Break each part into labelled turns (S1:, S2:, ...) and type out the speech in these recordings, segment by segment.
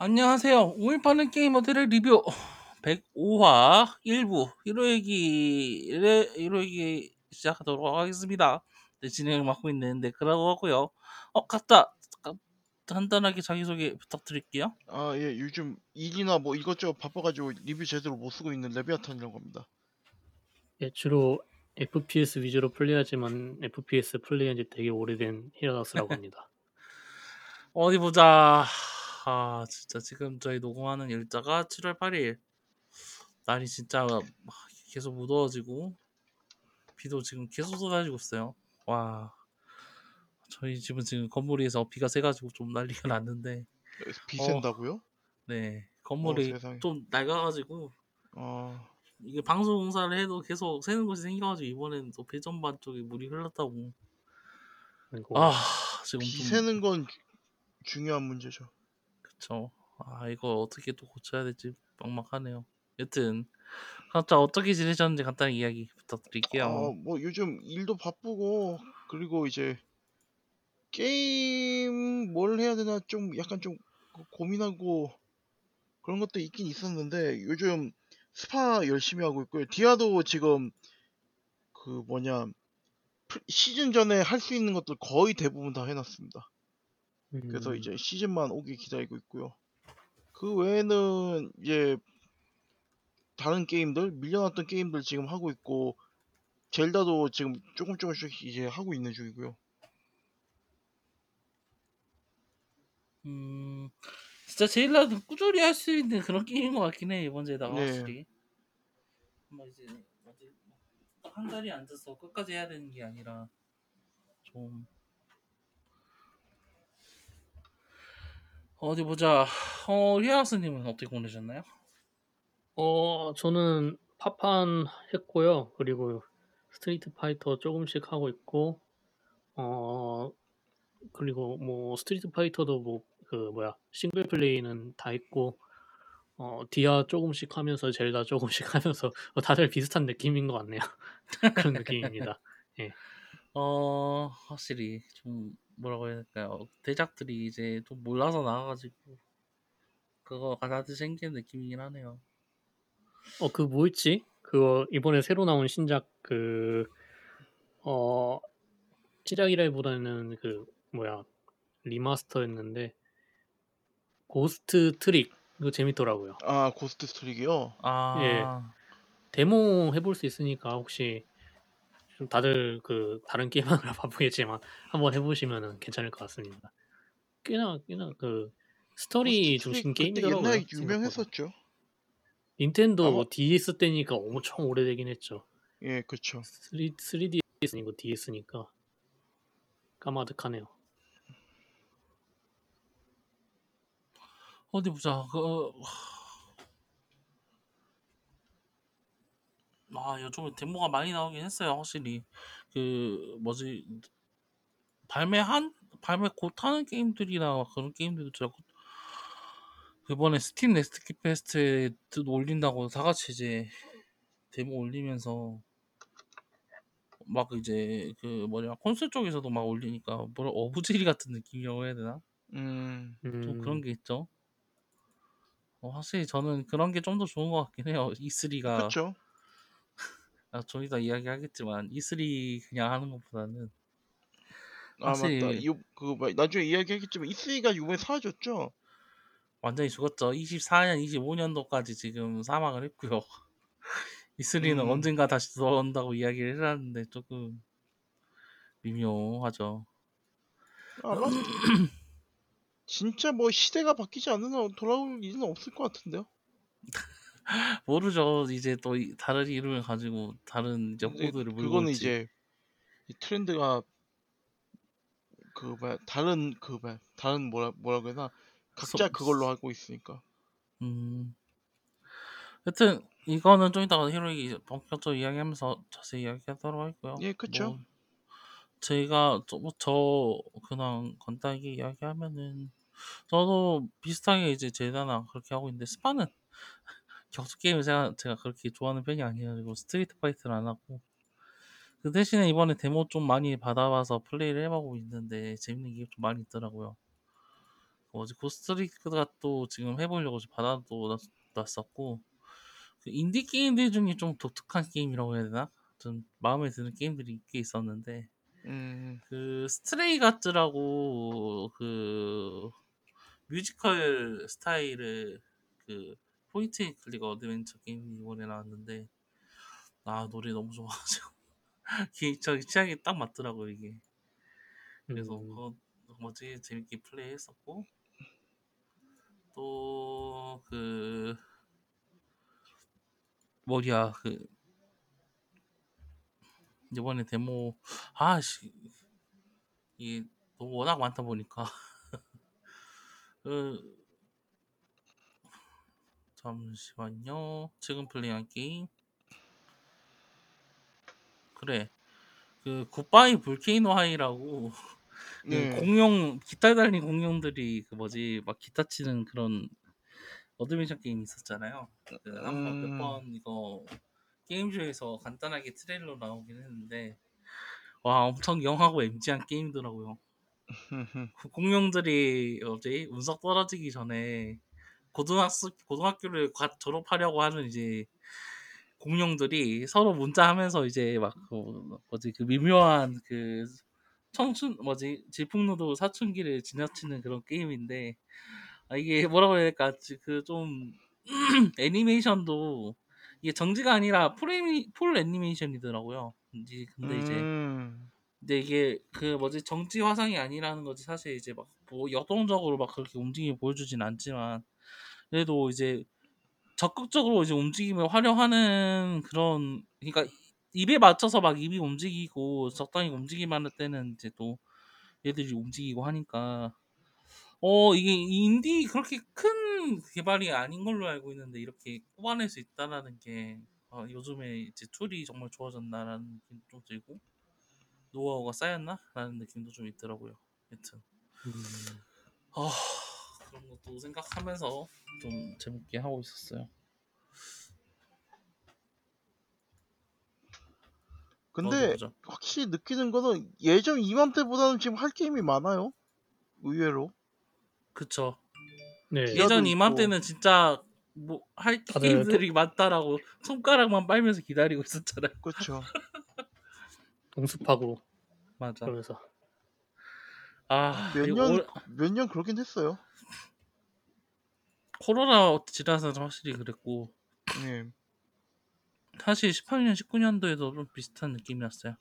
S1: 안녕하세요. 오일 파는 게이머들의 리뷰 105화 1부 1호 얘기 1호 얘기 시작하도록 하겠습니다. 네, 진행을 맡고 있는 네크라고 하고요. 어, 가- 간단하게 자기소개 부탁드릴게요.
S2: 아, 예, 요즘 일이나 뭐 이것저것 바빠가지고 리뷰 제대로 못 쓰고 있는 레비아탄이라고 합니다.
S3: 예, 주로 FPS 위주로 플레이하지만 FPS 플레이한 지 되게 오래된 히라다스라고 합니다.
S1: 어디 보자. 아, 진짜 지금 저희 녹음하는 일자가 7월 8일. 날이 진짜 막 계속 무더워지고 비도 지금 계속 쏟아지고 있어요. 와. 저희 집은 지금 건물 위에서 비가 새가지고 좀 난리가 났는데,
S2: 비
S1: 어.
S2: 샌다고요?
S1: 네.
S2: 어,
S1: 건물이
S2: 세상에.
S1: 좀 낡아가지고,
S2: 아,
S1: 이게 방송 공사를 해도 계속 새는 곳이 생겨가지고, 이번엔 또 배전반 쪽에 물이 흘렀다고.
S3: 그리고
S1: 아, 지금
S2: 비
S1: 좀.
S2: 새는 건 주- 중요한 문제죠.
S1: 그쵸. 아, 이거 어떻게 또 고쳐야 될지 막막하네요. 여튼, 각자 어떻게 지내셨는지 간단히 이야기 부탁드릴게요.
S2: 아, 뭐 요즘 일도 바쁘고 그리고 이제 게임 뭘 해야 되나 좀 약간 좀 고- 고민하고 그런 것도 있긴 있었는데 요즘 스파 열심히 하고 있고요. 디아도 지금 그 뭐냐 풀- 시즌 전에 할 수 있는 것들 거의 대부분 다 해놨습니다. 그래서
S3: 음,
S2: 이제 시즌만 오길 기다리고 있고요. 그 외에는 이제 다른 게임들 밀려났던 게임들 지금 하고 있고 젤다도 지금 조금 조금씩 이제 하고 있는 중이고요.
S1: 음, 진짜 제일라도 꾸준히 할 수 있는 그런 게임인 것 같긴 해, 이번 제다가
S2: 네.
S1: 확실히. 뭐 이제, 뭐지, 딱 한 자리에 앉아서 끝까지 해야 되는 게 아니라, 좀. 어디 보자. 어, 히아스님은 어떻게 보내셨나요?
S3: 어 저는 파판 했고요. 그리고 스트리트 파이터 조금씩 하고 있고 어 그리고 뭐 스트리트 파이터도 뭐 그 뭐야 싱글 플레이는 다 했고 어 디아 조금씩 하면서 젤다 조금씩 하면서 어, 다들 비슷한 느낌인 것 같네요. 그런 느낌입니다.
S1: 어, 확실히 좀 뭐라고 해야 될까요? 대작들이 이제 좀 몰라서 나와가지고 그거 하나둘 생기는 느낌이긴 하네요.
S3: 어 그 뭐였지? 그거 이번에 새로 나온 신작 그어 시작이라기보다는 그 뭐야 리마스터였는데 Ghost Trick 이거 재밌더라고요.
S2: 아 Ghost Trick이요.
S1: 아,
S3: 데모 해볼 수 있으니까 혹시 좀 다들 그 다른 게임하느라 바쁘겠지만 한번 해보시면 괜찮을 것 같습니다. 꽤나 꽤나 그 스토리
S2: ghost
S3: 중심 게임이더라고요.
S2: 옛날에
S3: 생각보다.
S2: 유명했었죠.
S3: 닌텐도
S2: 아마-
S3: DS 때니까 엄청 오래되긴 했죠.
S2: 예, 그쵸.
S3: 3, 3DS 아니고 DS니까 까마득하네요.
S1: 어디 보자. 그 아, 요즘에 데모가 많이 나오긴 했어요. 확실히 그 뭐지 발매한 발매 곧 하는 게임들이나 그런 게임들도 자꾸 이번에 Steam Next Fest에 올린다고 다 같이 이제 데모 올리면서 막 이제 그 뭐냐 콘솔 쪽에서도 막 올리니까 뭐라 어부지리 같은 느낌이라고 해야 되나?
S2: 음,
S1: 좀
S3: 음,
S1: 그런 게 있죠. 어, 확실히 저는 그런 게 좀 더 좋은 것 같긴 해요. E3가
S2: 그쵸.
S1: 아, 좀 이따 이야기하겠지만 E3 그냥 하는 것보다는
S2: 아
S1: 확실히-
S2: 맞다. 이, 그 뭐, 나중에 이야기하겠지만 E3가 이번에 사라졌죠.
S1: 완전히 죽었죠. 24년, 25년도까지 지금 사망을 했고요. E3는
S2: 음.
S1: 언젠가 다시 돌아온다고 이야기를 해놨는데 조금 미묘하죠.
S2: 아마 진짜 뭐 시대가 바뀌지 않는 한 돌아올 일은 없을 것 같은데요.
S1: 모르죠. 이제 또 이- 다른 이름을 가지고 다른 이제
S2: 근데
S1: 호구들을 물고
S2: 그거는
S1: 올지.
S2: 이제 이 트렌드가 그 뭐야 다른 그 뭐야 다른 뭐라 뭐라 그러나 각자
S1: 소-
S2: 그걸로 하고 있으니까.
S1: 음. 여튼 이거는 좀 이따가 히로이 본격적으로 이야기하면서 자세히 이야기하도록 하고요.
S2: 예, 그쵸.
S1: 뭐 제가 저, 뭐저 그냥 간단하게 이야기하면은 저도 비슷하게 이제 Zelda나 그렇게 하고 있는데 스파는 격투 게임을 제가 제가 그렇게 좋아하는 편이 아니어가지고 Street Fighter를 안 하고 그 대신에 이번에 데모 좀 많이 받아와서 플레이를 해보고 있는데 재밌는 게 좀 많이 있더라고요. 뭐지 Ghost Trick가 또 지금 해보려고 지금 받아놨었고 그 인디 게임들 중에 좀 독특한 게임이라고 해야 되나? 좀 마음에 드는 게임들이 꽤 있었는데
S2: 음,
S1: 그 Stray Gods라고 그 뮤지컬 스타일의 그 point and click adventure 게임이 이번에 나왔는데 아 노래 너무 좋아가지고. 저 취향에 딱 맞더라고요 이게. 그래서
S3: 음.
S1: 그거 뭐지? 재밌게 플레이했었고. 또 그 뭐야 그 이번에 데모 아씨. 이게 너무 워낙 많다 보니까. 그 잠시만요 지금 플레이한 게임 그래 그 Goodbye Volcano High라고 그
S2: 네.
S1: 공룡 기타 달린 공룡들이 그 뭐지 막 기타 치는 그런 adventure 게임 있었잖아요. 그 한번
S2: 음.
S1: 몇번 이거 게임쇼에서 간단하게 트레일러 나오긴 했는데 와 엄청 영하고 MG한 게임이더라고요. 그 공룡들이 어제 운석 떨어지기 전에 고등학교 고등학교를 갓 졸업하려고 하는 이제 공룡들이 서로 문자하면서 이제 막 그 뭐지 그 미묘한 그 청춘 뭐지 질풍노도 사춘기를 지나치는 그런 게임인데 아 이게 뭐라고 해야 될까 그 좀 애니메이션도 이게 정지가 아니라 full, 애니, full 애니메이션이더라고요. 이제 근데 이제
S2: 음,
S1: 근데 이게 그 뭐지 정지 화상이 아니라는 거지 사실 이제 막 뭐 역동적으로 막 그렇게 움직임을 보여주진 않지만 그래도 이제 적극적으로 이제 움직임을 활용하는 그런 그러니까 입에 맞춰서 막 입이 움직이고 적당히 움직임만 할 때는 이제 또 얘들이 움직이고 하니까 어 이게 인디 그렇게 큰 개발이 아닌 걸로 알고 있는데 이렇게 뽑아낼 수 있다라는 게 어, 요즘에 이제 tool이 정말 좋아졌나라는 느낌도 좀 들고 노하우가 쌓였나라는 느낌도 좀 있더라고요. 여튼
S3: 음.
S1: 아 그런 것도 생각하면서 좀 재밌게 하고 있었어요.
S2: 근데
S1: 보자.
S2: 확실히 느끼는 거는 예전 이맘때보다는 지금 할 게임이 많아요. 의외로.
S1: 그쵸.
S3: 네.
S1: 예전. 이맘때는 진짜 뭐 할 게임들이 많다라고 손가락만 빨면서 기다리고 있었잖아요.
S2: 그렇죠.
S3: 동습하고
S1: 맞아.
S3: 그러면서
S2: 아몇
S1: 이거
S2: 년,
S1: 올-
S2: 몇년 그러긴 했어요.
S1: 코로나 지나서 좀 확실히 그랬고
S2: 예.
S1: 사실 18년, 19년도에도 좀 비슷한 느낌이었어요.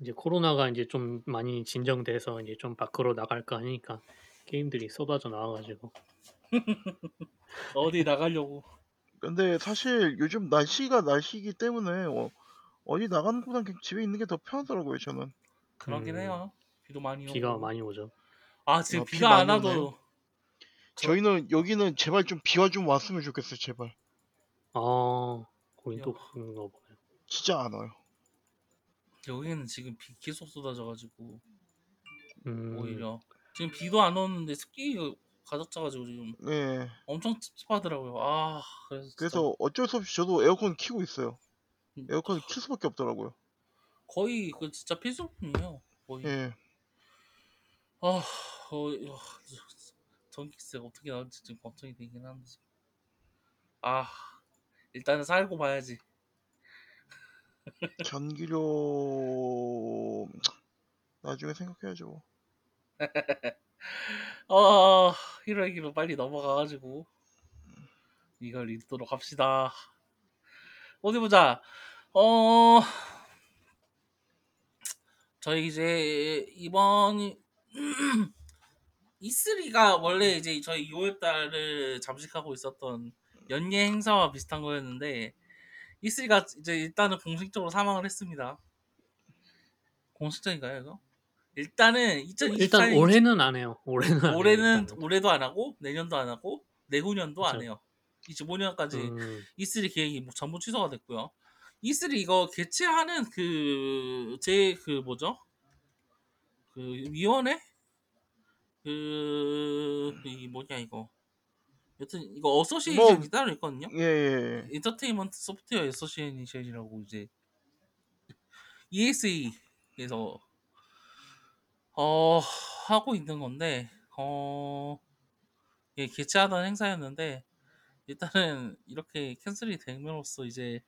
S3: 이제 코로나가 이제 좀 많이 진정돼서 이제 좀 밖으로 나갈까 하니까 게임들이 쏟아져 나와가지고
S1: 어디 나가려고?
S2: 근데 사실 요즘 날씨가 날씨이기 때문에 어, 어디 나가는 것보단 그냥 집에 있는 게 더 편하더라고요, 저는.
S1: 그러긴
S3: 음.
S1: 해요. 비도 많이 오고.
S3: 비가 많이 오죠.
S1: 아 지금
S2: 어, 비
S1: 비가 안
S2: 많이
S1: 와도 저-
S2: 저희는 여기는 제발 좀 비가 좀 왔으면 좋겠어요, 제발.
S3: 아 거긴 또
S1: 야.
S3: 그런가 보네요.
S2: 진짜 안 와요.
S1: 여기는 지금 비 계속 쏟아져가지고
S3: 음,
S1: 오히려 지금 비도 안 오는데 습기 가득 차가지고 지금
S2: 네.
S1: 엄청 찝찝하더라고요. 아 그래서 진짜
S2: 그래서 어쩔 수 없이 저도 에어컨 켜고 있어요.
S1: 음,
S2: 에어컨 킬 수밖에 없더라고요.
S1: 거의 그 진짜 필수품이에요. 거의.
S2: 예.
S1: 아, 어, 어, 전기세가 어떻게 나올지 지금 걱정이 되긴 한데. 지금. 아, 일단은 살고 봐야지.
S2: 전기료 나중에 생각해야죠.
S1: 어, 히로에기로 빨리 넘어가가지고 이걸 읽도록 합시다. 어디 보자. 어, 저희 이제 이번 E3가 원래 이제 저희 6월 달을 잠식하고 있었던 연예 행사와 비슷한 거였는데 E3가 이제 일단은 공식적으로 사망을 했습니다. 공식적인가요 이거? 일단은 2024년
S3: 일단 올해는 안 해요. 올해는 안 해요,
S1: 올해는
S3: 일단은.
S1: 올해도 안 하고 내년도 안 하고 내후년도 안
S3: 그쵸.
S1: 해요. 25년까지
S3: 음,
S1: E3 계획이 뭐 전부 취소가 됐고요. E3 이거 개최하는 그 제 그 뭐죠? 그 위원회 그 이 뭐냐 이거. 여튼 이거 어소시에이션이
S2: 뭐-
S1: 따로 있거든요.
S2: 예, 예. 예.
S1: Entertainment Software Association이라고 이제 ESA에서 어 하고 있는 건데 어 예 개최하던 행사였는데 일단은 이렇게 캔슬이 됨으로써 이제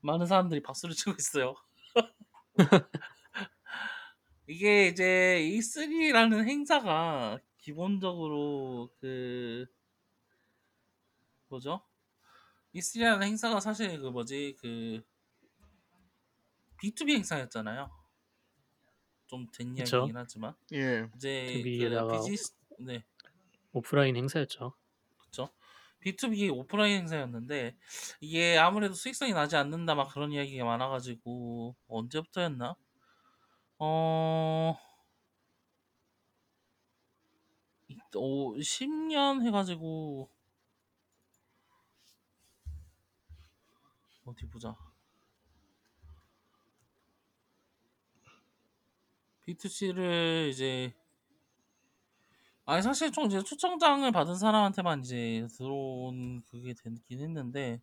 S1: 많은 사람들이 박수를 치고 있어요. 이게 이제 E3라는 행사가 기본적으로 그 뭐죠? E3라는 행사가 사실 그 뭐지 그 B2B 행사였잖아요. 좀 된. 이야기긴 하지만
S2: 예.
S1: 이제 그
S3: B2B에다가
S1: 비즈니스 네
S3: 오프라인 행사였죠.
S1: 그쵸. B2B 오프라인 행사였는데 이게 아무래도 수익성이 나지 않는다 막 그런 이야기가 많아가지고 언제부터였나? 어, 이- 오, 10년 해가지고 어디 보자. B2C를 이제 아니 사실 좀 이제 초청장을 받은 사람한테만 이제 들어온 그게 되긴 했는데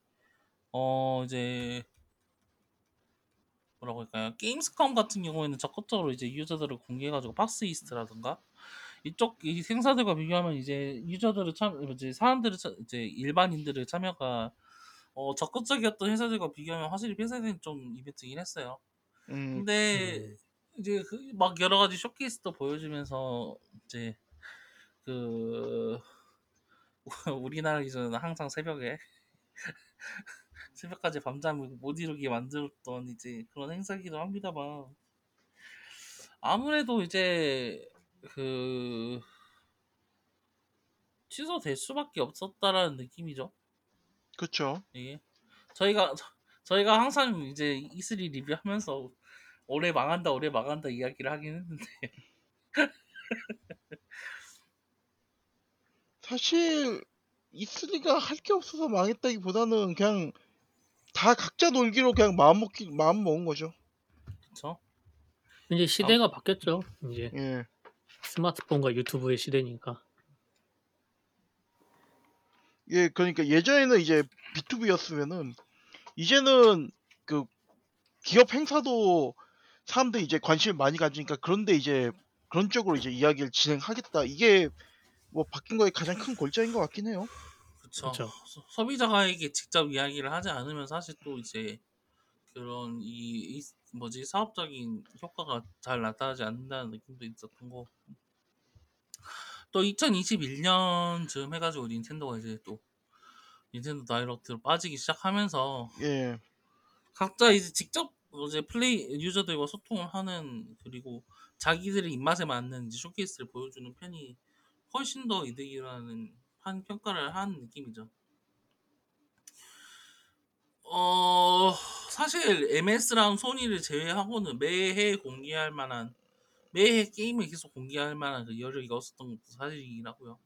S1: 어 이제 뭐라고 할까요? 게임스컴 같은 경우에는 적극적으로 이제 유저들을 공개해가지고 박스 이스트라든가 이쪽 이 행사들과 비교하면 이제 유저들을 참 뭐지 사람들을 참- 이제 일반인들의 참여가 어 적극적이었던 회사들과 비교하면 확실히 폐쇄된 좀 이벤트긴 했어요.
S2: 음,
S1: 근데
S3: 음.
S1: 이제 그 막 여러 가지 쇼케이스도 보여주면서 이제 그 우리나라 기준은 항상 새벽에 새벽까지 밤잠을 못 이루게 만들었던 이제 그런 행사기도 합니다만 아무래도 이제 그 취소될 수밖에 없었다라는 느낌이죠.
S2: 그쵸.
S1: 이게 저희가 저- 저희가 항상 이제 E3 리뷰하면서 올해 망한다 올해 망한다 이야기를 하긴 했는데
S2: 사실 E3가 할 게 없어서 망했다기보다는 그냥 다 각자 놀기로 그냥 마음 먹기 마음 먹은 거죠.
S1: 그쵸?
S3: 이제 시대가 바뀌었죠. 이제
S2: 예.
S3: 스마트폰과 유튜브의 시대니까.
S2: 예, 그러니까 예전에는 이제 B2B였으면은 이제는 그 기업 행사도 사람들이 이제 관심을 많이 가지니까 그런데 이제 그런 쪽으로 이제 이야기를 진행하겠다. 이게 뭐 바뀐 거에 가장 큰 골자인 것 같긴 해요.
S1: 소- 소비자가에게 직접 이야기를 하지 않으면 사실 또 이제 그런 이, 이 뭐지 사업적인 효과가 잘 나타나지 않는다는 느낌도 있었던 거. 또 2021년쯤 해가지고 닌텐도가 이제 또 닌텐도 다이렉트로 빠지기 시작하면서
S2: 예.
S1: 각자 이제 직접 이제 플레이 유저들과 소통을 하는 그리고 자기들의 입맛에 맞는 이제 쇼케이스를 보여주는 편이 훨씬 더 이득이라는 한 평가를 한 느낌이죠. 어 사실 MS랑 소니를 제외하고는 매해 공개할 만한 매해 게임을 계속 공개할 만한 그 여력이 없었던 것도 사실이긴 하고요.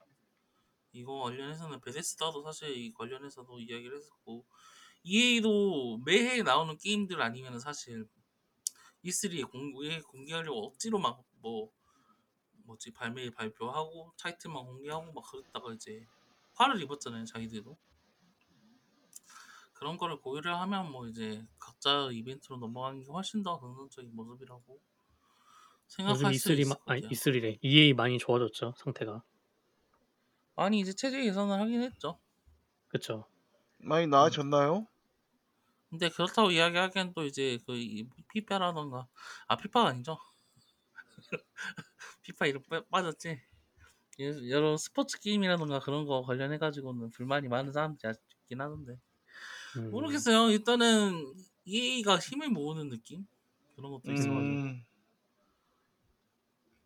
S1: 이거 관련해서는 베데스다도 사실 이 관련해서도 이야기를 했었고 EA도 매해 나오는 게임들 아니면 사실 E3에 공개 공개하려고 억지로 막 뭐 뭐지 발매 발표하고 타이틀만 공개하고 막 그랬다가 이제 화를 입었잖아요 자기들도 그런 거를 고려를 하면 뭐 이제 각자 이벤트로 넘어가는 게 훨씬 더 긍정적인 모습이라고 생각할 수
S3: E3
S1: 있을
S3: 마,
S1: 것
S3: 아니
S1: 같아요.
S3: E3래. EA 많이 좋아졌죠 상태가.
S1: 아니 이제 체제 개선을 하긴 했죠.
S3: 그쵸.
S2: 많이 나아졌나요?
S1: 근데 그렇다고 이야기하기엔 또 이제 그 이- 피파라던가 아 피파가 아니죠. 피파 이름 빠- 빠졌지. 예- 여러 스포츠 게임이라던가 그런 거 관련해 가지고는 불만이 많은 사람들이 아직 있긴 하던데
S3: 음.
S1: 모르겠어요. 일단은 EA가 힘을 모으는 느낌 그런 것도 있어가지고
S2: 음.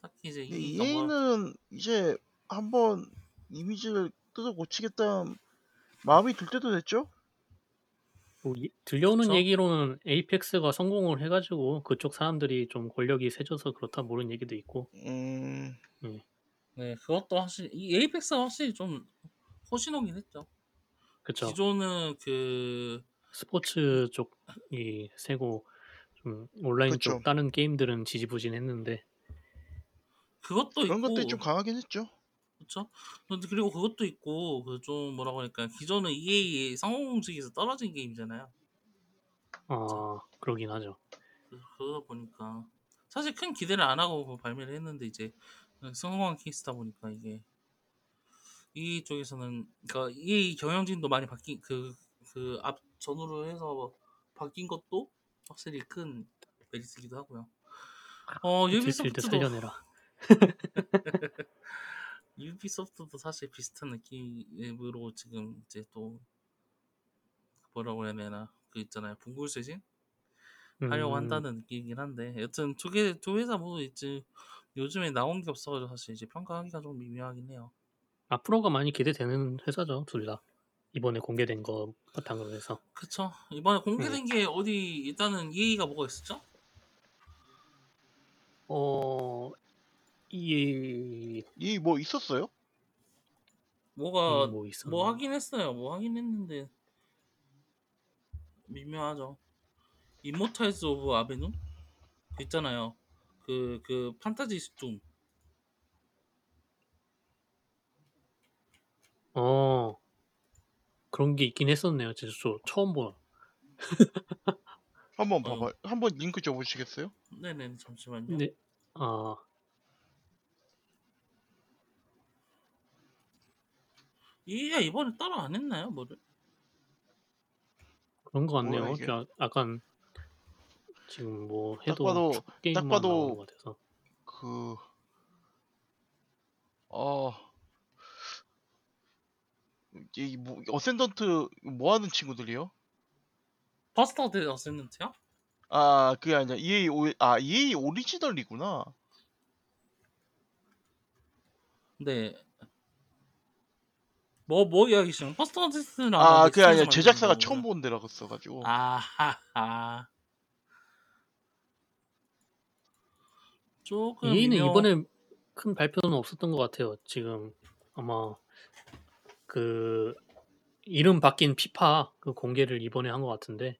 S1: 딱히 이제 뭐
S2: EA는 이제 한번 이미지를 뜯어 고치겠다는 마음이 들 때도 됐죠?
S3: 뭐 이- 들려오는
S1: 그쵸?
S3: 얘기로는 에이펙스가 성공을 해 가지고 그쪽 사람들이 좀 권력이 세져서 그렇다 모르는 얘기도 있고.
S2: 음.
S1: 네 그것도 확실히 이 에이펙스가 확실히 좀 호신호긴 했죠.
S3: 그쵸.
S1: 기존은 그
S3: 스포츠 쪽이 세고 좀 온라인
S2: 그쵸.
S3: 쪽 다른 게임들은 지지부진했는데
S1: 그것도
S2: 그런
S1: 있고
S2: 것들이 좀 강하긴 했죠.
S1: 그렇죠. 근데 그리고 그것도 있고 그 좀 뭐라고 할까 기존은 EA의 성공 공식에서 떨어진 게임이잖아요.
S3: 아 그러긴 하죠.
S1: 그- 그러다 보니까 사실 큰 기대를 안 하고 발매를 했는데 이제 성공한 케이스다 보니까 이게 이 쪽에서는 그러니까 이 경영진도 많이 바뀐 그 그 앞 전후로 해서 바뀐 것도 확실히 큰 메리트이기도 하고요. 어
S3: 배틀필드
S1: 유비소프트도
S3: 살려내라.
S1: 유비소프트도 사실 비슷한 느낌으로 지금 이제 또 뭐라고 해야 되나 그 있잖아요 분굴쇄신 하려고
S3: 음,
S1: 한다는 느낌이긴 한데 여튼 두 개 두 회사 모두 이제 요즘에 나온 게 없어가지고 사실 이제 평가하기가 좀 미묘하긴 해요.
S3: 앞으로가 많이 기대되는 회사죠, 둘 다. 이번에 공개된 거 바탕으로 해서.
S1: 그쵸 이번에
S3: 음.
S1: 공개된 게 어디 일단은 EA가 뭐가 있었죠?
S3: 어, 이,
S2: 이 뭐 있었어요?
S1: 뭐가
S3: 뭐 있었나?
S1: 뭐 하긴 했어요. 뭐 하긴 했는데 미묘하죠. Immortals of Aveum 그 있잖아요. 그그 판타지 슈팅
S3: 어, 그런 게 있긴 했었네요. 진짜 저 처음 본.
S2: 한번
S1: 어.
S2: 봐봐. 한번 링크 줘보시겠어요?
S1: 네네 잠시만요.
S3: 근데, 아,
S1: EA가 이번에 따로 안 했나요? 뭐를?
S3: 그런 거 같네요.
S2: 이게?
S3: 야- 약간, 지금 뭐 해도
S2: 봐도-
S3: 게임만
S2: 봐도-
S3: 나오는 것 같아서.
S2: 그, 어, 이 뭐, 어센던트 뭐 하는 친구들이요?
S1: 버스터드 어센던트요?
S2: 아, 그게 아니라 EA 오, 아 EA 오리지널이구나.
S1: 네. 뭐, 뭐 이야기시는? 버스터드는
S2: 아, 그게 아니라 제작사가 처음 본 데라고 써가지고.
S1: 아하하. 조금
S3: EA는 이번에 큰 발표는 없었던 것 같아요. 지금 아마 그 이름 바뀐 피파 그 공개를 이번에 한 것 같은데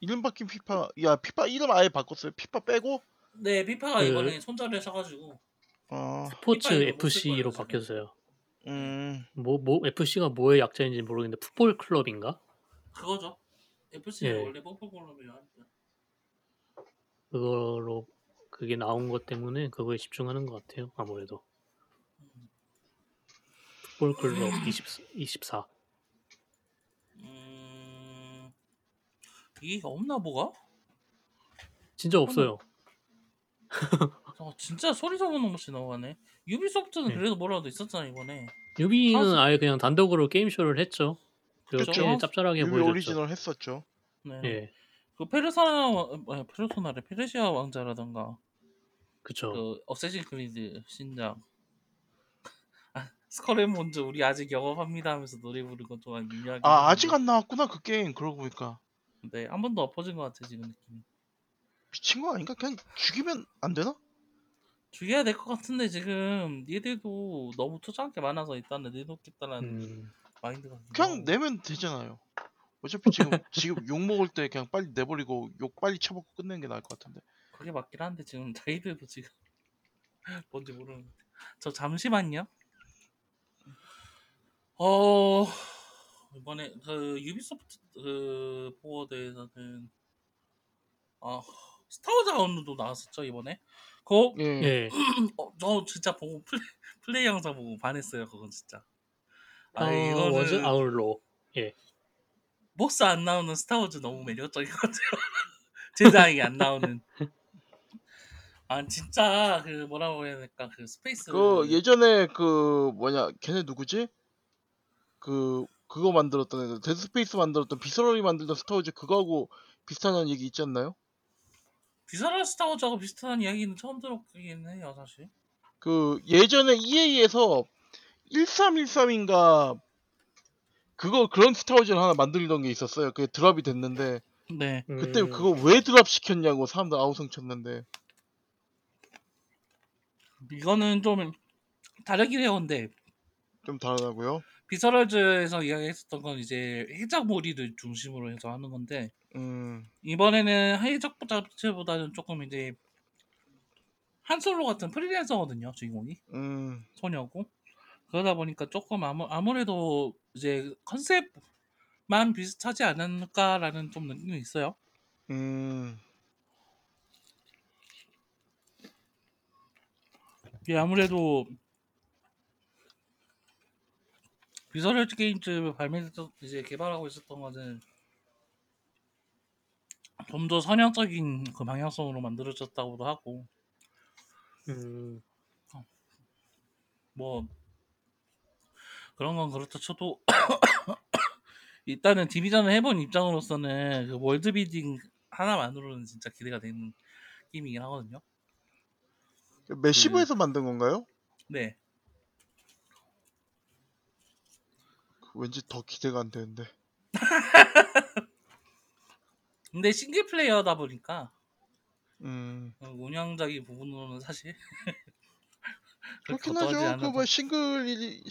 S2: 이름 바뀐 피파, 야 피파 이름 아예 바꿨어요. 피파 빼고.
S1: 네, 피파가
S3: 그-
S1: 이번에 손자를 쳐가지고
S2: 어,
S3: 스포츠 FC로
S1: 지금.
S3: 바뀌었어요.
S2: 음,
S3: 뭐, 뭐 FC가 뭐의 약자인지 모르겠는데 풋볼 클럽인가?
S1: 그거죠. FC는
S3: 예.
S1: 원래 뽀뽀볼로이야 하니까.
S3: 그거로 그게 나온 것 때문에 그거에 집중하는 것 같아요. 아무래도 풋볼 클럽 20, 24.
S1: 음... 이게 없나 뭐가?
S3: 진짜 없어요.
S1: 아, 진짜 소리 적은 놈없이 나오네. Ubisoft는
S3: 네.
S1: 그래도 뭐라도 있었잖아 이번에.
S3: Ubi는 아예 그냥 단독으로 게임쇼를 했죠.
S1: 그쵸.
S3: 짭짤하게
S2: Ubi
S3: 보여줬죠.
S2: 오리지널 했었죠.
S1: 네.
S3: 예,
S1: 그 페르소나 왕- 아니, Persona래 페르시아 왕자라던가
S3: 그쵸.
S1: 그 Assassin's Creed 신작 아, Skull and Bones 우리 아직 영업합니다 하면서 노래 부르는 건좀 미묘하게
S2: 아 아직 안 나왔구나 그 게임. 그러고 보니까
S1: 네한 번도 엎어진 것 같아 지금 느낌이
S2: 미친 거 아닌가? 그냥 죽이면 안 되나?
S1: 죽여야 될 것 같은데 지금 얘들도 너무 투자한 게 많아서 일단은 내놓겠다는
S3: 음,
S1: 마인드가
S2: 그냥. 내면 되잖아요. 어차피 지금 지금 욕 먹을 때 그냥 빨리 내버리고 욕 빨리 쳐먹고 끝내는 게 나을 것 같은데.
S1: 그게 맞긴 한데 지금 저희들도 지금 뭔지 모르는데 저 잠시만요 어 이번에 그 유비소프트 그 Forward에서는 아 스타워즈 아웃도 나왔었죠 이번에 그거
S2: 예.
S3: 예,
S1: 어, 저 진짜 보고 플레이, 플레이 영상 보고 반했어요 그건 진짜 아
S3: 어,
S1: 이거는
S3: Wars
S1: Outlaws. Force 안 나오는 Star Wars 너무 매력적인 것 같아요. Jedi 안 나오는. 아 진짜 그 뭐라고 해야 될까 그 space.
S2: 그 예전에 그 뭐냐 걔네 누구지? 그 그거 만들었던 애들 Dead Space 만들었던 Visceral이 만들던 Star Wars 그거하고 비슷한 얘기 있지 않나요?
S1: Visceral Star Wars하고 비슷한 이야기는 처음 들었긴 해요 사실.
S2: 그 예전에 EA에서 1313인가 그거 그런 Star Wars를 하나 만들던 게 있었어요. 그게 drop이 됐는데
S1: 네.
S2: 그때
S3: 음,
S2: 그거 왜 drop 시켰냐고 사람들 아우성 쳤는데
S1: 이거는 좀 다르긴 해요 근데
S2: 좀 다르다고요.
S1: 비서럴즈에서 이야기했었던 건 이제 해적몰이를 중심으로 해서 하는 건데
S2: 음,
S1: 이번에는 해적보다는 조금 이제 한솔로 같은 프리랜서거든요 주인공이.
S2: 음,
S1: 소녀고 그러다 보니까 조금 아무, 아무래도 이제 컨셉만 비슷하지 않을까라는 좀 느낌이 있어요.
S2: 음.
S1: 이게 아무래도 Visceral Games 발매했던 이제 개발하고 있었던 거는 좀더 선형적인 그 방향성으로 만들어졌다고도 하고
S3: 음.
S1: 뭐 그런 건 그렇다 쳐도 일단은 Division을 해본 입장으로서는 그 world building 하나만으로는 진짜 기대가 되는 게임이긴 하거든요.
S2: 메시브에서 만든 건가요?
S1: 네.
S2: 왠지 더 기대가 안 되는데.
S1: 근데 싱글 플레이어다 보니까
S2: 음.
S1: 어, 운영적인 부분으로는 사실
S2: 그렇긴 하죠. 그뭐 싱글이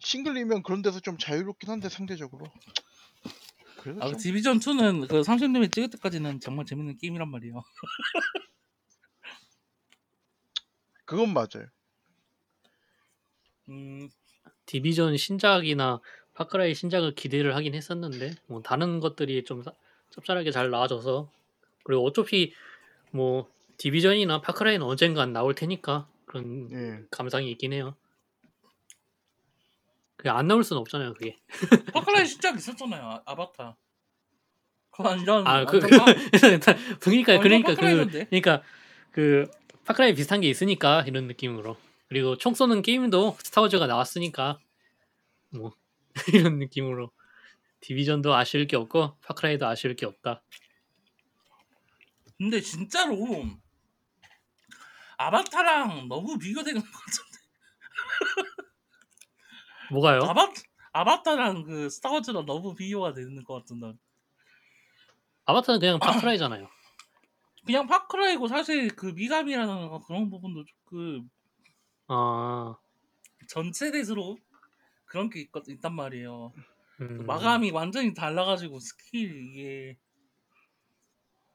S2: 싱글이면 그런 데서 좀 자유롭긴 한데 상대적으로.
S1: 아,
S2: 좀
S1: 디비전 2는 그 30레벨 찍을 때까지는 정말 재밌는 게임이란 말이에요.
S2: 그건 맞아요.
S1: 음,
S3: 디비전 신작이나 파크라이 신작을 기대를 하긴 했었는데 뭐 다른 것들이 좀 사- 짭짤하게 잘 나와줘서 그리고 어차피 뭐 디비전이나 파크라이는 언젠간 나올 테니까 그런
S2: 예.
S3: 감상이 있긴 해요. 그게 안 나올 수는 없잖아요, 그게.
S1: 파크라이 신작 있었잖아요. 아, 아바타. 그거 완전
S3: 아, 그, 그러니까 그러니까 그
S1: 파크라이던데.
S3: 그러니까 그 파크라이 비슷한 게 있으니까 이런 느낌으로. 그리고 총 쏘는 게임도 스타워즈가 나왔으니까 뭐 이런 느낌으로 디비전도 아쉬울 게 없고 파크라이도 아쉬울 게 없다.
S1: 근데 진짜로 아바타랑 너무 비교되는 것 같은데.
S3: 뭐가요?
S1: 아바 아바타랑 그 Star Wars랑 너무 비교가 되는 것 같은데.
S3: 아바타는 그냥 Far Cry잖아요.
S1: 그냥 Far Cry고 사실 그 미감이라는 거 그런 부분도 조금
S3: 아,
S1: 전체 대수로 그런 게 있, 있단 말이에요.
S3: 음,
S1: 미감이 완전히 달라가지고 스킬 이게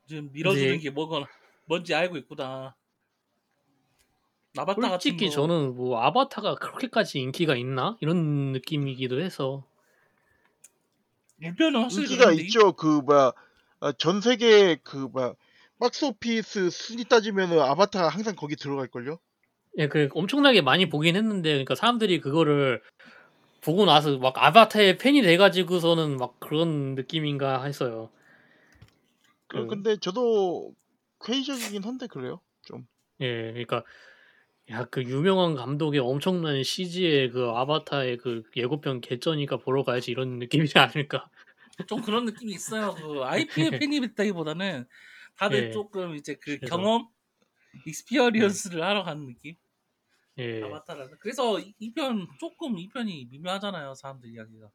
S1: 좀 밀어주는
S3: 이제-
S1: 게 뭐거나 뭔지 알고 있구나. 같은
S3: 솔직히
S1: 거
S3: 저는 뭐 아바타가 그렇게까지 인기가 있나 이런 느낌이기도 해서
S1: 확실히
S2: 인기가
S1: 그런데
S2: 있죠. 그 뭐야 아, 전 세계 그 뭐야 박스 오피스 순위 따지면은 아바타가 항상 거기 들어갈 걸요.
S3: 예, 그 엄청나게 많이 보긴 했는데, 그러니까 사람들이 그거를 보고 나서 막 아바타의 팬이 돼가지고서는 막 그런 느낌인가 했어요.
S2: 그,
S3: 그-
S2: 근데 저도 회의적이긴 한데 그래요. 좀.
S3: 예, 그러니까 야 그 유명한 감독의 엄청난 CG의 그 아바타의 그 예고편 개쩌니까 보러 가야지 이런 느낌이지 않을까.
S1: 좀 그런 느낌이 있어요. 그 IP의 팬이 됐다기보다는 다들
S3: 예.
S1: 조금 이제 그
S3: 그래서-
S1: 경험, experience를 하러 가는 느낌.
S3: 예,
S1: 아바타라는. 그래서 이 편 조금 이 편이 미묘하잖아요. 사람들 이야기가.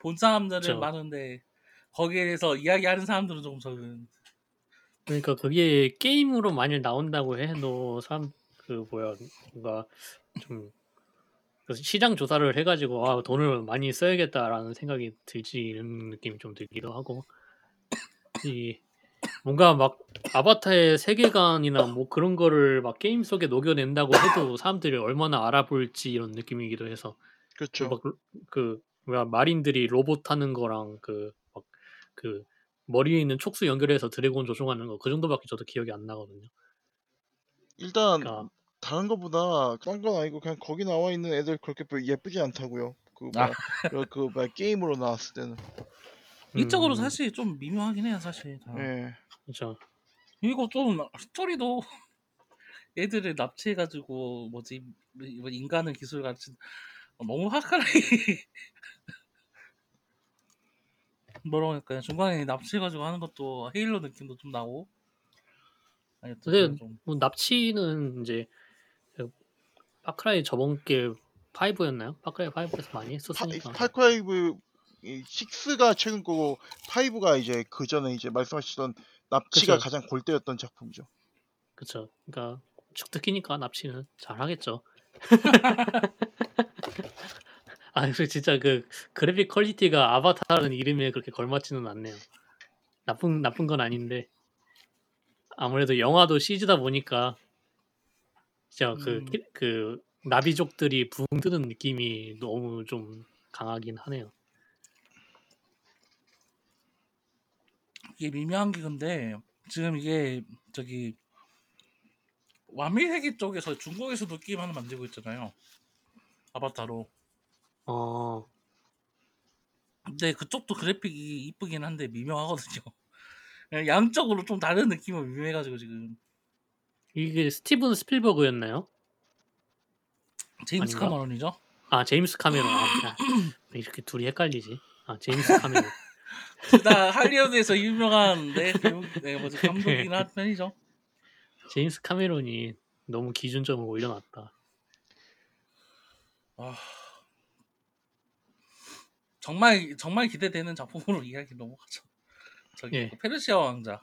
S1: 본 사람들은
S3: 그쵸.
S1: 많은데 거기에 대해서 이야기하는 사람들은 조금 적은.
S3: 그러니까 그게 게임으로 만일 나온다고 해도 사람 그 뭐야 뭔가 좀 그래서 시장 조사를 해가지고 아 돈을 많이 써야겠다라는 생각이 들지 이런 느낌이 좀 들기도 하고 이 뭔가 막 아바타의 세계관이나 뭐 그런 거를 막 게임 속에 녹여낸다고 해도 사람들이 얼마나 알아볼지 이런 느낌이기도 해서
S2: 그렇죠.
S3: 막그 뭐야 마린들이 로봇 타는 거랑 그 막 그 머리에 있는 촉수 연결해서 드래곤 조종하는 거 그 정도밖에 저도 기억이 안 나거든요.
S2: 일단
S3: 그러니까
S2: 다른 거보다 딴 건 아니고 그냥 거기 나와 있는 애들 그렇게 별- 예쁘지 않다고요. 그
S1: 아.
S2: 그, 그 게임으로 나왔을 때는.
S1: 이쪽으로
S3: 음,
S1: 사실 좀 미묘하긴 해요. 사실. 다.
S2: 예.
S3: 그렇죠.
S1: 그리고 좀 스토리도 애들을 납치해가지고 뭐지 뭐 인간의 기술 가르친 너무 화끈하게 뭐라고 할까요 중간에 납치해가지고 하는 것도 헤일로 느낌도 좀 나고 아니
S3: 근데
S1: 좀
S3: 뭐 납치는 이제 그 파크라이 저번 게 5였나요? 파크라이 5에서 많이
S2: 파,
S3: 했었으니까.
S2: 파크라이브 6가 최근 거고 5가 이제 그 전에 이제 말씀하시던 납치가
S3: 그쵸.
S2: 가장 골때렸던 작품이죠.
S3: 그쵸. 그러니까 주특기니까 납치는 잘하겠죠. 아, 그리고 진짜 그 그래픽 퀄리티가 아바타라는 이름에 그렇게 걸맞지는 않네요. 나쁜 나쁜 건 아닌데 아무래도 영화도 CG다 보니까 진짜 그
S1: 음.
S3: 그 나비족들이 붕 뜨는 느낌이 너무 좀 강하긴 하네요.
S1: 이게 미묘한 게 근데 지금 이게 저기 완미 세계 쪽에서 중국에서도 게임 하나 만들고 있잖아요. 아바타로.
S3: 어.
S1: 근데 그쪽도 그래픽이 이쁘긴 한데 미묘하거든요. 양적으로 좀 다른 느낌은 미묘해가지고 지금
S3: 이게 스티븐 스필버그였나요?
S1: 제임스
S3: 아닌가?
S1: 카머런이죠.
S3: 아 제임스 카메론. 아, 이렇게 둘이 헷갈리지? 아 제임스 카메론.
S1: 둘다 할리우드에서 유명한 네, 배우, 네, 뭐지 감독이긴 한 편이죠.
S3: 제임스 카메론이 너무 기준점을 올려놨다.
S1: 아, 정말 정말 기대되는 작품으로 이야기 넘어가죠. 저기
S3: 예.
S1: 페르시아 왕자.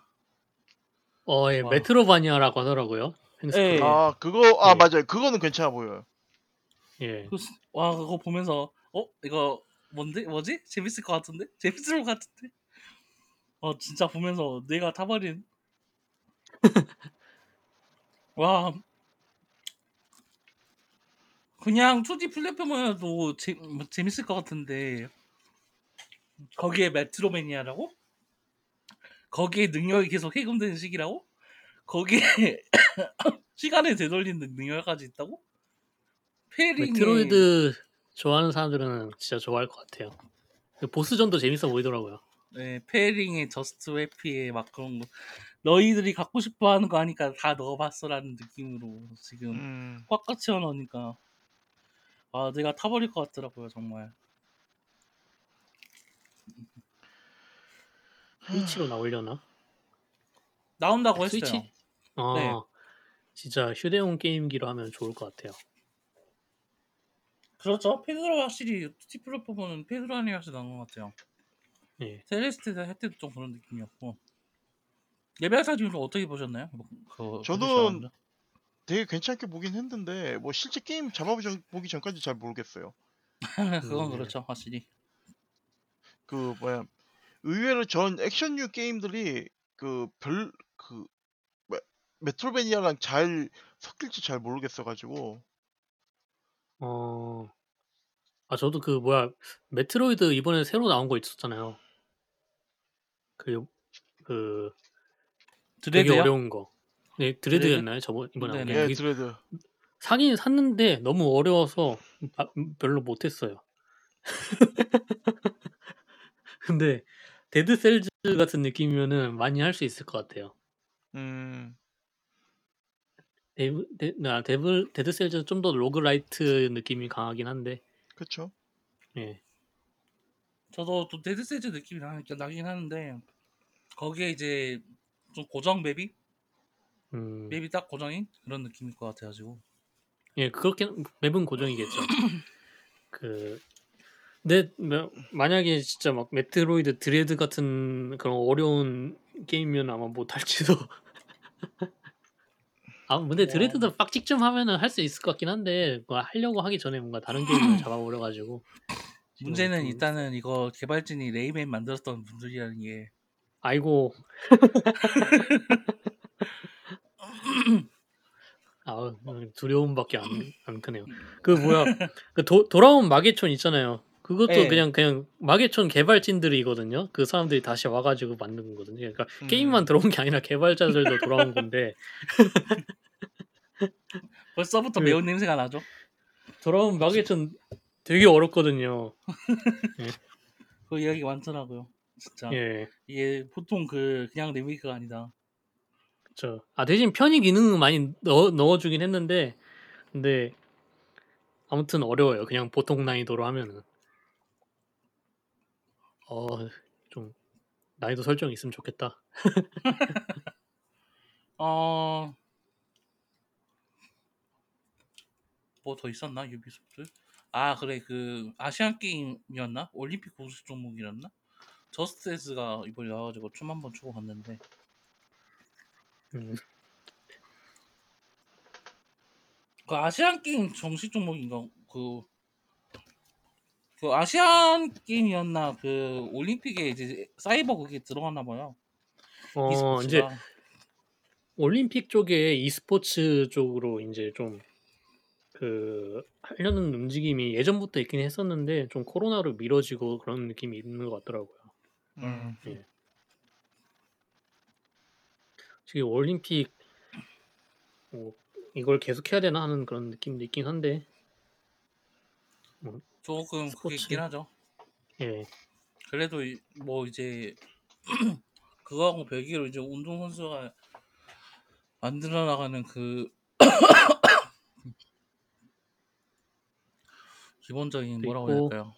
S3: 어, 예,
S1: 와.
S3: 메트로바니아라고 하더라고요. 펜스크롤.
S1: 예.
S2: 아 그거 아
S3: 예.
S2: 맞아요. 그거는 괜찮아 보여요.
S3: 예.
S1: 그, 스- 와 그거 보면서 어 이거 뭔데? 뭐지? 재밌을 것 같은데? 재밌을 것 같은데? 어 진짜 보면서 내가 타버린. 와. 그냥 2D 플랫폼이라도 재, 뭐 재밌을 것 같은데. 거기에 메트로매니아라고? 거기에 능력이 계속 해금되는 시기라고? 거기에 시간을 되돌리는 능력까지 있다고?
S3: parrying에 Metroid 좋아하는 사람들은 진짜 좋아할 것 같아요. 그 보스전도 재밌어 보이더라고요.
S1: 네, parrying에 just 회피에 막 그런 거 너희들이 갖고 싶어 하는 거 하니까 다 넣어봤어라는 느낌으로 지금
S2: 음.
S1: 꽉꽉 채워넣으니까 아 내가 타버릴 것 같더라고요 정말
S3: 스위치로 나오려나?
S1: 나온다고 했어요
S3: 스위치? 아,
S1: 네.
S3: 진짜 휴대용 게임기로 하면 좋을 것 같아요.
S1: 그렇죠 페드로 확실히 스티 플랫폼은 페드로 아니어서 나온 것 같아요
S3: 예.
S1: 셀레스테도 할 때도 좀 그런 느낌이었고 예배 사진을 어떻게 보셨나요? 뭐, 그 왕자?
S2: 되게 괜찮게 보긴 했는데 뭐 실제 게임 잡아보기 전까지 잘 모르겠어요.
S1: 그건
S3: 음, 네.
S1: 그렇죠 확실히
S2: 그 뭐야 의외로 전 액션류 게임들이 그 별그 메트로베니아랑 잘 섞일지 잘 모르겠어가지고
S3: 어. 아, 저도 그 뭐야 메트로이드 이번에 새로 나온 거 있었잖아요. 그 그 되게
S1: 드레드요?
S3: 어려운 거. 네, 드레드였나요? 저번 이번에 나온 게.
S1: 네네.
S2: 예
S3: 그게
S2: 드레드
S3: 사긴 샀는데 너무 어려워서 아, 음, 별로 못 했어요. 근데 Dead Cells 같은 느낌이면은 많이 할 수 있을 것 같아요.
S2: 음
S3: 데브, 데, 나 데블 Dead Cells는 좀 더 roguelite 느낌이 강하긴 한데
S2: 그쵸
S3: 예.
S1: 저도 또 Dead Cells 느낌이 나, 나긴 하는데 거기에 이제 좀 고정 맵이
S3: 음,
S1: 맵이 딱 고정인 그런 느낌일 것 같아가지고
S3: 예, 그렇게 맵은 고정이겠죠. 그 근데 뭐, 만약에 진짜 막 Metroid Dread 같은 그런 어려운 게임이면 아마 못할지도. 아 근데
S1: 와.
S3: Dread도 빡직 좀 하면은 할 수 있을 것 같긴 한데 뭐 하려고 하기 전에 뭔가 다른 게임을 잡아버려가지고
S1: 문제는
S3: 좀-
S1: 일단은 이거 개발진이 Rayman 만들었던 분들이라는 게
S3: 아이고 아 두려움밖에 안, 안 크네요. 그 뭐야 그 도, 돌아온 마계촌 있잖아요. 그것도
S1: 네.
S3: 그냥 그냥 마계촌 개발진들이거든요. 그 사람들이 다시 와가지고 만든 거거든요. 그러니까
S2: 음.
S3: 게임만 들어온 게 아니라 개발자들도 돌아온 건데
S1: 벌써부터
S3: 그-
S1: 매운 냄새가 나죠.
S3: 돌아온 마계촌 되게 어렵거든요.
S1: 그 이야기 많더라고요. 진짜
S3: 예,
S1: 이게 보통 그 그냥 리메이크가 아니다.
S3: 그렇죠. 아 대신 편의 기능은 많이 넣어 넣어주긴 했는데 근데 아무튼 어려워요. 그냥 보통 난이도로 하면은 어 좀 난이도 설정 있으면 좋겠다.
S1: 어... 뭐 더 있었나 유비소프트? 아 그래 그 아시안 게임이었나? 올림픽 고수 종목이었나? Just Dance가 이번에 나와가지고 춤 한번 추고 갔는데
S3: 음,
S1: 그 아시안 게임 정식 종목인가 그, 그 아시안 게임이었나 그 올림픽에 이제 사이버 그게 들어갔나 봐요.
S3: 어 이제
S1: e스포츠가.
S3: 올림픽 쪽에 e스포츠 쪽으로 이제 좀 그 하려는 움직임이 예전부터 있긴 했었는데 좀 코로나로 미뤄지고 그런 느낌이 있는 것 같더라고요.
S2: 음.
S3: 지금 올림픽 뭐 이걸 계속 해야 되나 하는 그런 느낌도 있긴 한데
S1: 조금 그게
S3: 스포츠.
S1: 있긴 하죠.
S3: 예.
S1: 그래도 이- 뭐 이제 그거하고 별개로 이제 운동 선수가 만들어 나가는 그 기본적인 뭐라고 해야 될까요?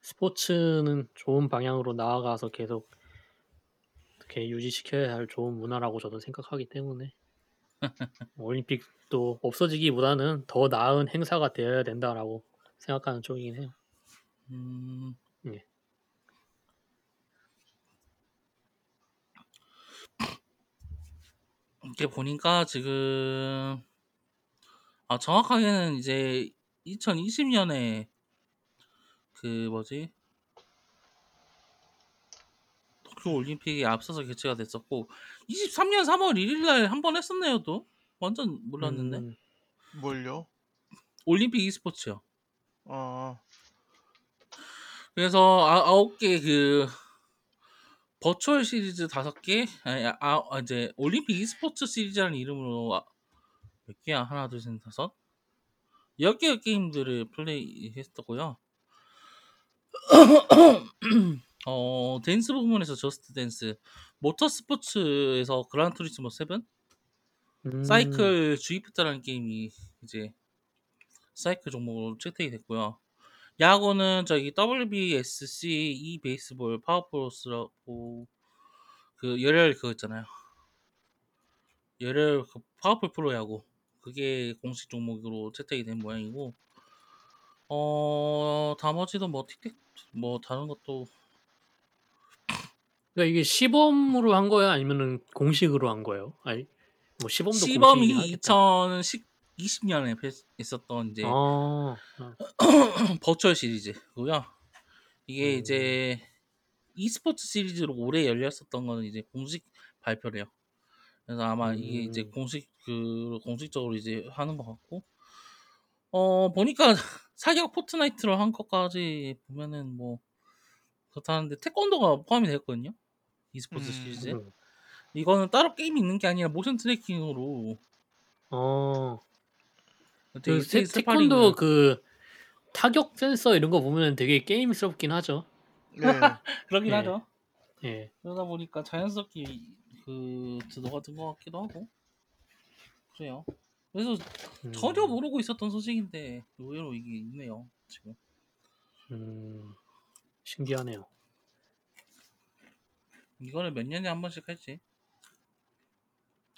S3: 스포츠는 좋은 방향으로 나아가서 계속 어떻게 유지시켜야 할 좋은 문화라고 저도 생각하기 때문에 올림픽도 없어지기보다는 더 나은 행사가 되어야 된다라고 생각하는 쪽이긴 해요.
S1: 음,
S3: 예.
S1: 이렇게 보니까 지금 아 정확하게는 이제 2020년에 그 뭐지 도쿄 올림픽에 앞서서 개최가 됐었고 23년 3월 1일 날 한 번 했었네요 또 완전 몰랐는데
S3: 음,
S2: 뭘요?
S1: 올림픽 e스포츠요
S2: 아,
S1: 그래서 아, 아홉 개 그 버추얼 시리즈 다섯 개? 아니, 아, 아, 이제 올림픽 e스포츠 시리즈라는 이름으로 아, 몇 개야? 하나 둘 셋 다섯? 열 개의 게임들을 플레이했었고요. 어 댄스 부분에서 Just Dance, 모터 스포츠에서 Gran Turismo 7,
S3: 음,
S1: 사이클 Zwift라는 게임이 이제 사이클 종목으로 채택이 됐고요. 야구는 저기 WBSC E 베이스볼 파워프로스라고 그 열혈 그거 있잖아요. 열혈 그 파워풀 프로 야구 그게 공식 종목으로 채택이 된 모양이고 어 나머지도 뭐 Tic Tac 뭐 다른 것도
S3: 그러니까 이게 시범으로 한 거야 아니면은 공식으로 한 거예요? 아니 뭐 시범도
S1: 시범이
S3: 하 겠다.
S1: 2020년에 있었던 이제
S3: 아, 아,
S1: virtual 시리즈고요. 이게
S3: 음.
S1: 이제 e스포츠 시리즈로 올해 열렸었던 거는 이제 공식 발표래요. 그래서 아마 이게 이제
S3: 음.
S1: 공식 그 공식적으로 이제 하는 것 같고 어 보니까 사격 Fortnite로 한 것까지 보면은 뭐 그렇다는데 태권도가 포함이 되었거든요. e스포츠
S2: 음.
S1: 시리즈에
S3: 음.
S1: 이거는 따로 게임이 있는 게 아니라 motion tracking으로
S3: 어, 그 태,
S1: 되게
S3: 태권도 그 타격 센서 이런 거 보면 되게 게임스럽긴 하죠.
S2: 네.
S1: 그러긴
S3: 예.
S1: 하죠.
S3: 예.
S1: 그러다 보니까 자연스럽게 그 들어가 든것 같기도 하고 그래요. 그래서
S3: 음,
S1: 전혀 모르고 있었던 소식인데 의외로 이게 있네요 지금.
S3: 음, 신기하네요.
S1: 이거를 몇 년에 한 번씩 할지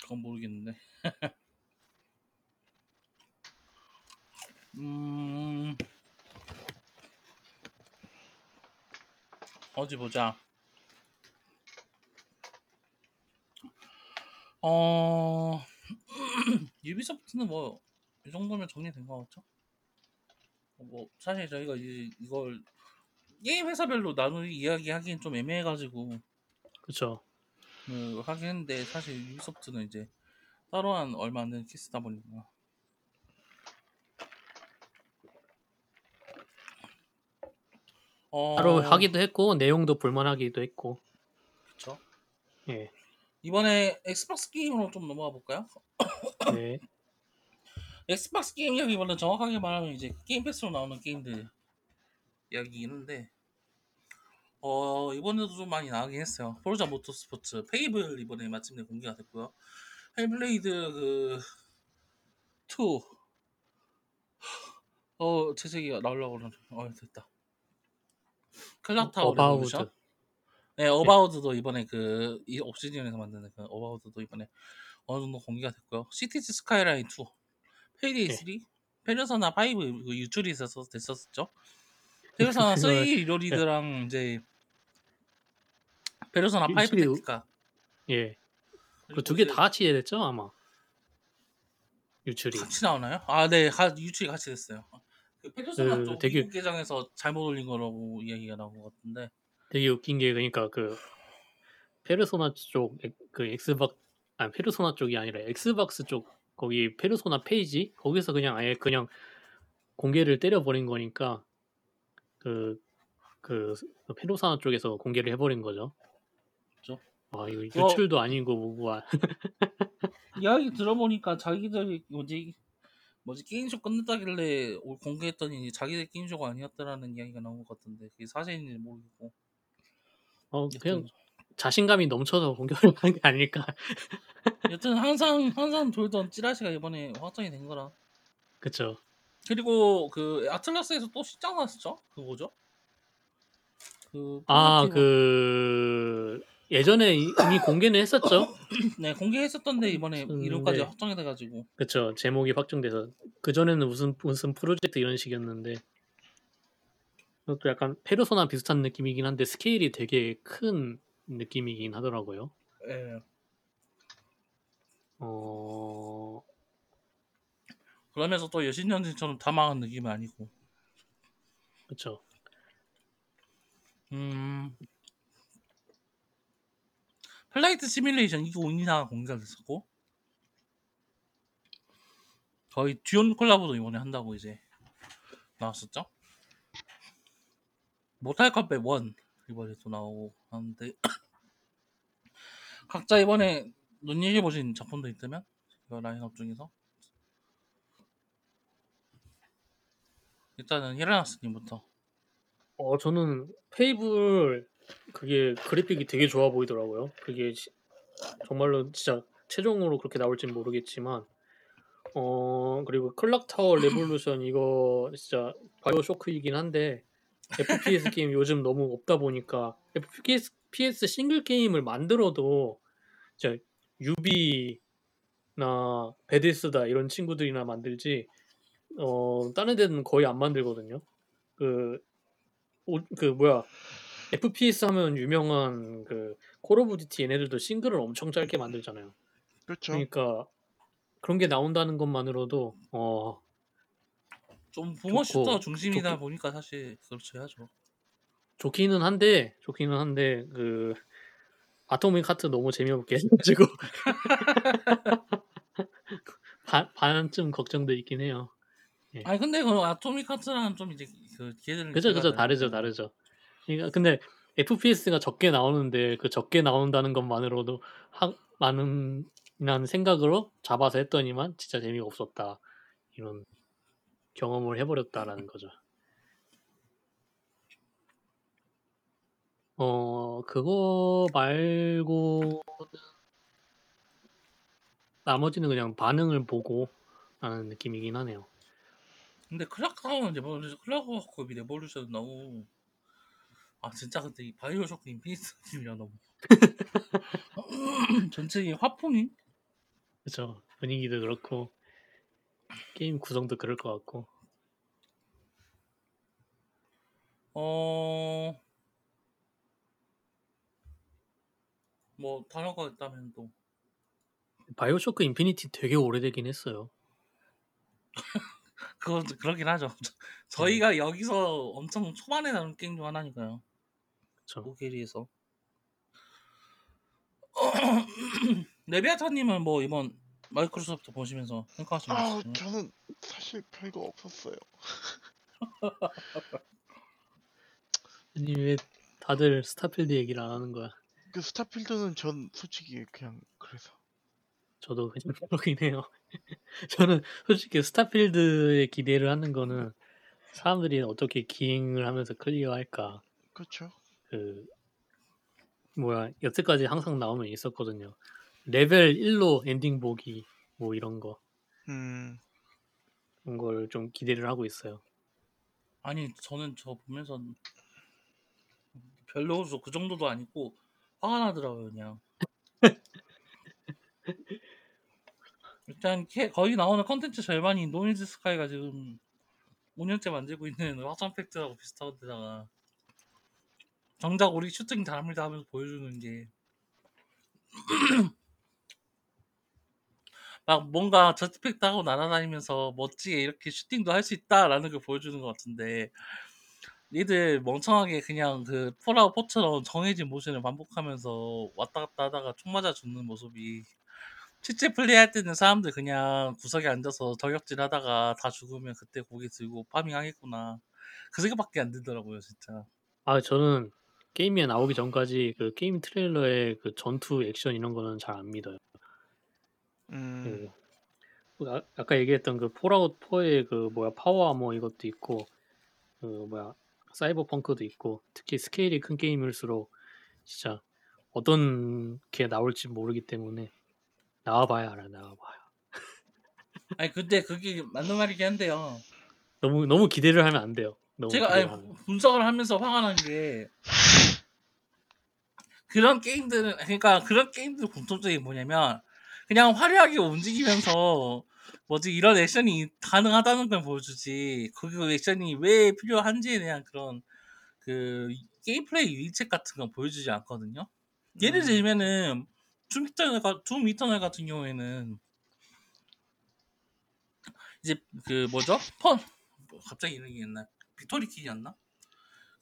S1: 그건 모르겠는데. 음 어디 보자. 어 유비소프트는 뭐 이 정도면 정리된 것 같죠? 어, 뭐 사실 저희가 이, 이걸 게임 회사별로 나누기 이야기하기엔 좀 애매해가지고
S3: 그렇죠.
S1: 그 하긴 했는데 사실 Ubisoft는 이제 따로 한 얼마 안 되는 케이스다 보니까 어,
S3: 따로 하기도 했고 내용도 볼만하기도 했고.
S1: 그쵸.
S3: 예.
S1: 이번에 Xbox 게임으로 좀 넘어가 볼까요?
S3: 네.
S1: Xbox 게임 이야기보다는 정확하게 말하면 이제 Game Pass로 나오는 게임들 이야기긴 한데 어 이번에도 좀 많이 나가긴 했어요 포르자 모터스포츠 페이블 이번에 마침내 공개가 됐고요 헬블레이드 그 2. 어 재채기 나오려고 그러네 어 됐다 클락워크
S3: 어바우드.
S1: 레볼루션 네 어바우드도 이번에 그 이 옵시디언에서 만드는 그 어바우드도 이번에 어느 정도 공개가 됐고요 시티즈 스카이라인 2 페이데이
S3: 네.
S1: 3 페르소나 5그 유출이 있어서 됐었죠 페르소나 3
S3: 그걸-
S1: 리로드랑 이제 페르소나 5
S3: 유출이-
S1: 택티카
S3: 예.
S1: 그
S3: 두 개 다 같이 됐죠 아마. 유출이.
S1: 같이 나오나요? 아, 네, 가, 유출이 같이 됐어요. 그 페르소나
S3: 그
S1: 쪽
S3: 되게-
S1: 미국 계정에서 잘못 올린 거라고 이야기가 나온 것 같은데,
S3: 되게 웃긴 게 그러니까 그 페르소나 쪽그 엑스박 아 페르소나 쪽이 아니라 엑스박스 쪽 거기 페르소나 페이지 거기서 그냥 아예 그냥 공개를 때려버린 거니까 그, 그 페르소나 쪽에서 공개를 해버린 거죠.
S1: 그죠?
S3: 아 이거
S1: 어.
S3: 유출도 아니고 뭐고 아
S1: 이야기 들어보니까 자기들이 뭐지 뭐지 게임쇼 끝냈다길래 올- 공개했더니 자기들 게임쇼가 아니었다라는 이야기가 나온 것 같은데 그게 사실인지 모르겠고
S3: 어 그냥
S1: 여튼,
S3: 자신감이 넘쳐서 공격을 한 게 아닐까.
S1: 여튼 항상 항상 돌던 찌라시가 이번에 확정이 된 거라
S3: 그쵸.
S1: 그리고 그 아틀라스에서 또 시장 났었죠? 그 뭐죠?
S3: 그아
S1: 포지티브-
S3: 그 예전에 이- 이미 공개는 했었죠.
S1: 네 공개했었던데 이번에
S3: 음,
S1: 이름까지
S3: 네.
S1: 확정이 돼가지고
S3: 그쵸. 제목이 확정돼서 그 전에는 무슨 무슨 프로젝트 이런 식이었는데 그것도 약간 페르소나 비슷한 느낌이긴 한데 스케일이 되게 큰 느낌이긴 하더라고요. 예어
S1: 그러면서 또 여신전생처럼 다 망한 느낌은 아니고
S3: 그쵸.
S1: 음 플라이트 시뮬레이션 252가 공개가 됐었고. 거기 듄 콜라보도 이번에 한다고 이제 나왔었죠? 모탈 컴뱃 1 이번에 또 나오고 하는데. 각자 이번에 눈여겨 보신 작품도 있다면? 그 라인업 중에서? 일단은 히라나스님부터.
S3: 어 저는 페이블 그게 그래픽이 되게 좋아 보이더라고요. 그게 시- 정말로 진짜 최종으로 그렇게 나올지는 모르겠지만 어 그리고 클락워크 레볼루션 이거 진짜 바이오 쇼크이긴 한데 FPS 게임 요즘 너무 없다 보니까 FPS PS 싱글 게임을 만들어도 진짜 유비나 베데스다 이런 친구들이나 만들지 어 다른 데는 거의 안 만들거든요. 그 오, 그 뭐야 FPS 하면 유명한 그 콜 오브 듀티 얘네들도 싱글을 엄청 짧게 만들잖아요.
S2: 그렇죠.
S3: 그러니까 그런 게 나온다는 것만으로도 어
S1: 좀 boomer shooter 중심이다
S3: 좋고.
S1: 보니까 사실 그렇죠 해야죠
S3: 좋기는 한데 좋기는 한데 그 아토믹 하트 너무 재미없게 해가지고 반 반쯤 걱정도 있긴 해요.
S1: 아니 근데 그 아토믹 하트랑 좀 이제 그 기회들은
S3: 그죠 그죠 다르죠 다르죠. 그러니까 근데 FPS가 적게 나오는데 그 적게 나온다는 것만으로도 하, 많은 이라는 생각으로 잡아서 했더니만 진짜 재미가 없었다 이런 경험을 해버렸다라는 거죠. 어 그거 말고 나머지는 그냥 반응을 보고 하는 느낌이긴 하네요.
S1: 근데 클락워크 레볼루션 클락워크 레볼루션 너무 아 진짜 근데 이 바이오쇼크 인피니트 팀이야 너무. 전체 화풍이?
S3: 그렇죠 분위기도 그렇고 게임 구성도 그럴 것 같고.
S1: 어... 뭐 다른 거 있다면 또.
S3: 바이오쇼크 인피니티 되게 오래되긴 했어요.
S1: 그거 그러긴 하죠 저희가 여기서 엄청 초반에 나온 게임 중 하나니까요
S3: 그렇죠.
S1: 오게리에서 레비아타님은 뭐 이번 마이크로소프트 보시면서 생각하시는 거
S2: 아,
S1: 있으세요?
S2: 저는 사실 별거 없었어요.
S3: 아니 왜 다들 스타필드 얘기를 안 하는 거야?
S2: 그 스타필드는 전 솔직히 그냥 그래서
S3: 저도 그냥 그러긴 해요. 저는 솔직히 스타필드에 기대를 하는 거는 사람들이 어떻게 기행을 하면서 클리어할까.
S2: 그렇죠.
S3: 그 뭐야 여태까지 항상 나오면 있었거든요. 레벨 1로 엔딩 보기 뭐 이런 거
S2: 음,
S3: 그런 걸 좀 기대를 하고 있어요.
S1: 아니 저는 저 보면서 별로 그 정도도 아니고 화가 나더라고요 그냥 일단 캐- 거기 나오는 컨텐츠 절반이 노맨즈 스카이가 지금 5년째 만들고 있는 확장팩하고 비슷한 데다가 정작 우리 슈팅 잘합니다 하면서 보여주는 게 막 뭔가 jetpack 하고 날아다니면서 멋지게 이렇게 슈팅도 할 수 있다라는 걸 보여주는 것 같은데 니들 멍청하게 그냥 그 폴아웃 4처럼 정해진 모션을 반복하면서 왔다 갔다 하다가 총 맞아 죽는 모습이 실제 플레이할 때는 사람들 그냥 구석에 앉아서 저격질 하다가 다 죽으면 그때 고개 들고 farming 하겠구나. 그 생각밖에 안 들더라고요 진짜.
S3: 아 저는 게임에 나오기 전까지 그 게임 트레일러의 그 전투 액션 이런 거는 잘 안 믿어요.
S2: 음,
S3: 그 아, 아까 얘기했던 그 폴아웃 4의 그 뭐야 파워 아머 이것도 있고 그 뭐야 사이버펑크도 있고 특히 스케일이 큰 게임일수록 진짜 어떤 게 나올지 모르기 때문에 나와봐야 알아 나와봐요.
S1: 아니 근데 그게 맞는 말이긴 한데요.
S3: 너무 너무 기대를 하면 안 돼요. 너무
S1: 제가 아니,
S3: 기대를 하면.
S1: 분석을 하면서 화가 난 게 그런 게임들은 그러니까 그런 게임들 공통점이 뭐냐면 그냥 화려하게 움직이면서 뭐지 이런 액션이 가능하다는 걸 보여주지 그 액션이 왜 필요한지에 대한 그런 그 게임 플레이 일책 같은 건 보여주지 않거든요. 예를
S2: 음.
S1: 들면은 Doom Eternal 가- Doom Eternal 같은 경우에는 이제 그 뭐죠? 펀뭐 갑자기 이름이 옛날 victory kill이었나?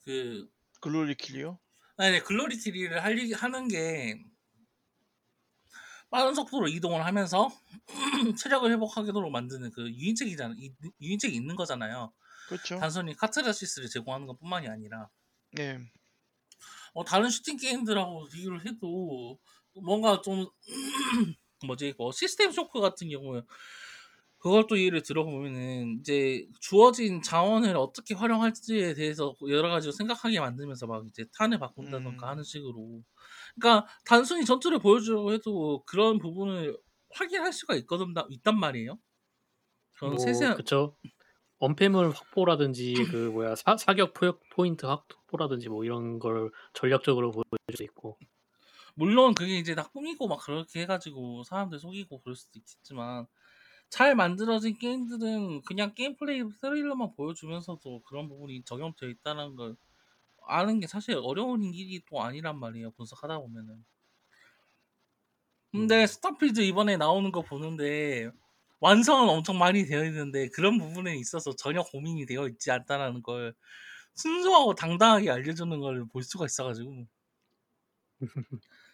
S1: 그
S2: glory kill이요?
S1: 아니 glory kill을 할, 하는 게 빠른 속도로 이동을 하면서 체력을 회복하도록 만드는 그 유인책이잖아 이- 유인책이 있는 거잖아요.
S2: 그렇죠.
S1: 단순히 카트라시스를 제공하는 것뿐만이 아니라
S2: 네.
S1: 어, 다른 슈팅 게임들하고 비교를 해도 뭔가 좀 뭐지 뭐 시스템 쇼크 같은 경우에 그걸 또 예를 들어보면은 이제 주어진 자원을 어떻게 활용할지에 대해서 여러 가지로 생각하게 만들면서 막 이제 탄을 바꾼다던가
S2: 음.
S1: 하는 식으로 그러니까 단순히 전투를 보여주려고 해도 그런 부분을 확인할 수가 있거든 있단 말이에요. 그런
S3: 뭐
S1: 세세한
S3: 그쵸. 엄폐물 확보라든지 그 뭐야 사, 사격 포, 포인트 확보라든지 뭐 이런 걸 전략적으로 보여줄 수 있고
S1: 물론 그게 이제 다 꾸미고 막 그렇게 해가지고 사람들 속이고 그럴 수도 있겠지만 잘 만들어진 게임들은 그냥 게임 플레이 트레일러만 보여주면서도 그런 부분이 적용되어 있다는 걸 아는 게 사실 어려운 일이 또 아니란 말이에요 분석하다 보면은 근데
S3: 음.
S1: 스타필드 이번에 나오는 거 보는데 완성은 엄청 많이 되어 있는데 그런 부분에 있어서 전혀 고민이 되어 있지 않다라는 걸 순수하고 당당하게 알려주는 걸 볼 수가 있어가지고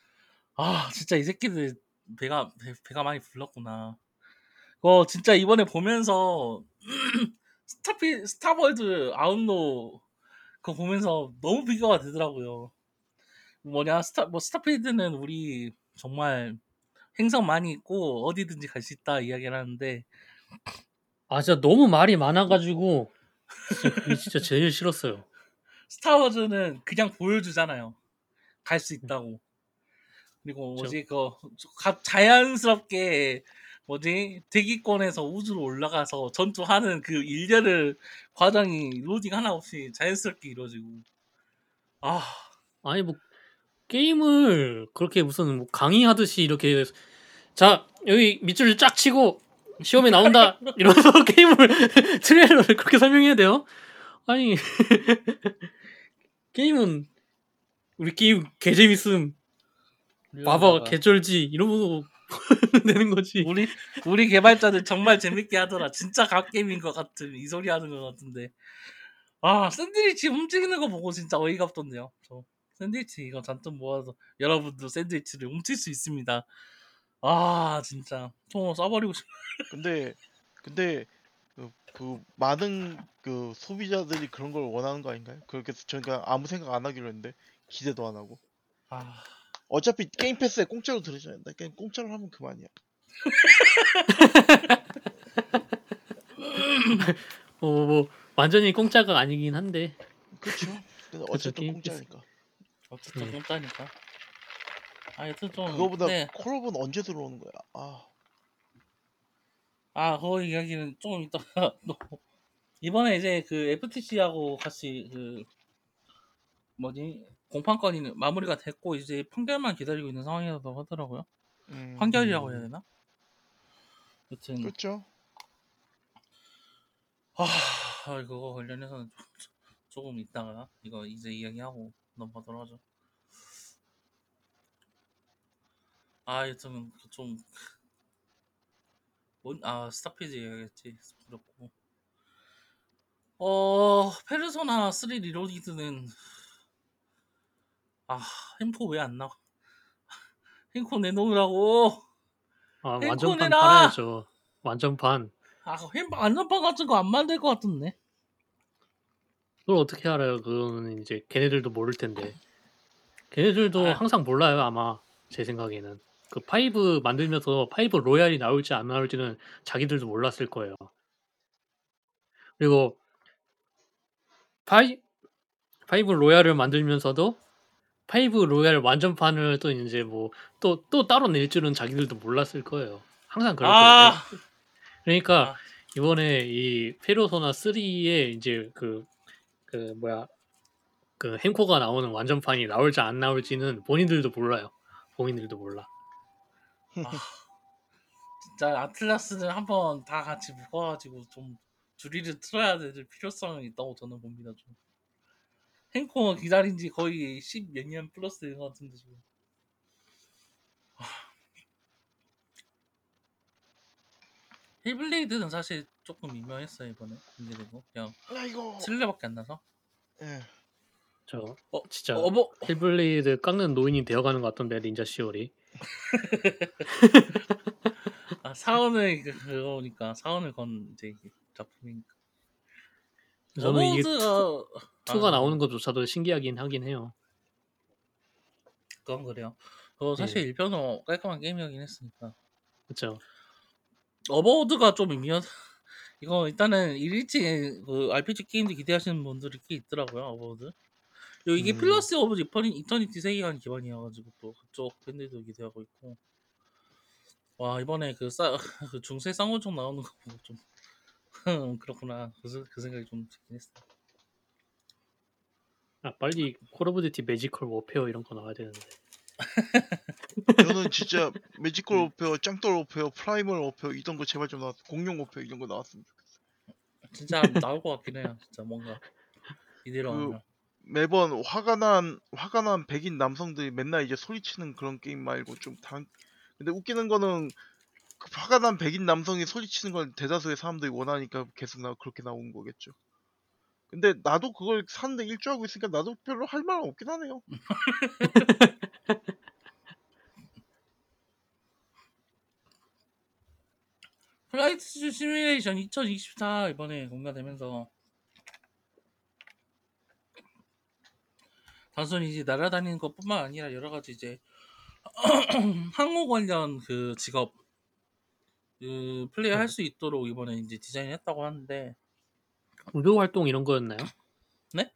S1: 아 진짜 이 새끼들 배가 배, 배가 많이 불렀구나. 어 진짜 이번에 보면서 스타피 Star Wars Outlaws 그거 보면서 너무 비교가 되더라고요. 뭐냐 스타 뭐 Starfield는 우리 정말 행성 많이 있고 어디든지 갈 수 있다 이야기를 하는데
S3: 아 진짜 너무 말이 많아가지고 진짜 진짜 제일 싫었어요.
S1: Star Wars는 그냥 보여주잖아요. 갈 수 있다고. 그리고 뭐지? 그 자연스럽게 뭐지? 대기권에서 우주로 올라가서 전투하는 그 일련의 과정이 로딩 하나 없이 자연스럽게 이루어지고. 아.
S3: 아니 뭐 게임을 그렇게 무슨 뭐 강의하듯이 이렇게 자 여기 밑줄을 쫙 치고 시험에 나온다. 이러면서 게임을 트레일러를 그렇게 설명해야 돼요? 아니. 게임은 우리 게임 개 재밌음 봐봐 개쩔지 이러고 되는 거지
S1: 우리 우리 개발자들 정말 재밌게 하더라. 진짜 갓게임인 것 같은 이 소리 하는 것 같은데. 아 샌드위치 움직이는 거 보고 진짜 어이가 없던데요. 저 샌드위치 이거 잔뜩 모아서 여러분도 샌드위치를 훔칠 수 있습니다. 아 진짜 통 써버리고 싶.
S2: 근데 근데 그, 그 많은 그 소비자들이 그런 걸 원하는 거 아닌가요? 그렇게 저희가 아무 생각 안 하기로 했는데 기대도 안 하고
S1: 아
S2: 어차피 게임 패스에 공짜로 들으셔야 된다. 그냥 공짜로 하면 그만이야.
S3: 어, 뭐 완전히 공짜가 아니긴 한데
S2: 그렇죠. 근데 어쨌든 공짜니까.
S1: 어쨌든
S3: 음.
S1: 꼼다니까. 아 여튼 좀
S2: 그거보다
S1: 네.
S2: 콜업은 언제 들어오는 거야? 아
S1: 아, 그거 이야기는 조금 이따가 또 이번에 이제 그 FTC하고 같이 그 뭐지 공판건이 마무리가 됐고 이제 판결만 기다리고 있는 상황이라고 하더라고요.
S2: 음,
S1: 판결이라고 해야 되나? 여튼
S2: 그렇죠.
S1: 아 그거 관련해서는 좀, 조금 이따가 이거 이제 이야기하고 넘어가도록 하죠. 아 여튼 좀 뭔, 아 Starfield 얘기했지 그렇고 어 페르소나 3 Reloaded는 아 햄코 왜 안 나와? 햄코 내놓으라고.
S3: 아 완전판
S1: 내놔!
S3: 팔아야죠. 완전판.
S1: 아 햄 완전판 같은 거 안 만들 것 같은데.
S3: 그걸 어떻게 알아요? 그거는 이제 걔네들도 모를 텐데. 걔네들도
S1: 아.
S3: 항상 몰라요 아마. 제 생각에는. 그 Five 만들면서 Five Royal이 나올지 안 나올지는 자기들도 몰랐을 거예요. 그리고 파이 Five Royal을 만들면서도 Five Royal 완전판을 또 이제 뭐 또 또 따로 낼 줄은 자기들도 몰랐을 거예요. 항상 그럴 거예요.
S1: 아,
S3: 그러니까
S1: 아,
S3: 이번에 이 페르소나 3에 이제 그, 그 뭐야 그 햄코가 나오는 완전판이 나올지 안 나올지는 본인들도 몰라요. 본인들도 몰라.
S1: 진짜 Atlus는 한번 다 같이 묶어가지고 좀 주리를 틀어야 될 필요성이 있다고 저는 봅니다. 좀. 햄코 기다린 지 거의 10 몇 년 플러스 된것 같은데 지금. Hellblade는 사실 조금 미묘했어요 이번에 공개되고 그냥. 슬레밖에 안 나서
S2: 예.
S3: 저
S1: 어,
S3: 진짜
S1: 어버
S3: 힐블레이드 깎는 노인이 되어가는 것 같던데 닌자 시월이.
S1: 아, 사원을 그- 그거니까 사원을 건 이제 이게 작품이니까
S3: 저는 이게
S1: 어버드가
S3: 투가
S1: 아,
S3: 나오는 것조차도 신기하긴 하긴 해요.
S1: 그건 그래요. 어, 사실
S3: 예.
S1: 일편은 깔끔한 게임이긴 했으니까
S3: 그렇죠.
S1: Avowed가 좀 미묘한 이거 일단은 일인칭 그 RPG 게임도 기대하시는 분들이 꽤 있더라고요 Avowed. 그리고 이게
S2: 음.
S1: Pillars of Eterni, Eternity 세계관 기반이어가지고 또 그쪽 팬들도 기대하고 있고 와 이번에 그, 싸, 그 중세 쌍권총 나오는 거 보고 좀 그렇구나 그, 생- 그 생각이 좀 들긴 했어.
S3: 아 빨리 Call of Duty Magical Warfare 이런 거 나와야 되는데.
S2: 저는 진짜 Magical Warfare, 짱돌 Warfare, Primal Warfare 이런 거 제발 좀 나왔. 공룡 오페어 이런 거 나왔으면 좋겠어.
S1: 진짜 나올 것 같긴 해요. 진짜 뭔가 이대로
S2: 그-
S1: 하면.
S2: 매번 화가 난 화가 난 백인 남성들이 맨날 이제 소리치는 그런 게임 말고 좀 다른. 근데 웃기는 거는 그 화가 난 백인 남성이 소리치는 걸 대다수의 사람들이 원하니까 계속 나 그렇게 나온 거겠죠. 근데 나도 그걸 사는데 일조하고 있으니까 나도 별로 할 말은 없긴 하네요.
S1: Flight Simulation 2024 이번에 공개되면서 단순히 이제 날아다니는 것뿐만 아니라 여러 가지 이제 항공 관련 그 직업 그 플레이 할 수 있도록 이번에 이제 디자인했다고 하는데
S3: 구호 활동 이런 거였나요?
S1: 네?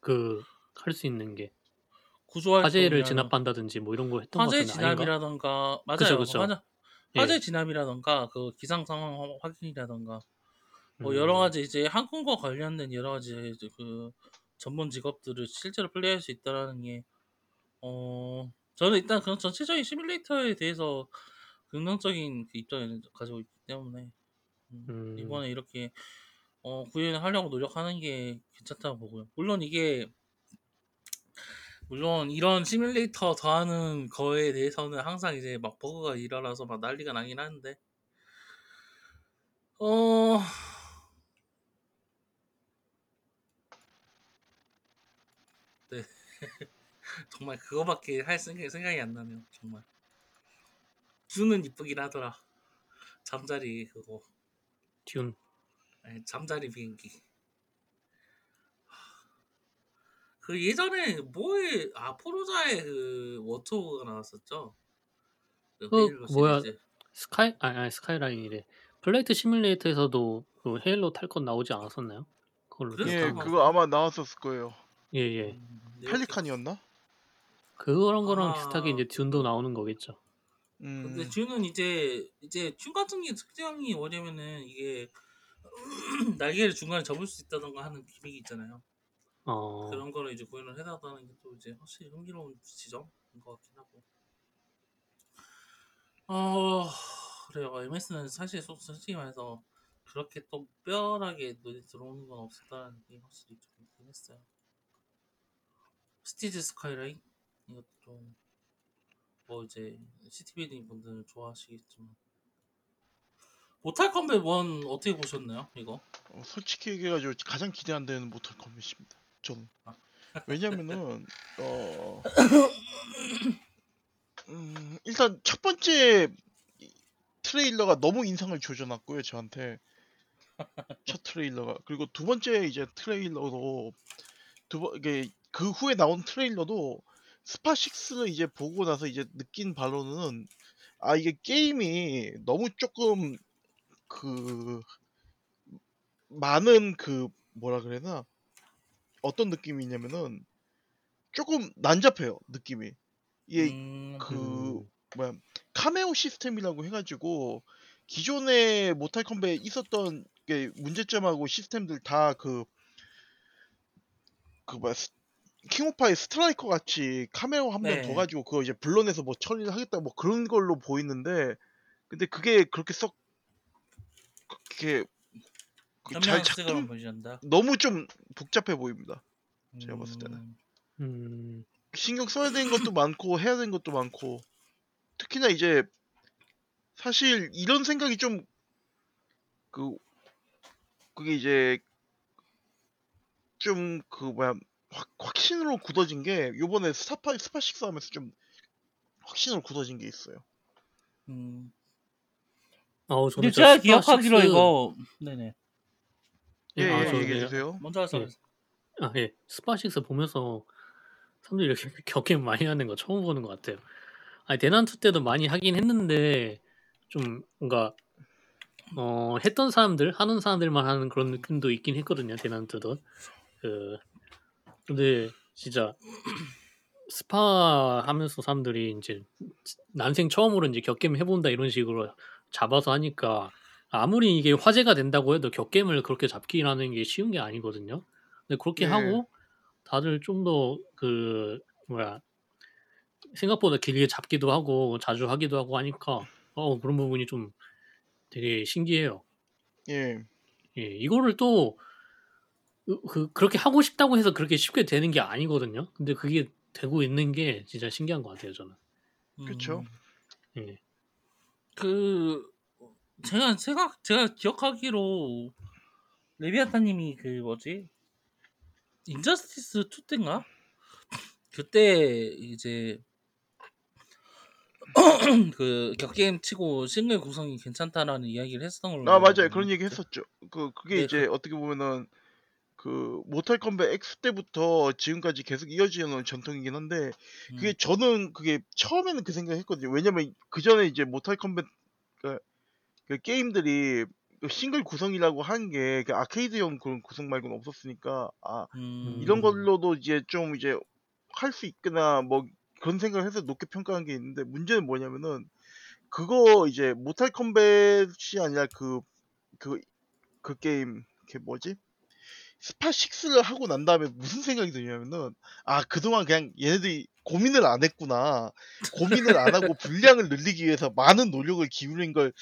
S3: 그 할 수 있는 게
S1: 구조할
S3: 화재를 진압한다든지 뭐 이런 거 했던 거
S1: 화재
S3: 같은데?
S1: 진압이라던가 맞아요.
S3: 그쵸, 그쵸.
S1: 화재,
S3: 예.
S1: 화재 진압이라던가 그 기상 상황 확- 확인이라던가 뭐
S3: 음,
S1: 여러 가지 이제 항공과 관련된 여러 가지 그 전문 직업들을 실제로 플레이할 수 있다라는 게 어, 저는 일단 그런 전체적인 시뮬레이터에 대해서 긍정적인 그 입장을 가지고 있기 때문에 음,
S3: 음.
S1: 이번에 이렇게 어, 구현하려고 노력하는 게 괜찮다고 보고요. 물론 이게 물론 이런 시뮬레이터 더하는 거에 대해서는 항상 이제 막 버그가 일어나서 막 난리가 나긴 하는데 어 네. 정말 그거밖에 할 생각이, 생각이 안 나네요. 정말. 듀는 이쁘긴 하더라. 잠자리 그거.
S3: 듀운
S1: 아니, 잠자리 비행기. 그 예전에 뭐에 아 포르자의 그 워토가 나왔었죠. 그
S3: 그
S1: Halo
S3: 뭐야,
S1: 시리즈.
S3: 스카이 아니, 아니 스카이라인이래. Flight Simulator에서도 그 Halo 탈 것 나오지 않았었나요? 그걸로
S2: 예,
S3: 비슷한 거.
S2: 그거 아마 나왔었을 거예요.
S3: 예, 예.
S1: 음, 네,
S2: Pelican이었나?
S3: 그런 거랑
S1: 아.
S3: 비슷하게 이제 Dune도 나오는 거겠죠.
S2: 음.
S1: 근데 Dune은 이제 이제 Dune 같은 게 특징이 뭐냐면은 이게 날개를 중간에 접을 수 있다던가 하는 gimmick이 있잖아요.
S3: 어.
S1: 그런 거를 이제 구현을 해놨다는 게 또 이제 확실히 흥미로운 지점인 것 같긴 하고. 어 그래요. MS는 사실 소- 솔직히 말해서 그렇게 또 뼈하게 눈에 들어오는 건 없었다는 게 확실히 좀 있긴 했어요. Cities Skylines 이것도 뭐 이제 city building 분들은 좋아하시겠지만 Mortal Kombat 1 어떻게 보셨나요? 이거?
S2: 어, 솔직히 얘기해가지고 가장 기대 안 되는 Mortal Kombat입니다. 저는
S1: 아.
S2: 왜냐면은 어 음, 일단 첫 번째 이- 트레일러가 너무 인상을 줘줘놨고요 저한테 첫 트레일러가 그리고 두 번째 이제 트레일러도 두 번 이게 그 후에 나온 트레일러도 스파 6를 이제 보고 나서 이제 느낀 바로는 아 이게 게임이 너무 조금 그 많은 그 뭐라 그래나 어떤 느낌이냐면은 조금 난잡해요 느낌이 이게
S1: 음,
S2: 그
S3: 음.
S2: 뭐야 카메오 시스템이라고 해가지고 기존에 Mortal Kombat 있었던 게 문제점하고 시스템들 다 그 그 뭐야 스- 킹오파의 스트라이커 같이 카메오 한명
S1: 네.
S2: 더 가지고 그거 이제 불러내서 뭐 처리를 하겠다 뭐 그런 걸로 보이는데 근데 그게 그렇게 썩 그렇게 그잘 작동. 너무 좀 복잡해 보입니다. 제가 봤을 때는.
S1: 음,
S3: 음.
S2: 신경 써야 되는 것도 많고 해야 되는 것도 많고 특히나 이제 사실 이런 생각이 좀 그 그게 이제 좀 그 뭐야 확, 확신으로 굳어진 게 요번에 스타파 스파식스 하면서 좀 확신으로 굳어진 게 있어요.
S1: 음.
S3: 아우 저는
S1: 근데 제가
S3: 스파
S1: 기억하기로
S3: 식스-
S1: 이거 네네
S2: 예,
S3: 아,
S2: 예,
S3: 저
S2: 얘기해
S3: 네.
S2: 주세요.
S1: 먼저 하세요.
S3: 예. 아, 예. 스파식스 보면서 사람들이 이렇게 격겜 많이 하는 거 처음 보는 것 같아요. 아니, 대난투 때도 많이 하긴 했는데, 좀, 뭔가, 어, 했던 사람들, 하는 사람들만 하는 그런 느낌도 있긴 했거든요, 대난투도. 그, 근데, 진짜, 스파 하면서 사람들이 이제, 난생 처음으로 이제 격겜 해 본다 이런 식으로 잡아서 하니까, 아무리 이게 화제가 된다고 해도 격겜을 그렇게 잡기라는 게 쉬운 게 아니거든요. 근데 그렇게
S2: 네.
S3: 하고 다들 좀 더 그 뭐야 생각보다 길게 잡기도 하고 자주 하기도 하고 하니까 어 그런 부분이 좀 되게 신기해요.
S2: 예.
S3: 예, 이거를 또 그, 그- 그렇게 하고 싶다고 해서 그렇게 쉽게 되는 게 아니거든요. 근데 그게 되고 있는 게 진짜 신기한 것 같아요, 저는.
S2: 그쵸.
S1: 음,
S3: 예.
S1: 그 제가 생각 제가 기억하기로 레비아타님이 그 뭐지 인저스티스 2 때인가 그때 이제 그 격게임 치고 싱글 구성이 괜찮다라는 이야기를 했었던 걸로
S2: 아
S1: 맞아요.
S2: 그런 얘기 했었죠. 그 그게
S1: 네,
S2: 이제 어떻게 보면은 그 모탈 컴뱃 X 때부터 지금까지 계속 이어지는 전통이긴 한데 그게
S1: 음,
S2: 저는 그게 처음에는 그 생각했거든요. 왜냐면 그 전에 이제 모탈 컴뱃 그, 그 게임들이 그 싱글 구성이라고 한게그 아케이드용 그런 구성 말고는 없었으니까 아
S1: 음,
S2: 이런
S3: 음.
S2: 걸로도 이제 좀 이제 할 수 있구나 뭐 그런 생각을 해서 높게 평가한 게 있는데 문제는 뭐냐면은 그거 이제 Mortal Kombat이 아니라 그 그 그 게임 그 뭐지 스파 6를 하고 난 다음에 무슨 생각이 드냐면은 아 그동안 그냥 얘네들이 고민을 안 했구나 고민을 안 하고 분량을 늘리기 위해서 많은 노력을 기울인 걸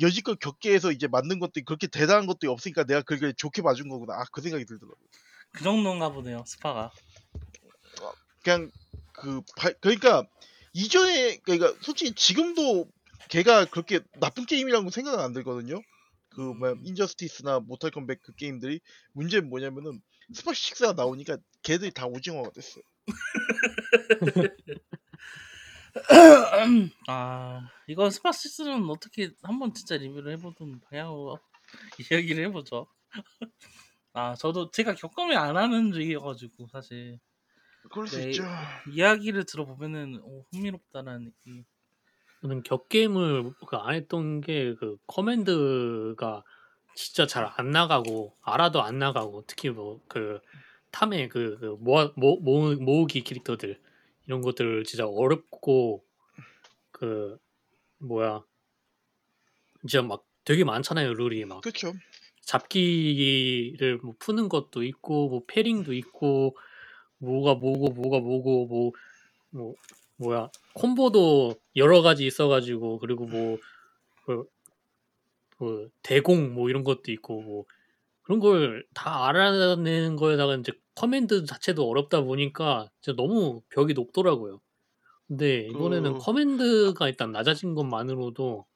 S2: 여지껏 겪게 해서 이제 만든 것들이 그렇게 대단한 것들이 없으니까 내가 그걸 좋게 봐준 거구나 아 그 생각이 들더라고요
S1: 그 정도인가 보네요 스파가.
S2: 그냥 그 바- 그러니까 이전에 그러니까 솔직히 지금도 걔가 그렇게 나쁜 게임이라고 생각은 안 들거든요. 그 뭐야
S1: 음.
S2: Injustice나 Mortal Kombat 그 게임들이 문제는 뭐냐면은 스파 6가 나오니까 걔들이 다 오징어가 됐어요.
S1: 아 이거 스파 six는 어떻게 한번 진짜 리뷰를 해보는 방향으로 이야기를 해보죠. 아 저도 제가 겪음이 안 하는 주의여가지고 사실
S2: 그럴 수
S1: 네.
S2: 있죠.
S1: 이야기를 들어보면은 오, 흥미롭다는 느낌.
S3: 저는 격게임을 그 안 했던 게 그 커맨드가 진짜 잘 안 나가고 알아도 안 나가고 특히 뭐 그 탐의 그, 그 모아, 모, 모, 모으기 캐릭터들 이런 것들 진짜 어렵고 그 뭐야 진짜 막 되게 많잖아요 룰이 막
S2: 그렇죠.
S3: 잡기를 뭐 푸는 것도 있고 뭐 parrying도 있고 뭐가 뭐고 뭐가 뭐고 뭐 뭐 뭐야 콤보도 여러 가지 있어가지고 그리고 뭐 그 그 대공 뭐 이런 것도 있고 뭐 그런 걸 다 알아내는 거에다가 이제 command 자체도 어렵다 보니까 진짜 너무 벽이 높더라고요. 근데 이번에는
S2: 그-
S3: 커맨드가 일단 낮아진 것만으로도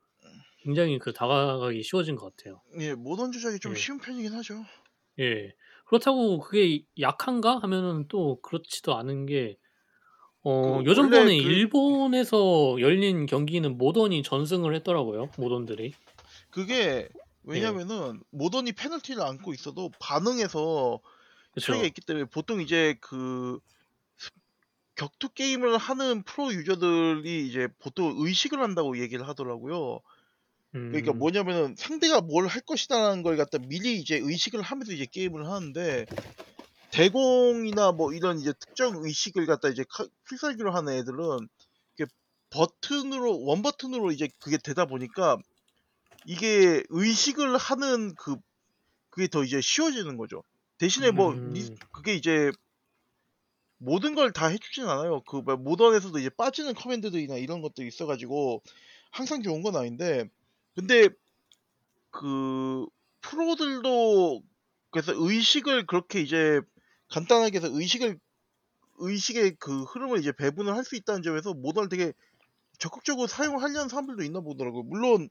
S3: 굉장히 그 다가가기 쉬워진 것 같아요.
S2: 예, 모던 조작이 좀
S3: 예.
S2: 쉬운 편이긴 하죠.
S3: 예. 그렇다고 그게 약한가 하면은 또 그렇지도 않은 게, 어,
S2: 그
S3: 요즘번에
S2: 원래 그-
S3: 일본에서 열린 경기는 모던이 전승을 했더라고요. 모던들이.
S2: 그게 왜냐면은 모던이 페널티를 안고 있어도 반응해서
S3: 그쵸.
S2: 차이가 있기 때문에 보통 이제 그 스- 격투 게임을 하는 프로 user들이 이제 보통 의식을 한다고 얘기를 하더라고요. 그러니까
S3: 음.
S2: 뭐냐면은 상대가 뭘 할 것이다라는 걸 갖다 미리 이제 의식을 하면서 이제 게임을 하는데 대공이나 뭐 이런 이제 특정 의식을 갖다 이제 카- 필살기로 하는 애들은 이게 버튼으로 one 버튼으로 이제 그게 되다 보니까 이게 의식을 하는 그 그게 더 이제 쉬워지는 거죠. 대신에 뭐 리-
S3: 음.
S2: 그게 이제 모든 걸 다 해주진 않아요. 그뭐 모던에서도 이제 빠지는 커맨드들이나 이런 것들이 있어가지고 항상 좋은 건 아닌데 근데 그 프로들도 그래서 의식을 그렇게 이제 간단하게 해서 의식을 의식의 그 흐름을 이제 배분을 할 수 있다는 점에서 모던을 되게 적극적으로 사용하려는 사람들도 있나 보더라고요. 물론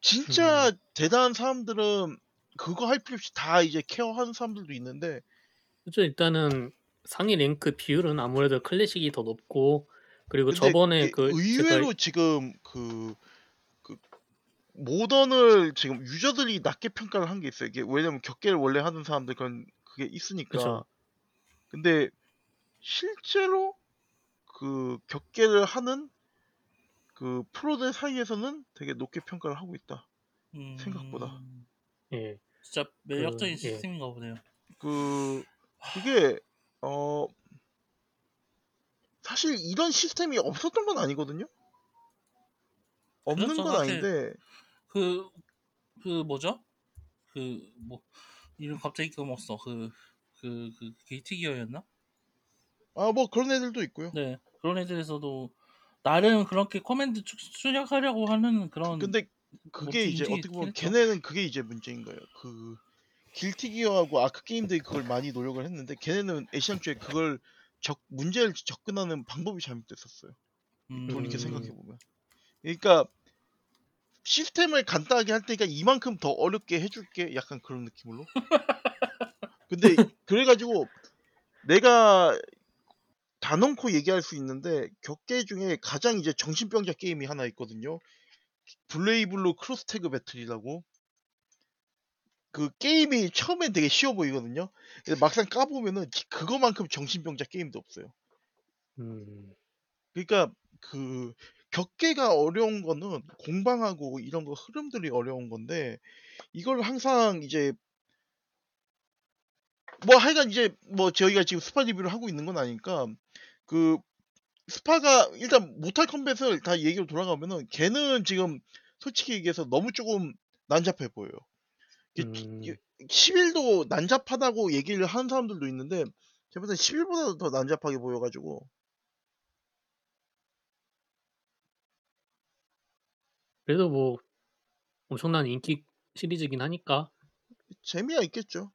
S2: 진짜
S3: 음.
S2: 대단한 사람들은 그거 할 필요 없이 다 이제 케어하는 사람들도 있는데
S3: 그쵸. 일단은 상위 랭크 비율은 아무래도 클래식이 더 높고 그리고 저번에 그
S2: 의외로
S3: 제가
S2: 지금 그, 그 모던을 지금 유저들이 낮게 평가를 한 게 있어요. 이게 왜냐면 격계를 원래 하는 사람들 그런 그게 있으니까.
S3: 그쵸.
S2: 근데 실제로 그 격계를 하는 그 프로들 사이에서는 되게 높게 평가를 하고 있다. 생각보다.
S1: 음,
S3: 예.
S1: 진짜 매력적인
S3: 그, 예.
S1: 시스템인가 보네요.
S2: 그 그게 어 사실 이런 시스템이 없었던 건 아니거든요. 없는
S1: 그렇죠,
S2: 건. 아닌데
S1: 그, 그 뭐죠? 그 뭐 이름 갑자기 까먹었어. 그, 그, 그 Guilty Gear였나?
S2: 아 뭐 그런 애들도 있고요.
S1: 네. 그런 애들에서도 나름 그렇게 command 출- 출력하려고 하는 그런
S2: 근데 그게 이제 어떻게 보면
S1: 했죠.
S2: 걔네는 그게 이제 문제인 거예요. 그 길티 기어하고 아크 게임들이 그걸 많이 노력을 했는데 걔네는 애시당초에 그걸 적 문제를 접근하는 방법이 잘못됐었어요. 돌이켜
S3: 음.
S2: 생각해 보면. 그러니까 시스템을 간단하게 할 테니까 이만큼 더 어렵게 해줄게 약간 그런 느낌으로. 근데 그래가지고 내가 단언코 얘기할 수 있는데 격계 중에 가장 이제 정신병자 게임이 하나 있거든요. 블레이블로 크로스태그 배틀이라고. 그 게임이 처음엔 되게 쉬워 보이거든요. 근데 막상 까보면은 기- 그거만큼 정신병자 게임도 없어요.
S3: 음.
S2: 그러니까 그 격계가 어려운 거는 공방하고 이런 거 흐름들이 어려운 건데 이걸 항상 이제 뭐 하여간 이제 뭐 저희가 지금 스파 리뷰를 하고 있는 건 아니까 그 스파가 일단 Mortal Kombat을 다 얘기로 돌아가면은 걔는 지금 솔직히 얘기해서 너무 조금 난잡해 보여요. 이게
S3: 음.
S2: 11도 난잡하다고 얘기를 하는 사람들도 있는데 제가 볼땐 11보다도 더 난잡하게 보여가지고
S3: 그래도 뭐 엄청난 인기 시리즈긴 하니까
S2: 재미가 있겠죠.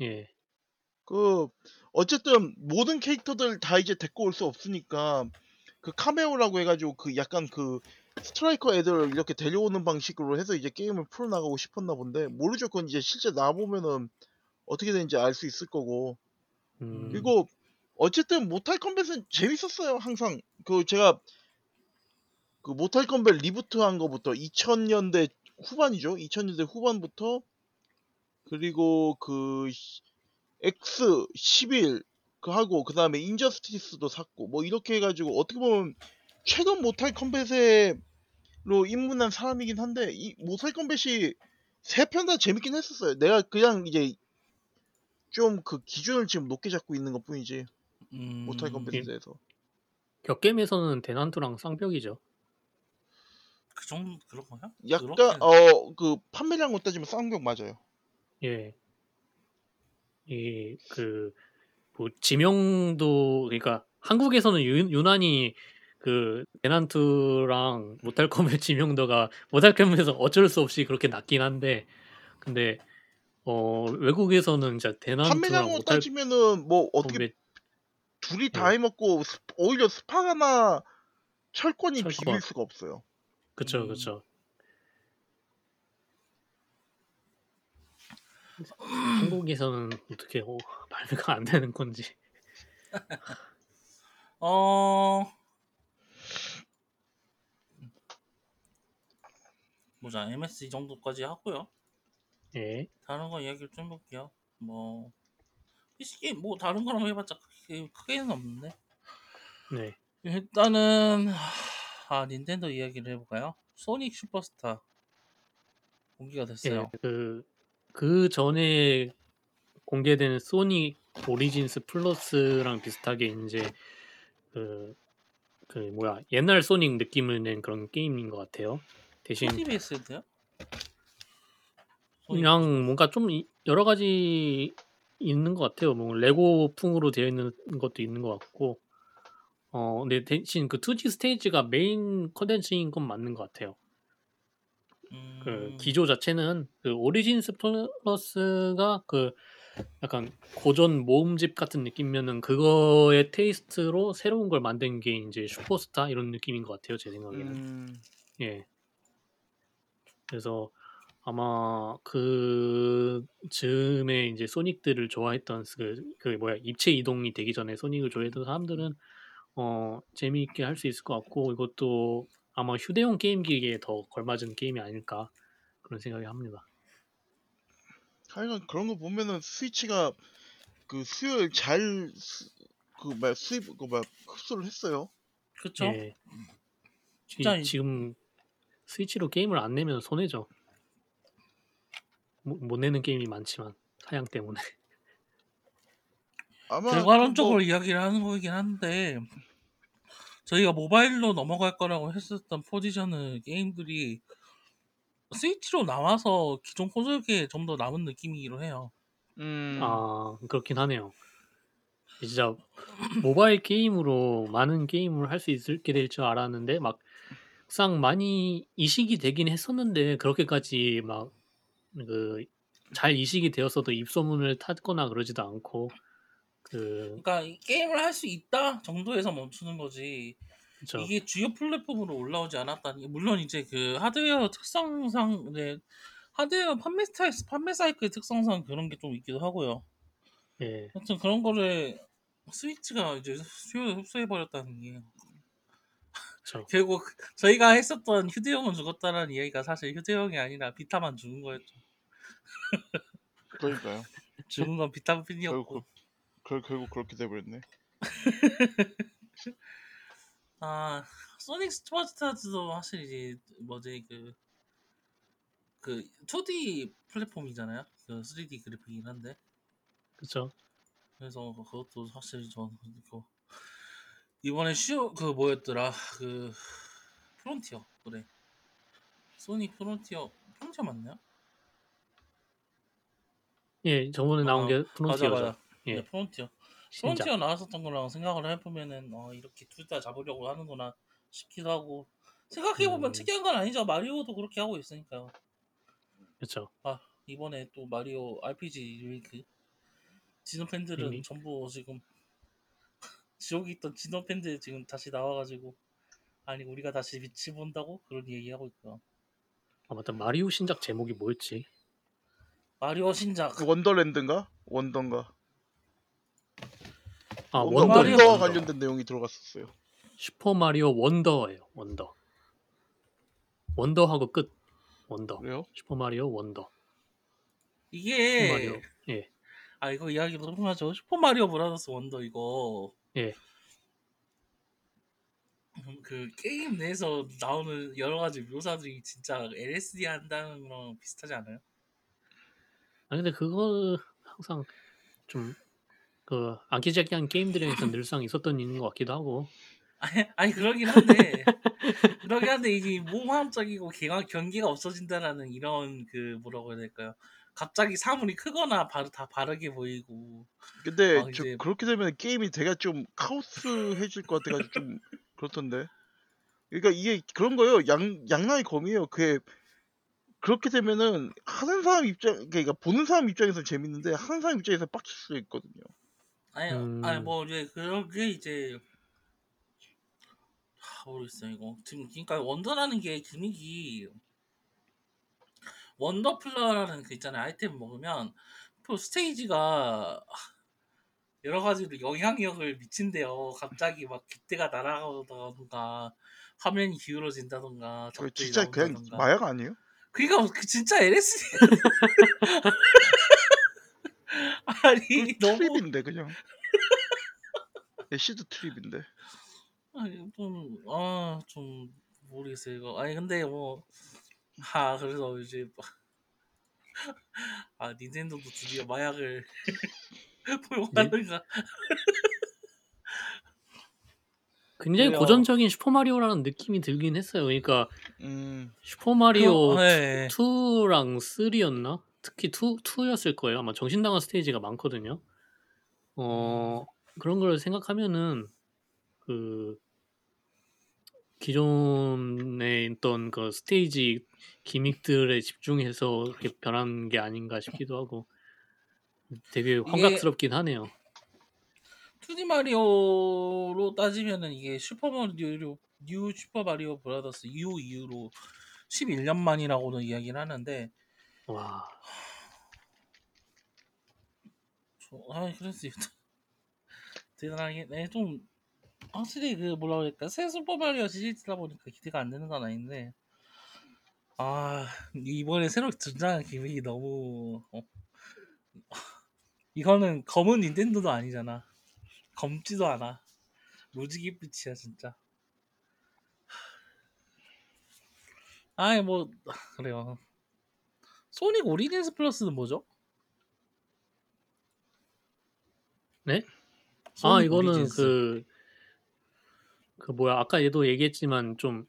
S3: 예.
S2: 그 어쨌든 모든 캐릭터들 다 이제 데리고 올 수 없으니까 그 카메오라고 해가지고 그 약간 그 스트라이커 애들 이렇게 데려오는 방식으로 해서 이제 게임을 풀어나가고 싶었나 본데 모르죠. 그건 이제 실제 나보면은 어떻게 되는지 알 수 있을 거고
S3: 음.
S2: 그리고 어쨌든 모탈 컴뱃은 재밌었어요. 항상 그 제가 그 Mortal Kombat reboot한 거부터 2000년대 후반이죠. 2000년대 후반부터 그리고 그 X 11 그 하고 그 다음에 Injustice도 샀고 뭐 이렇게 해가지고 어떻게 보면 최근 Mortal Kombat으로 입문한 사람이긴 한데 이 Mortal Kombat이 세 편 다 재밌긴 했었어요. 내가 그냥 이제 좀 그 기준을 지금 높게 잡고 있는 것 뿐이지
S1: 음,
S2: Mortal Kombat에
S3: 예.
S2: 대해서.
S3: 격겜에서는 대난투랑 쌍벽이죠.
S1: 그 정도 그런 거야?
S2: 약간
S1: 그렇게-
S2: 어그 판매량으로 따지면 쌍벽 맞아요.
S3: 예. 이그뭐 지명도 그러니까 한국에서는 유, 유난히 그 대난투랑 Mortal Kombat 지명도가 Mortal Kombat에서 어쩔 수 없이 그렇게 낮긴 한데 근데 어 외국에서는 진짜 대난투랑
S2: 판매량으로
S3: 모탈
S2: 따지면은 뭐 어떻게 둘이 다
S3: 예.
S2: 해먹고 스- 오히려 스파가나 철권이
S3: 철권.
S2: 비빌 수가 없어요.
S3: 그쵸
S1: 음.
S3: 그쵸 한국에서는 어떻게 어, 발매가 안 되는 건지
S1: 어 보자 MS 이 정도까지 하고요.
S3: 예
S1: 다른 거 이야기를 좀 해볼게요. 뭐 PC 게임 뭐 다른 거랑 해봤자 크게, 크게는 없는데
S3: 네.
S1: 일단은 아 닌텐도 이야기를 해볼까요? 소닉 슈퍼스타 공개가 됐어요.
S3: 예. 그, 그 전에 공개된 소닉 오리진스 플러스랑 비슷하게 이제 그, 그 뭐야 옛날 소닉 느낌을 낸 그런 게임인 것 같아요. 대신
S1: 2D 베이스인데요?
S3: 그냥 뭔가 좀 이- 여러 가지 있는 것 같아요. 뭐 레고풍으로 되어 있는 것도 있는 것 같고, 어 근데 대신 그 2D 스테이지가 메인 컨텐츠인 건 맞는 것 같아요. 그
S1: 음,
S3: 기조 자체는 그 오리진스 플러스가 그 약간 고전 모음집 같은 느낌이면은 그거의 taste로 새로운 걸 만든 게 이제 슈퍼스타 이런 느낌인 것 같아요. 제 생각에는.
S2: 음,
S3: 예. 그래서 아마 그 즈음에 이제 소닉들을 좋아했던 그, 그 뭐야 입체 이동이 되기 전에 소닉을 좋아했던 사람들은 어 재미있게 할 수 있을 것 같고 이것도 아마 휴대용 게임기에 더 걸맞은 게임이 아닐까 그런 생각이 합니다.
S2: 하여간 그런 거 보면은 스위치가 그 수요일 잘 그막 수입 그막 흡수를 했어요.
S1: 그쵸?
S3: 예.
S1: 진짜
S3: 이-
S1: 이-
S3: 지금 스위치로 게임을 안 내면 손해죠. 못, 못 내는 게임이 많지만 사양 때문에.
S2: 아마
S1: 결과론적으로
S2: 그 뭐,
S1: 이야기를 하는 거이긴 한데 저희가 모바일로 넘어갈 거라고 했었던 포지션은 게임들이 스위치로 나와서 기존 콘솔기에 좀 더 남은 느낌이기로 해요.
S2: 음,
S3: 아 그렇긴 하네요. 진짜 모바일 게임으로 많은 게임을 할 수 있게 될 줄 알았는데 막상 많이 이식이 되긴 했었는데 그렇게까지 막 그 잘 이식이 되었어도 입소문을 탔거나 그러지도 않고 그
S1: 그러니까 이 게임을 할 수 있다 정도에서 멈추는 거지
S3: 그쵸
S1: 이게 주요 플랫폼으로 올라오지 않았다니 물론 이제 그 하드웨어 특성상 네, 하드웨어 판매 스타일 판매 사이클 특성상 그런 게 좀 있기도 하고요.
S3: 예
S1: 하여튼 그런 거를 스위치가 이제 수요를 흡수해 버렸다는 게
S3: 그쵸
S1: 결국 저희가 했었던 휴대용은 죽었다라는 이야기가 사실 휴대용이 아니라 비타만 죽은 거였죠.
S2: 그러니까요.
S1: 죽은 건 비타민이었고.
S2: 결국 그, 결국 그렇게 돼버렸네.
S1: 아 소닉 스포츠타즈도 사실 이제 뭐지 그. 그 2D 플랫폼이잖아요. 그 3D 그래픽이긴 한데
S3: 그쵸
S1: 그래서 그것도 사실 저는 그 이번에 쉬어 그 뭐였더라 그 프론티어 그래 소닉 프론티어 프론티어 맞나요?
S3: 예 저번에 나온
S1: 어,
S3: 게
S1: 맞아
S3: 프론티어죠
S1: 맞아
S3: 예.
S1: 네, 프론티어
S3: 신작
S1: 프론티어 나왔었던 거랑 생각을 해보면은 어, 이렇게 둘 다 잡으려고 하는구나 싶기도 하고 생각해보면
S3: 음.
S1: 특이한 건 아니죠. 마리오도 그렇게 하고 있으니까요.
S3: 그쵸.
S1: 아 이번에 또 마리오 RPG 리메이크. 진호 팬들은
S3: 이미?
S1: 전부 지금 지옥에 있던 진호 팬들 지금 다시 나와가지고 아니 우리가 다시 빛을 본다고? 그런 얘기하고 있고요.
S3: 아 맞다. 마리오 신작 제목이 뭐였지?
S1: 마리오 신작.
S2: 그 원더랜드인가? 원던가.
S3: 아
S2: 원더,
S3: 원더
S2: 원더와
S3: 원더.
S2: 관련된 내용이 들어갔었어요.
S3: 슈퍼 마리오 원더예요 원더 원더하고 끝 원더
S2: 그래요?
S3: 슈퍼 마리오 원더
S1: 이게
S3: 슈퍼 마리오 예
S1: 아 이거 이야기 너무 하죠 슈퍼 마리오 브라더스 원더 이거
S3: 예.
S1: 음, 그 게임 내에서 나오는 여러 가지 묘사들이 진짜 LSD 한다는 거랑 비슷하지 않아요?
S3: 아 근데 그거 항상 좀 그 아기자기한 게임들에서 늘상 있었던 일인 것 같기도 하고
S1: 아니, 아니 그러긴 한데 그러긴 한데 이게 모함적이고 경화, 경기가 없어진다라는 이런 그 뭐라고 해야 될까요? 갑자기 사물이 크거나 바로 다 바르게 보이고
S2: 근데
S1: 아,
S2: 저
S1: 이제-
S2: 그렇게 되면 게임이 되게 좀 카오스해질 것 같아가지고 좀 그렇던데. 그러니까 이게 그런 거예요. 양 양나의 검이에요. 그게 그렇게 되면은 하는 사람 입장, 그러니까 보는 사람 입장에서 재밌는데 하는 사람 입장에서 빡칠 수 있거든요.
S1: 아니
S3: 음.
S1: 아니 뭐 이제 그게 이제 하, 모르겠어요 이거 지금 그러니까 원더라는 게 기믹이 원더플러라는 그 있잖아요 아이템 먹으면 또 스테이지가 여러 가지로 영향력을 미친대요 갑자기 막 깃대가 날아가던가 화면이 기울어진다던가
S2: 그
S1: 적들이
S2: 진짜 그냥
S1: 나온다던가
S2: 마약 아니에요?
S1: 그러니까 그 진짜 LSD 아 아니 너무
S2: 트립인데 그냥. 애시드 트립인데.
S1: 아니 좀아좀 모르겠어요 이거. 아니 근데 뭐아 그래서 이제 아 닌텐도도 드디어 마약을 포용하는가?
S3: 굉장히
S1: 그래요.
S3: 고전적인 슈퍼 마리오라는 느낌이 들긴 했어요. 그러니까
S2: 음.
S3: 슈퍼 마리오
S1: 그, 네.
S3: 2랑 3였나? 특히 2, 2였을 거예요. 아마 정신 나간 스테이지가 많거든요. 어, 그런 걸 생각하면은 그 기존에 있던 그 스테이지 기믹들에 집중해서 이렇게 변한 게 아닌가 싶기도 하고 되게 환각스럽긴 하네요.
S1: 2D 마리오로 따지면은 이게 슈퍼 마리오 뉴 슈퍼 마리오 브라더스 U 이후로 11년 만이라고는 이야기를 하는데
S3: 와,
S1: 저, 아 그래서 대단하게 네, 좀 확실히 그 뭐라 그럴까? 새 슈퍼 마리오 시리즈다 보니까 기대가 안 되는 건 아닌데. 아 이번에 새로 등장한 gimmick이 너무 어, 이거는 검은 닌텐도도 아니잖아. 검지도 않아. 무지개 빛이야 진짜. 아이 뭐 그래요 소닉 오리진스 플러스는 뭐죠?
S3: 네? 아 이거는
S1: 오리진스.
S3: 그, 그 뭐야 아까 얘도 얘기했지만 좀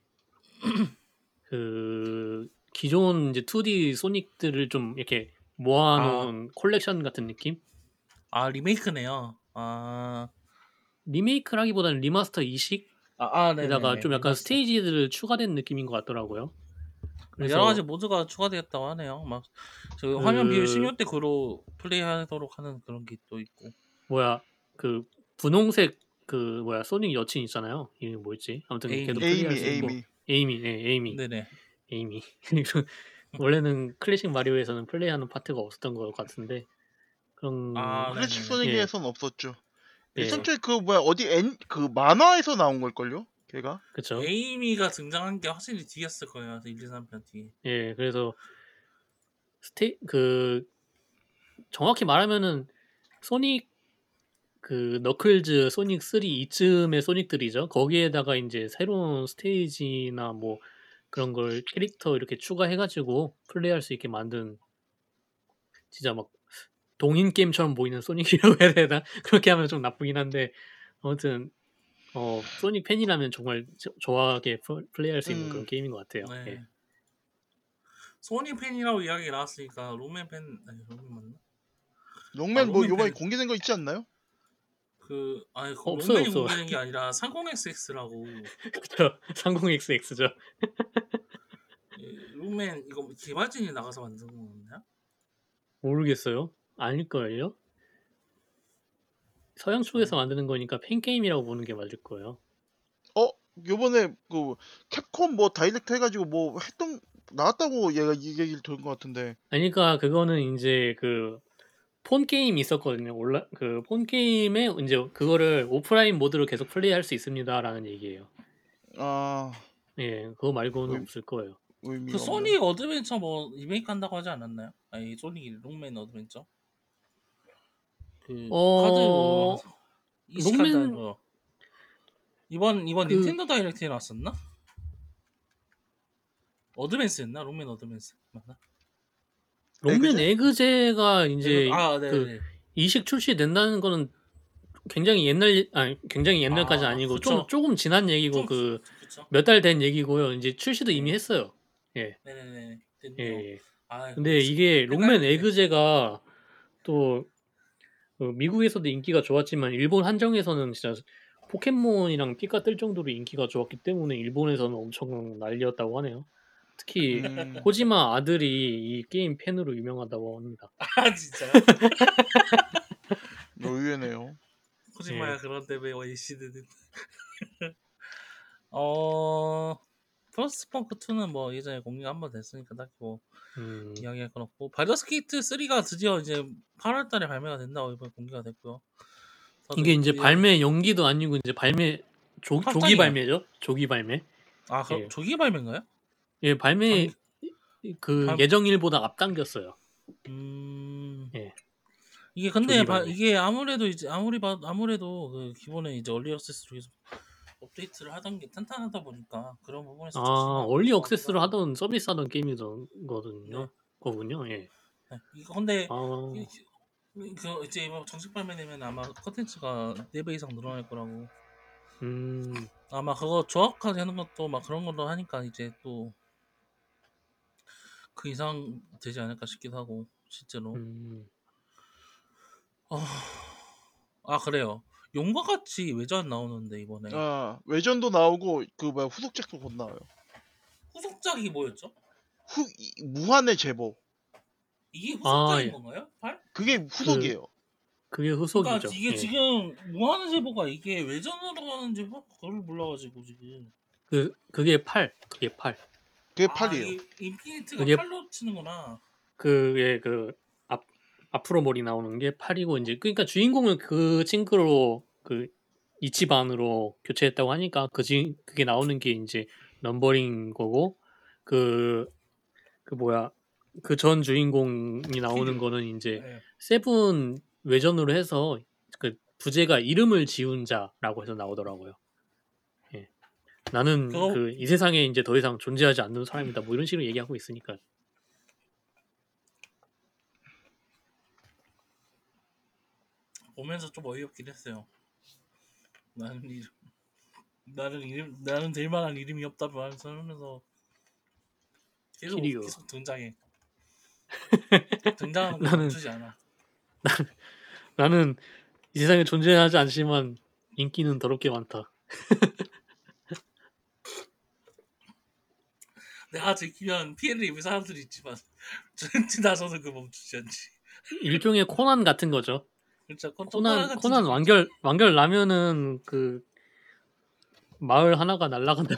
S3: 그 기존 이제 2D 소닉들을 좀 이렇게 모아놓은 콜렉션 같은 느낌?
S1: 아 리메이크네요 아
S3: 리메이크라기보다는 remaster 이식에다가
S1: 아, 아 네네네.
S3: 좀 약간
S1: remaster.
S3: 스테이지들 추가된 느낌인 것 같더라고요. 그래서
S1: 여러 가지 모드가 추가되었다고 하네요. 막 저기 화면
S3: 그-
S1: 비율 16대 9로 플레이하도록 하는 그런 게 또 있고.
S3: 뭐야 그 분홍색 그 뭐야 소닉 여친 있잖아요. 이게 뭐였지? 아무튼
S1: 에이미.
S3: 걔도 플레이할 수 있고
S2: 에이미.
S3: 에이미, 예, 에이미,
S1: 네네.
S3: 에이미. 원래는 클래식 마리오에서는 플레이하는 파트가 없었던 것 같은데 그런
S1: 아,
S2: 클래식. 소닉에선 없었죠.
S3: 예,
S2: 예전에 그 뭐야 어디 엔 그 만화에서 나온 걸 걸요? 걔가.
S3: 그쵸?
S1: 에이미가 등장한 게 확실히 뒤였을 거예요. 1, 2, 3편 뒤.
S3: 예, 그래서 스테 그 정확히 말하면은 소닉 그 너클즈 소닉 3 이쯤의 소닉들이죠. 거기에다가 이제 새로운 스테이지나 뭐 그런 걸 캐릭터 이렇게 추가해가지고 플레이할 수 있게 만든 진짜 막 동인 게임처럼 보이는 소닉이라고 해야 되나? 그렇게 하면 좀 나쁘긴 한데 아무튼 어 소닉 팬이라면 정말 저- 좋아하게 플- 플레이할 수 있는
S2: 음.
S3: 그런 게임인 것 같아요.
S1: 네.
S3: 예.
S1: 소닉 팬이라고 이야기 나왔으니까 록맨 팬 아니 록맨 맞나?
S2: 록맨
S1: 아,
S2: 뭐
S1: 록맨
S2: 요번에
S1: 팬-
S2: 공개된 거 있지 않나요?
S1: 그 아니 그
S3: 없어요,
S1: 록맨이
S3: 없어.
S1: 공개된 게 아니라 30XX라고
S3: 그쵸 30XX죠.
S1: 록맨 이거 개발진이 나가서 만든 거였나요?
S3: 모르겠어요. 아닐걸요? 서양 쪽에서
S1: 음.
S3: 만드는 거니까 팬게임이라고 보는 게 맞을 거예요.
S2: 어 요번에 그 캡콤 뭐 다이렉트 해가지고 뭐 했던 나왔다고 얘가 이 얘기를 들은 것 같은데.
S3: 아니, 그러니까 그거는 이제 그 폰 게임이 있었거든요. 올라 그 폰 게임에 이제 그거를 오프라인 모드로 계속 플레이할 수 있습니다라는 얘기예요.
S2: 아
S3: 예, 그거 말고는
S2: 음.
S3: 없을 거예요.
S1: 그. 소닉 어드벤처 뭐 리메이크 한다고 하지 않았나요? 아니 소닉 록맨 어드벤처 그
S3: 어,
S1: 카드 이식한다는
S3: 록맨-
S1: 거 이번 이번
S3: 그-
S1: 닌텐도 다이렉트에 나왔었나? 어드벤스였나? 록맨 어드벤스 맞나?
S3: 록맨
S2: 에그제?
S3: 에그제가 이제
S1: 아, 네,
S3: 그
S1: 네.
S3: 이식 출시된다는 거는 굉장히 옛날 아니 굉장히 옛날까지
S1: 아,
S3: 아, 니고
S1: 그쵸.
S3: 좀 조금 지난 얘기고
S1: 좀
S3: 그? 몇 달 된 얘기고요. 이제 출시도 이미 했어요. 예.
S1: 네네네.
S3: 예. 예.
S1: 아,
S3: 근데 이게
S1: 헷갈리네.
S3: 롱맨 에그제가 또그 미국에서도 인기가 좋았지만 일본 한정에서는 진짜 포켓몬이랑 피가 뜰 정도로 인기가 좋았기 때문에 일본에서는 엄청 난리였다고 하네요. 특히
S2: 음,
S3: 코지마 아들이 이 게임 팬으로 유명하다고 합니다.
S1: 아 진짜요?
S2: 의외네요.
S1: 코지마야
S3: 예.
S1: 그런데 왜 YC드는 어 프로스트 펑크 2는 뭐 예전에 공개가 한 번 됐으니까 딱히 뭐
S3: 음,
S1: 이야기할 건 없고 바이러스 게이트 3가 드디어 이제 8월 달에 발매가 된다고 이번에 공개가 됐고요.
S3: 이게 이제
S1: 드디어-
S3: 발매 연기도 아니고 이제 발매 조, 조기
S1: 확정이에요.
S3: 발매죠. 조기 발매.
S1: 아 그럼
S3: 예.
S1: 조기 발매인가요?
S3: 예, 발매 그
S1: 발-
S3: 예정일보다 앞당겼어요.
S1: 음
S3: 예.
S1: 이게 근데 바-. 이게 아무래도 이제 아무리 봐 아무래도 그 기본에 이제 early access 쪽에서 업데이트를 하던 게 탄탄하다 보니까 그런 부분에서
S3: 아 early access를. 하던 서비스 하던 게임이거든요.
S1: 네.
S3: 거군요. 예.
S1: 네. 이거 근데
S3: 아
S1: 이- 그 이제 뭐 정식 발매되면 아마 컨텐츠가 4배 이상 늘어날 거라고
S3: 음
S1: 아마 그거 조합까지 하는 것도 막 그런 걸로 하니까 이제 또 그 이상 되지 않을까 싶기도 하고 실제로
S3: 음.
S1: 어... 아 그래요 용과 같이 외전 나오는데 이번에
S2: 아 외전도 나오고 그 뭐야 후속작도 곧 나와요.
S1: 후속작이 뭐였죠?
S2: 후 이- 무한의 제보
S1: 이게
S3: 아,
S1: 후속작인
S3: 예.
S1: 건가요? 팔?
S2: 그게 후속이에요.
S3: 그게
S1: 그러니까
S3: 후속이죠.
S1: 이게
S3: 예.
S1: 지금 무한 제보가 이게 외전으로 하는지 뭐 그걸 몰라가지고 지금
S3: 그 그게 8. 그게 8.
S2: 그게
S1: 아,
S2: 8이에요.
S1: 이 인피니트가
S3: 그게-
S1: 8로 치는구나
S3: 그게 그 앞, 앞으로 머리 나오는 게 8이고 이제 그러니까 주인공은 그 친구로 그 이치반으로 교체했다고 하니까 그 지, 그게 나오는 게 이제 numbering 거고 그 그 뭐야 그 전 주인공이 나오는. 거는 이제
S1: 네.
S3: 세븐 외전으로 해서 그 부제가 이름을 지운 자라고 해서 나오더라고요. 예. 나는
S1: 그거-
S3: 그이 세상에 이제 더 이상 존재하지 않는 사람이다. 뭐 이런 식으로 얘기하고 있으니까.
S1: 보면서 좀 어이없긴 했어요. 나는 이름, 나는 이름, 나는 될 만한 이름이 없다면서 하면서 계속
S3: 키리오.
S1: 계속 등장해. 등장하는 거
S3: 나는-
S1: 멈추지 않아.
S3: 나는 이 세상에 존재하지 않지만 인기는 더럽게 많다.
S1: 내가 즐기면 피해를 입을 사람들이 있지만 전지 나서는 그 멈추지 않지.
S3: 일종의 코난 같은 거죠.
S1: 진짜 콘-
S3: 코난 코난. 완결 완결 나면은 그 마을 하나가 날아간다.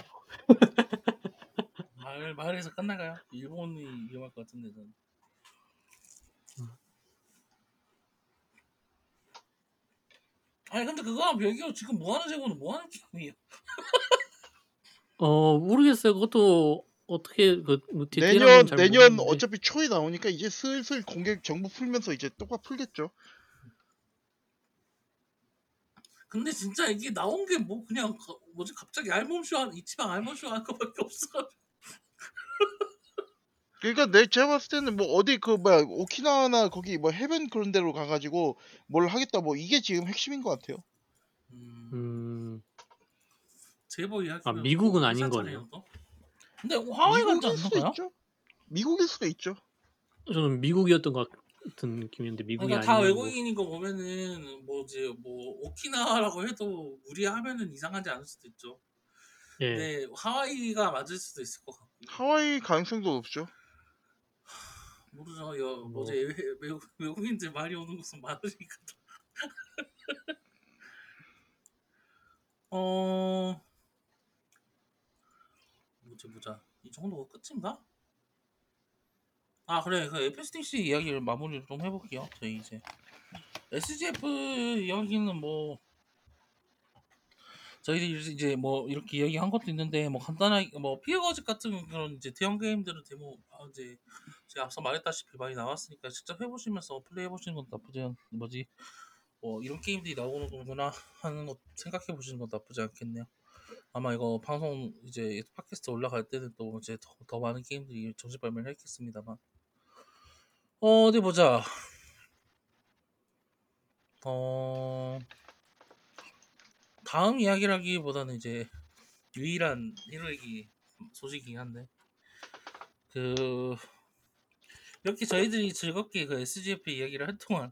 S1: 마을 마을에서 끝나가요. 일본이 위험할 것 같은데 저는. 아니 근데 그거랑 별개로 지금 뭐 하는 제보는 뭐 하는 게임이에요?
S3: 어 모르겠어요. 그것도 어떻게 그뭐
S2: 내년 내년
S3: 모르겠는데.
S2: 어차피 초에 나오니까 이제 슬슬 공개 정보 풀면서 이제 똑같 풀겠죠.
S1: 근데 진짜 이게 나온 게 뭐 그냥 가- 뭐지 갑자기 알몸쇼 한 이치방 알몸쇼 한 거밖에 없어.
S2: 그러니까 내 제가 봤을 때는 뭐 어디 그 뭐야 오키나와나 거기 뭐 해변 그런 데로 가가지고 뭘 하겠다 뭐 이게 지금 핵심인 것 같아요.
S1: 음,
S3: 음,
S1: 제보 이야기.
S3: 아, 미국은 아닌 거네요.
S1: 근데 하와이 가지
S2: 미국일 수도
S1: 않나요?
S2: 있죠. 미국일 수도 있죠.
S3: 저는 미국이었던 것 같은 느낌이었는데 미국이
S1: 그러니까 다
S3: 아니고
S1: 외국인인 거 보면은 뭐지 뭐 오키나와라고 해도 무리하면은 이상하지 않을 수도 있죠.
S3: 예.
S1: 근데 하와이가 맞을 수도 있을 것 같고
S2: 하와이 가능성도 높죠.
S1: 모르죠. 여,
S3: 뭐.
S1: 외, 외국, 외국인들 많이 오는 곳은 많으니까. 어 뭐지 보자 이 정도가 끝인가? 아 그래 그 FSTC 이야기를 마무리를 좀 해볼게요. 저희 이제 SGF 이야기는 뭐 저희들이 이제 뭐 이렇게 이야기한 것도 있는데 뭐 간단하게 뭐 피해거짓 같은 그런 이제 대형 게임들은 데모 아, 이제 제가 앞서 말했다시피 많이 나왔으니까 직접 해보시면서 플레이 해보시는 건 나쁘지 않 뭐지 뭐 이런 게임들이 나오는 거구나 하는 거 생각해 보시는 건 나쁘지 않겠네요. 아마 이거 방송 이제 팟캐스트 올라갈 때는 또 이제 더, 더 많은 게임들이 정식 발매를 했겠습니다만 어, 어디 보자. 어 다음 이야기라기보다는 이제 유일한 이러기 소식이긴 한데 그 이렇게 저희들이 즐겁게 그 SGF 이야기를 할 동안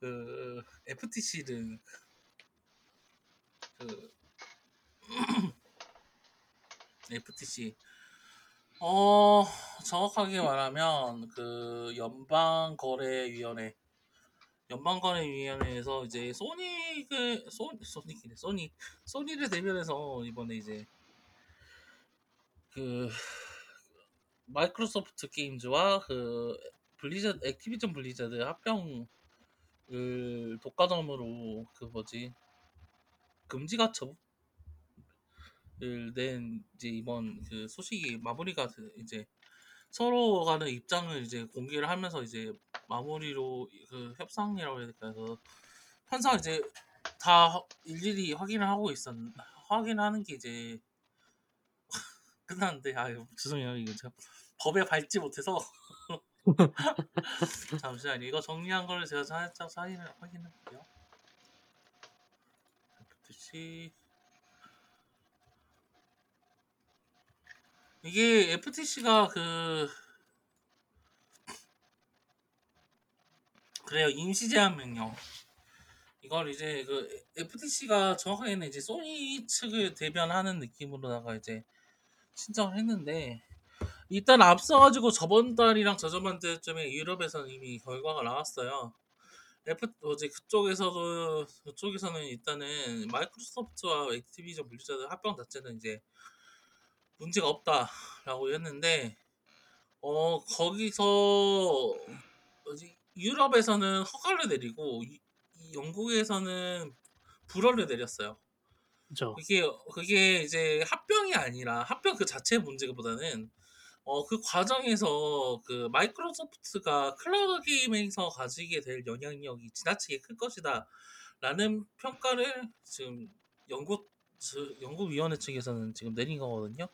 S1: 그 FTC는 그 FTC 어 정확하게 말하면 그 연방거래위원회 연방거래위원회에서 이제 그 소니 소니기네 소니 소니를 대변해서 이번에 이제 그 마이크로소프트 게임즈와 그 블리자드 액티비전 블리자드 합병을 독과점으로 그 뭐지? 금지 가처분을 낸 이제 이번 그 소식이 마무리가 돼- 이제 서로 간의 입장을 이제 공개를 하면서 이제 마무리로 그 협상이라고 해야 될까요? 그 판사 이제 다 일일이 확인을 하고 있었 확인하는 게 이제 끝났는데 아유 죄송해요 이거 제가 법에 밟지 못해서 잠시만요 이거 정리한 거를 제가 살짝 사인을 확인할게요. FTC 이게 FTC가 그 그래요 임시 제한 명령 이걸 이제 그 FTC가 정확하게는 이제 소니 측을 대변하는 느낌으로다가 이제 신청을 했는데 일단 앞서가지고 저번 달이랑 저저번 달쯤에 유럽에서는 이미 결과가 나왔어요. F 어제 그쪽에서도 그쪽에서는 일단은 마이크로소프트와 액티비전 분리자드 합병 자체는 이제 문제가 없다라고 했는데 어 거기서 유럽에서는 허가를 내리고 이- 이 영국에서는 불허를 내렸어요.
S3: 그죠.
S1: 그게 그게 이제 합병이 아니라 합병 그 자체 문제보다는 어 그 과정에서 그 마이크로소프트가 클라우드 게임에서 가지게 될 영향력이 지나치게 클 것이다라는 평가를 지금 영국 저- 영국 위원회 측에서는 지금 내린 거거든요.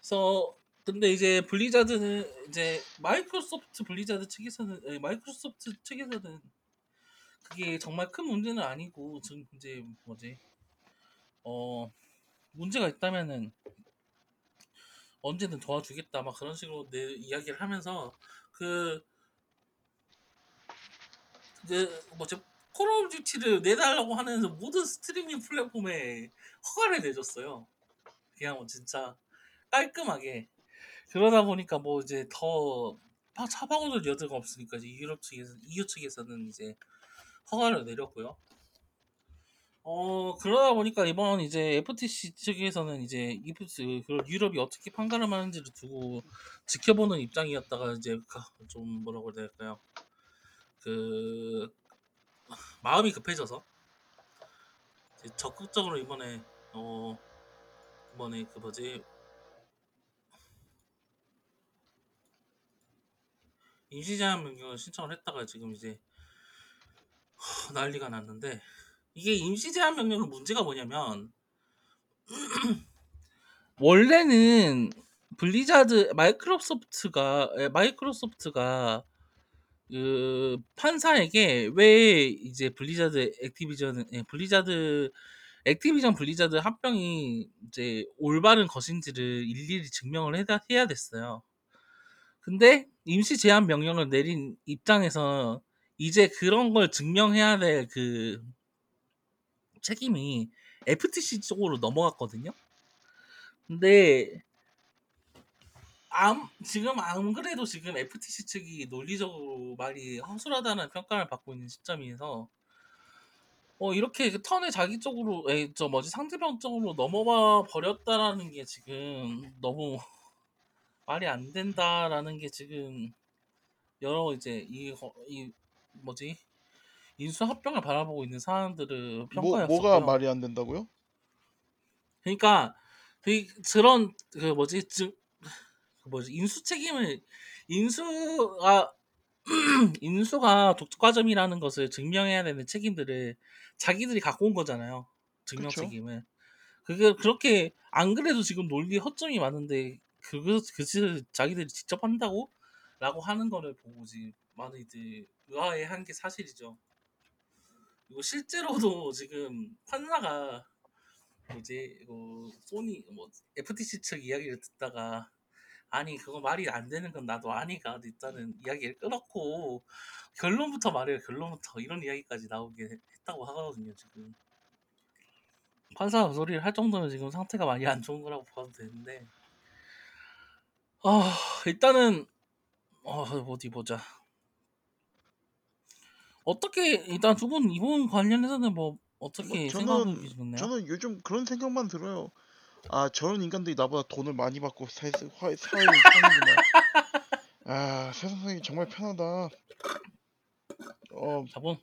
S1: 그래서 근데 이제 블리자드는 이제 마이크로소프트 블리자드 측에서는 아니, 마이크로소프트 측에서는 그게 정말 큰 문제는 아니고 지금 이제 뭐지 어 문제가 있다면은 언제든 도와주겠다 막 그런 식으로 내 이야기를 하면서 그 그 뭐지 콜 오브 듀티를 내달라고 하는 모든 스트리밍 플랫폼에 허가를 내줬어요. 그냥 뭐 진짜 깔끔하게 그러다 보니까 뭐 이제 더 파- 차박어줄 여지가 없으니까 이제 유럽 측에서 EU 측에서는 이제 허가를 내렸고요. 어 그러다 보니까 이번 이제 FTC 측에서는 이제 유럽이 어떻게 판가름 하는지를 두고 지켜보는 입장이었다가 이제 가- 좀 뭐라고 해야 될까요? 그 마음이 급해져서 이제 적극적으로 이번에 어 이번에 그 뭐지 임시제한 명령을 신청을 했다가 지금 이제 난리가 났는데 이게 임시제한 명령의 문제가 뭐냐면 원래는 블리자드 마이크로소프트가 에, 마이크로소프트가 그 판사에게 왜 이제 블리자드 액티비전 예, 블리자드 액티비전 블리자드 합병이 이제 올바른 것인지를 일일이 증명을 해야 됐어요. 근데 임시 제한 명령을 내린 입장에서 이제 그런 걸 증명해야 될 그 책임이 FTC 쪽으로 넘어갔거든요. 근데 암, 지금 안 그래도 지금 FTC 측이 논리적으로 말이 허술하다는 평가를 받고 있는 시점이어서 어 이렇게 그 턴에 자기 쪽으로 에, 저 뭐지 상대방 쪽으로 넘어와 버렸다라는 게 지금 너무 말이 안 된다라는 게 지금 여러 이제 이, 거- 이 뭐지 인수 합병을 바라보고 있는 사람들을
S2: 뭐
S1: 평가했었고요.
S2: 뭐가 말이 안 된다고요?
S1: 그러니까 그 그런 그 뭐지 즉 그 뭐지 인수 책임을 인수가 인수가 독과점이라는 것을 증명해야 되는 책임들을 자기들이 갖고 온 거잖아요. 증명
S2: 그쵸.
S1: 책임을. 그게 그렇게 안 그래도 지금 논리 허점이 많은데 그거 그 짓을 자기들이 직접 한다고? 라고 하는 거를 보고 지금 많이들 의아해한 게 사실이죠. 그리고 실제로도 지금 판사가 이제 이거 소니 뭐 FTC 측 이야기를 듣다가 아니 그거 말이 안 되는 건 나도 아니까 일단은 이야기를 끊었고 결론부터 말해요 결론부터 이런 이야기까지 나오게 했다고 하거든요 지금 판사가 그 소리를 할 정도면 지금 상태가 많이 안 좋은 거라고 봐도 되는데 아 일단은 어 어디 보자 어떻게 일단 두 분 이번 관련해서는 뭐 어떻게
S2: 뭐 저는-
S1: 생각하고 계시나요?
S2: 저는 요즘 그런 생각만 들어요. 아 저런 인간들이 나보다 돈을 많이 받고 사, 화, 사회를 사는구나. 아 세상이 정말 편하다. 어
S1: 자본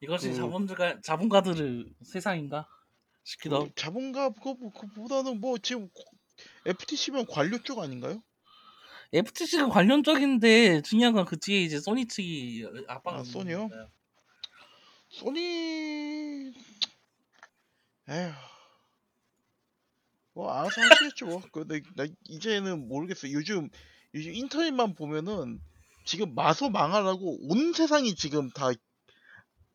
S1: 이것이
S2: 그-
S1: 자본주가 자본가들의 세상인가 싶기도 하고
S2: 그 자본가 그거 그보다는 뭐 지금 FTC면 관료 쪽 아닌가요?
S1: FTC가 관련적인데 중요한 건 그 뒤에 이제 소니 측이 압박을
S2: 아, 소니요? 소니 에휴. 뭐 알아서 하시겠죠 뭐. 근데 나 이제는 모르겠어 요즘 요즘 인터넷만 보면은 지금 마소 망하라고 온 세상이 지금 다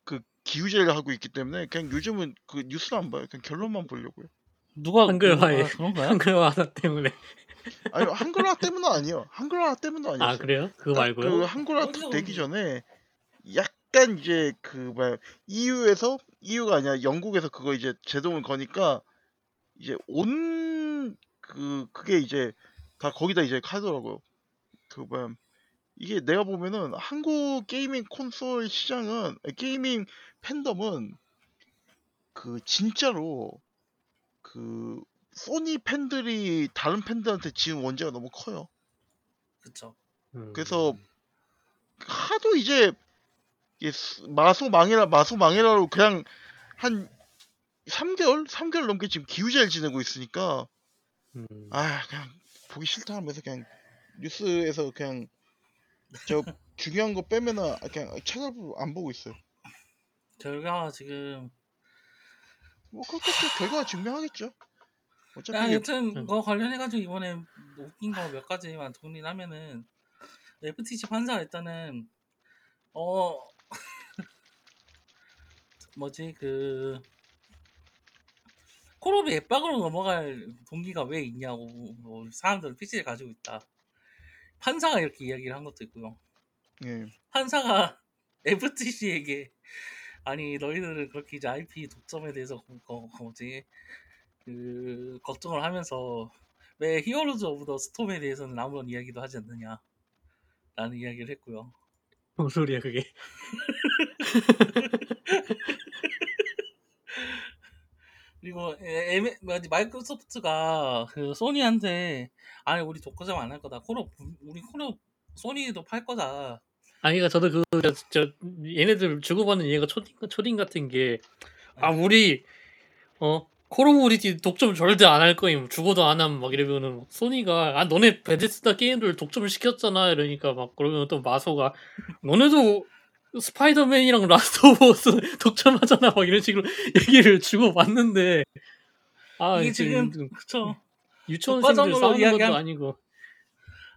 S2: 그 기우제를 하고 있기 때문에 그냥 요즘은 그 뉴스를 안 봐요. 그냥 결론만 보려고요
S1: 누가
S3: 한글화에.
S1: 아, 그런가요?
S3: 한글화 하나 때문에.
S2: 아니 한글화 때문은 아니에요 한글화 때문도 아니었어요
S3: 아 그래요? 그거
S2: 딱
S3: 말고요?
S2: 그 한글화
S1: 어디서
S2: 되기. 전에 약간 이제 그 뭐야 EU에서 EU가 아니라 영국에서 그거 이제 제동을 거니까 이제 온 그 그게 이제 다 거기다 이제 가더라고요. 그 뭐야 이게 내가 보면은 한국 게이밍 콘솔 시장은 게이밍 팬덤은 그 진짜로 그 소니 팬들이 다른 팬들한테 지은 원죄가 너무 커요.
S1: 그쵸.
S3: 음.
S2: 그래서 하도 이제 이게 스- 마소 망해라 마소 망해라로 그냥 한 3개월 3개월 넘게 지금 기우제를 지내고 있으니까
S3: 음.
S2: 아 그냥 보기 싫다 하면서 그냥 뉴스에서 그냥 저 중요한 거 빼면은 그냥 찾아보고 안 보고 있어요.
S1: 결과 지금
S2: 뭐 그렇겠죠. 결과가 증명하겠죠. 어차피
S1: 아, 여튼
S3: 음.
S1: 그거 관련해가지고 이번에 웃긴 거 몇 가지만 정리를 하면은 FTC 판사가 일단은 어 뭐지 그 콜옵이 앱박으로 넘어갈 동기가 왜 있냐고 뭐 사람들은 PC를 가지고 있다 판사가 이렇게 이야기를 한 것도 있고요
S2: 예.
S1: 판사가 FTC에게 아니 너희들은 그렇게 이제 IP 독점에 대해서 그, 그, 그 뭐지? 그 걱정을 하면서 왜 히어로즈 오브 더 스톰에 대해서는 아무런 이야기도 하지 않느냐? 라는 이야기를 했고요.
S3: 무슨 소리야 그게?
S1: 그리고 뭐지, 마이크로소프트가 그 소니한테 아니 우리 독과점 안 할 거다. 콜옵 우리 콜옵 소니도 팔 거다
S3: 아니 그러니까 저도 그저 얘네들 주고받는 얘기가 초딩 초딩 같은 게 아 우리 오브 듀티 독점 절대 안 할 거임. 죽어도 안 함. 막 이러면은 소니가 아 너네 베데스다 게임들 독점을 시켰잖아. 이러니까 막 그러면 또 마소가 너네도 스파이더맨이랑 라스트 오브 어스 독점하잖아. 막 이런 식으로 얘기를 주고받는데 아
S1: 이게 지금
S3: 지금
S1: 그쵸.
S3: 유치원생들 싸우는 것도
S1: 이야기한-
S3: 아니고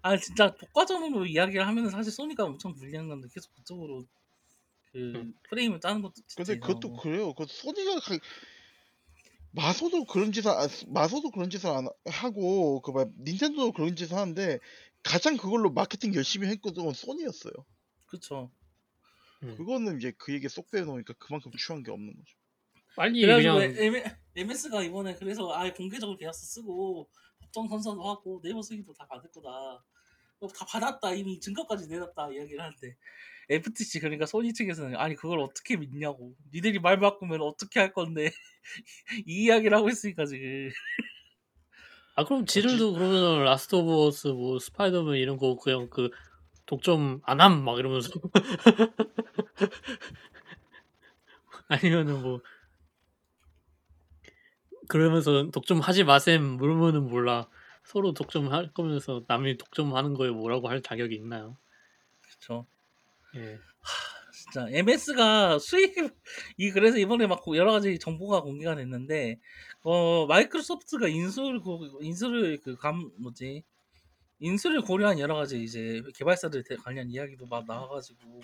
S1: 아 진짜 독과점으로 이야기를 하면은 사실 소니가 엄청 불리한 건데 계속 그쪽으로 그
S3: 음.
S1: 프레임을 짜는 것도 진짜
S2: 근데 그것도
S1: 이상하고.
S2: 그래요. 그 소니가 가- 마소도 그런 짓을 안, 마소도 그런 짓을 안 하고 그 막 닌텐도도 그런 짓을 하는데 가장 그걸로 마케팅 열심히 했거든 소니였어요.
S1: 그쵸
S2: 그거는 이제 그 얘기 쏙 빼놓으니까 그만큼 추한 게 없는 거죠.
S3: 빨리
S1: 그래가지고
S3: 그냥
S1: MS가 이번에 그래서 아예 공개적으로 계약서 쓰고 법정 선서도 하고 네이버 승인도 다 받을 거다. 어, 다 받았다. 이미 증거까지 내놨다. 이야기를 하는데. FTC 그러니까 소니 측에서는 아니 그걸 어떻게 믿냐고. 니들이 말 바꾸면 어떻게 할 건데. 이 이야기를 하고 있으니까 지금.
S3: 아 그럼 지들도 그러면은 라스트 오브 어스 뭐 스파이더맨 이런 거 그냥 그 독점 안 함? 막 이러면서? 아니면은 뭐 그러면서 독점 하지 마셈 물으면은 몰라. 서로 독점 할 거면서 남이 독점하는 거에 뭐라고 할 자격이 있나요?
S1: 그쵸.
S3: 예.
S1: 진짜. MS가 수익 이 그래서 이번에 막 여러 가지 정보가 공개가 됐는데 어 마이크로소프트가 인수를 고- 인수를 그 감 뭐지? 인수를 고려한 여러 가지 이제 개발사들 대- 관련 이야기도 막 나와가지고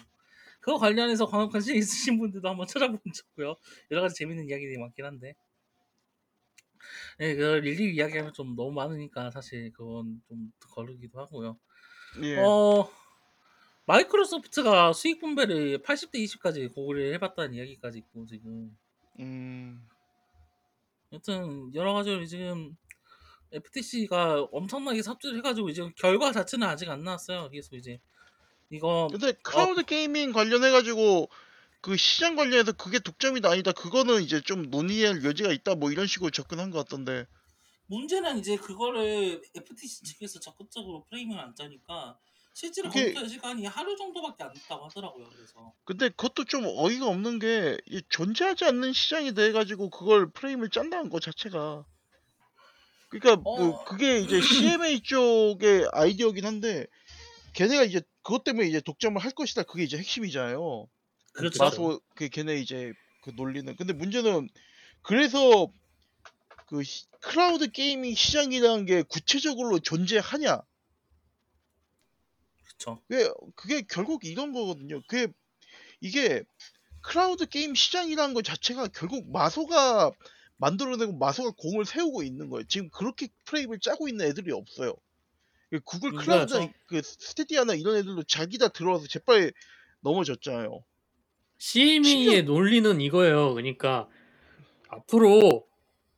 S1: 그거 관련해서 관- 관심 있으신 분들도 한번 찾아보면 좋고요. 여러 가지 재밌는 이야기들이 많긴 한데 예, 그 일일이 이야기하면 좀 너무 많으니까 사실 그건 좀 거르기도 하고요.
S2: 예.
S1: 어 마이크로소프트가 수익 분배를 80대 20까지 고려를 해봤다는 이야기까지 있고 지금
S2: 음.
S1: 여튼 여러 가지로 지금 FTC가 엄청나게 삽질을 해가지고 이제 결과 자체는 아직 안 나왔어요. 그래서 이제 이거
S2: 근데 클라우드 gaming 관련해 가지고 그 시장 관련해서 그게 독점이다 아니다 그거는 이제 좀 논의할 여지가 있다 뭐 이런 식으로 접근한 것 같던데
S1: 문제는 이제 그거를 FTC 측에서 적극적으로 프레임을 안 짜니까 실제로
S2: 그게-
S1: 검토할 시간이 하루 정도밖에 안 됐다고 하더라고요. 그래서
S2: 근데 그것도 좀 어이가 없는 게이 존재하지 않는 시장이 돼 가지고 그걸 프레임을 짠다는 거 자체가 그러니까
S1: 어.
S2: 그 그게 이제 CMA 쪽의 아이디어긴 한데 걔네가 이제 그것 때문에 이제 독점을 할 것이다. 그게 이제 핵심이잖아요.
S3: 그렇죠.
S2: 마소 그 걔네 이제 그 논리는 근데 문제는 그래서 그 시- 클라우드 gaming 시장이라는 게 구체적으로 존재하냐?
S1: 그쵸.
S2: 왜 그게 결국 이런 거거든요. 그게 이게 클라우드 게임 시장이라는 것 자체가 결국 마소가 만들어내고 마소가 공을 세우고 있는 거예요. 지금 그렇게 프레임을 짜고 있는 애들이 없어요. 그 구글
S1: 음,
S2: 클라우드
S1: 그렇죠.
S2: 그 스테디아나 이런 애들도 자기 다 들어와서 제빨 넘어졌잖아요.
S3: CMA의 논리는 이거예요. 그러니까 앞으로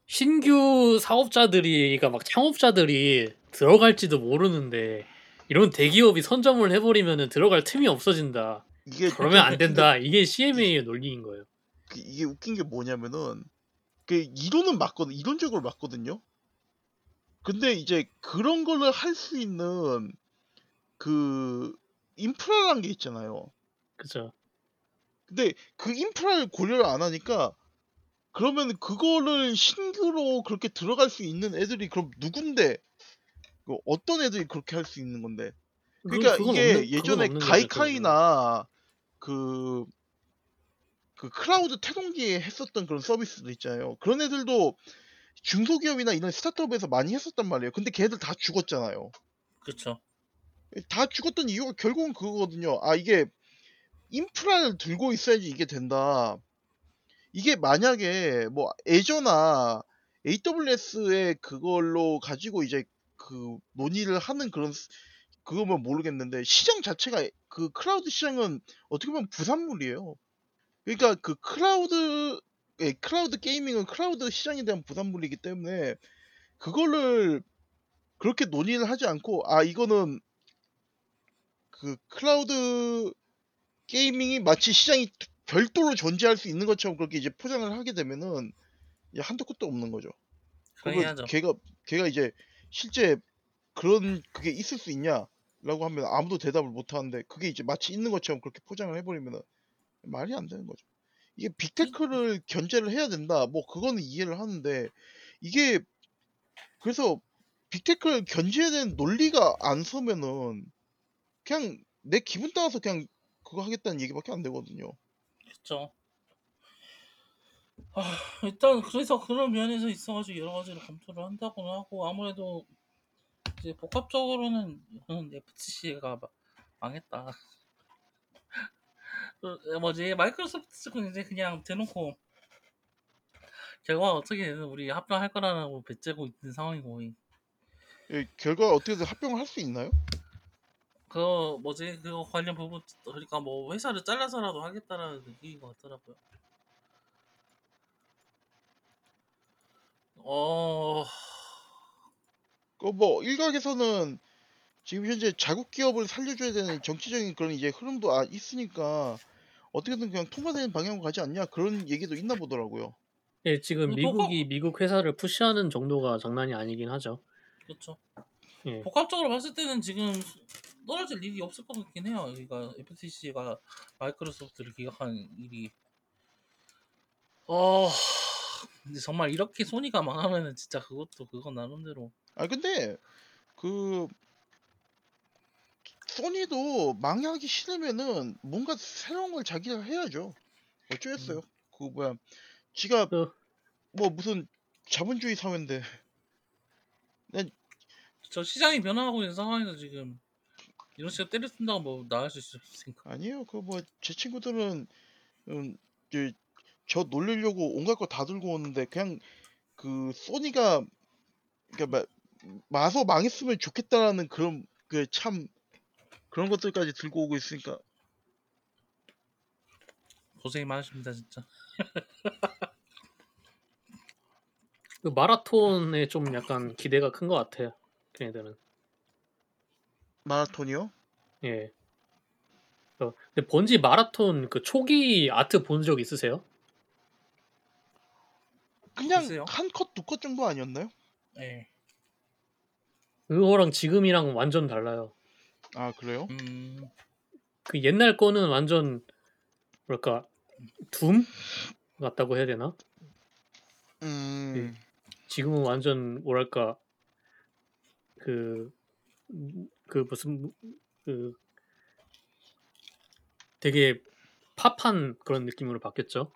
S3: 신규 사업자들이 그러니까 막 창업자들이 들어갈지도 모르는데 이런 대기업이 선점을 해버리면은 들어갈 틈이 없어진다.
S2: 이게
S3: 그러면 안
S2: 근데
S3: 된다. 이게 CMA의 논리인 거예요.
S2: 그- 이게 웃긴 게 뭐냐면은 그 이론은 맞거든 이론적으로 맞거든요. 근데 이제 그런 거를 할 수 있는 그 인프라라는 게 있잖아요.
S3: 그죠?
S2: 근데 그 인프라를 고려를 안 하니까 그러면 그거를 신규로 그렇게 들어갈 수 있는 애들이 그럼 누군데 그 어떤 애들이 그렇게 할 수 있는 건데 그러니까
S3: 그건
S2: 이게
S3: 없는-
S2: 예전에 가이카이나 그, 그 클라우드 태동기에 했었던 그런 서비스도 있잖아요. 그런 애들도 중소기업이나 이런 스타트업에서 많이 했었단 말이에요. 근데 걔들 다 죽었잖아요.
S1: 그쵸.
S2: 다 죽었던 이유가 결국은 그거거든요. 아, 이게 인프라를 들고 있어야지 이게 된다. 이게 만약에 뭐 애저나 AWS의 그걸로 가지고 이제 그 논의를 하는 그런 스- 그거면 모르겠는데 시장 자체가 그 클라우드 시장은 어떻게 보면 부산물이에요. 그러니까 그 클라우드 예, 클라우드 gaming은 클라우드 시장에 대한 부산물이기 때문에 그거를 그렇게 논의를 하지 않고 아 이거는 그 클라우드 gaming이 마치 시장이 별도로 존재할 수 있는 것처럼 그렇게 이제 포장을 하게 되면은 한도 끝도 없는 거죠.
S1: 그러긴
S2: 그리고
S1: 하죠.
S2: 걔가 걔가 이제 실제 그런 그게 있을 수 있냐라고 하면 아무도 대답을 못 하는데 그게 이제 마치 있는 것처럼 그렇게 포장을 해버리면 말이 안 되는 거죠. 이게 빅테크를 견제를 해야 된다. 뭐 그거는 이해를 하는데 이게 그래서 빅테크를 견제해야 되는 논리가 안 서면은 그냥 내 기분 따라서 그냥 그거 하겠다는 얘기밖에 안 되거든요.
S1: 그쵸. 아, 일단 그래서 그런 면에서 있어가지고 여러 가지를 검토를 한다고는 하고 아무래도 이제 복합적으로는 이거는 FTC가 망했다. 그, 뭐지 마이크로소프트 측은 이제 그냥 대놓고 결과 어떻게 되든 우리 합병할 거라고 배째고 있는 상황이고
S2: 예, 결과 어떻게든 합병을 할 수 있나요?
S1: 그 뭐지 그거 관련 부분 그러니까 뭐 회사를 잘라서라도 하겠다라는 얘기인 것 같더라고요. 어
S2: 그뭐 일각에서는 지금 현재 자국 기업을 살려줘야 되는 정치적인 그런 이제 흐름도 아, 있으니까 어떻게든 그냥 통과되는 방향으로 가지 않냐 그런 얘기도 있나 보더라고요.
S3: 예, 지금
S1: 그
S3: 미국이 미국 회사를 푸시하는 정도가 장난이 아니긴 하죠.
S1: 그렇죠.
S3: 예.
S1: 복합적으로 봤을 때는 지금 떨어질 일이 없을 것 같긴 해요. 그러니까 FTC가 마이크로소프트를 기각한 일이 어 근데 정말 이렇게 소니가 망하면은 진짜 그것도 그건 나름대로
S2: 아 근데 그 소니도 망하기 싫으면은 뭔가 새로운 걸 자기가 해야죠. 어쩌겠어요. 그 뭐야 지가
S3: 그-
S2: 뭐 무슨 자본주의 사회인데
S1: 저 시장이 변화하고 있는 상황에서 지금 이런 식으로 때려 쓴다고 뭐 나갈 수 있습니까?
S2: 아니에요. 그 뭐 제 친구들은 음, 이제 저 놀리려고 온갖 거 다 들고 오는데 그냥 그 소니가 그러니까 마, 마소 망했으면 좋겠다라는 그런 그 참 그런 것들까지 들고 오고 있으니까
S1: 고생이 많으십니다 진짜.
S3: 그 마라톤에 좀 약간 기대가 큰 것 같아요. 걔네들은.
S2: 마라톤이요?
S3: 예. 어, 근데 번지 마라톤 그 초기 아트 본 적 있으세요?
S2: 그냥
S1: 글쎄요.
S2: 한 컷 두 컷 정도 아니었나요?
S1: 네.
S3: 그거랑 지금이랑 완전 달라요.
S2: 아 그래요?
S1: 음
S3: 그 옛날 거는 완전 뭐랄까 둠 같다고 해야 되나?
S2: 음
S3: 지금은 완전 뭐랄까 그, 음, 그 무슨 그 되게 팝한 그런 느낌으로 바뀌었죠.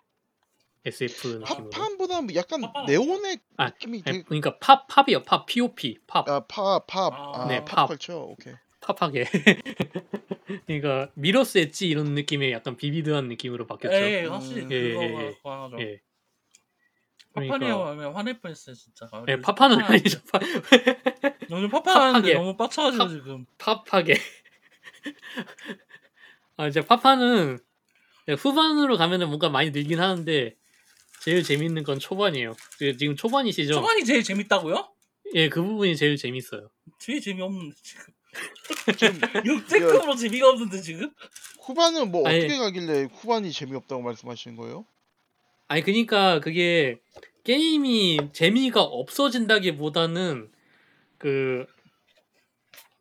S3: SF 느낌으로.
S2: 팝판보다 약간
S1: 팝판.
S2: 네온의
S3: 아,
S2: 느낌이
S3: 아니,
S2: 되게
S3: 그러니까 팝 팝이요. 팝 POP 팝
S2: 아, 팝, 팝,
S1: 아.
S2: 아,
S3: 네,
S2: 팝
S3: 팝.
S2: 컬처, 오케이.
S3: 팝하게. 그러니까 미러스 엣지 이런 느낌의 약간 비비드한 느낌으로 바뀌었죠.
S1: 예, 확실히
S2: 음.
S3: 예,
S1: 그거가
S3: 예, 예.
S1: 강하죠.
S3: 예.
S1: 파판이라고
S3: 그러니까
S1: 화낼 뻔했어요 진짜. 아,
S3: 예,
S1: 요즘
S3: 파파는
S1: 파판
S3: 아니죠. 파-
S1: 요즘 파판하는데
S3: 팝하게.
S1: 너무 빡쳐가지고
S3: 팝.
S1: 지금.
S3: 팝하게. 아 이제 파파는 후반으로 가면은 뭔가 많이 늘긴 하는데 제일 재밌는 건 초반이에요. 그 지금 초반이시죠?
S1: 초반이 제일 재밌다고요?
S3: 예, 그 부분이 제일 재밌어요.
S1: 제일 재미없는데 지금.
S2: 지금
S1: 역대급으로 재미가 없는데 지금?
S2: 후반은 뭐
S3: 아니.
S2: 어떻게 가길래 후반이 재미없다고 말씀하시는 거예요?
S3: 아니 그니까 그게 게임이 재미가 없어진다기보다는 그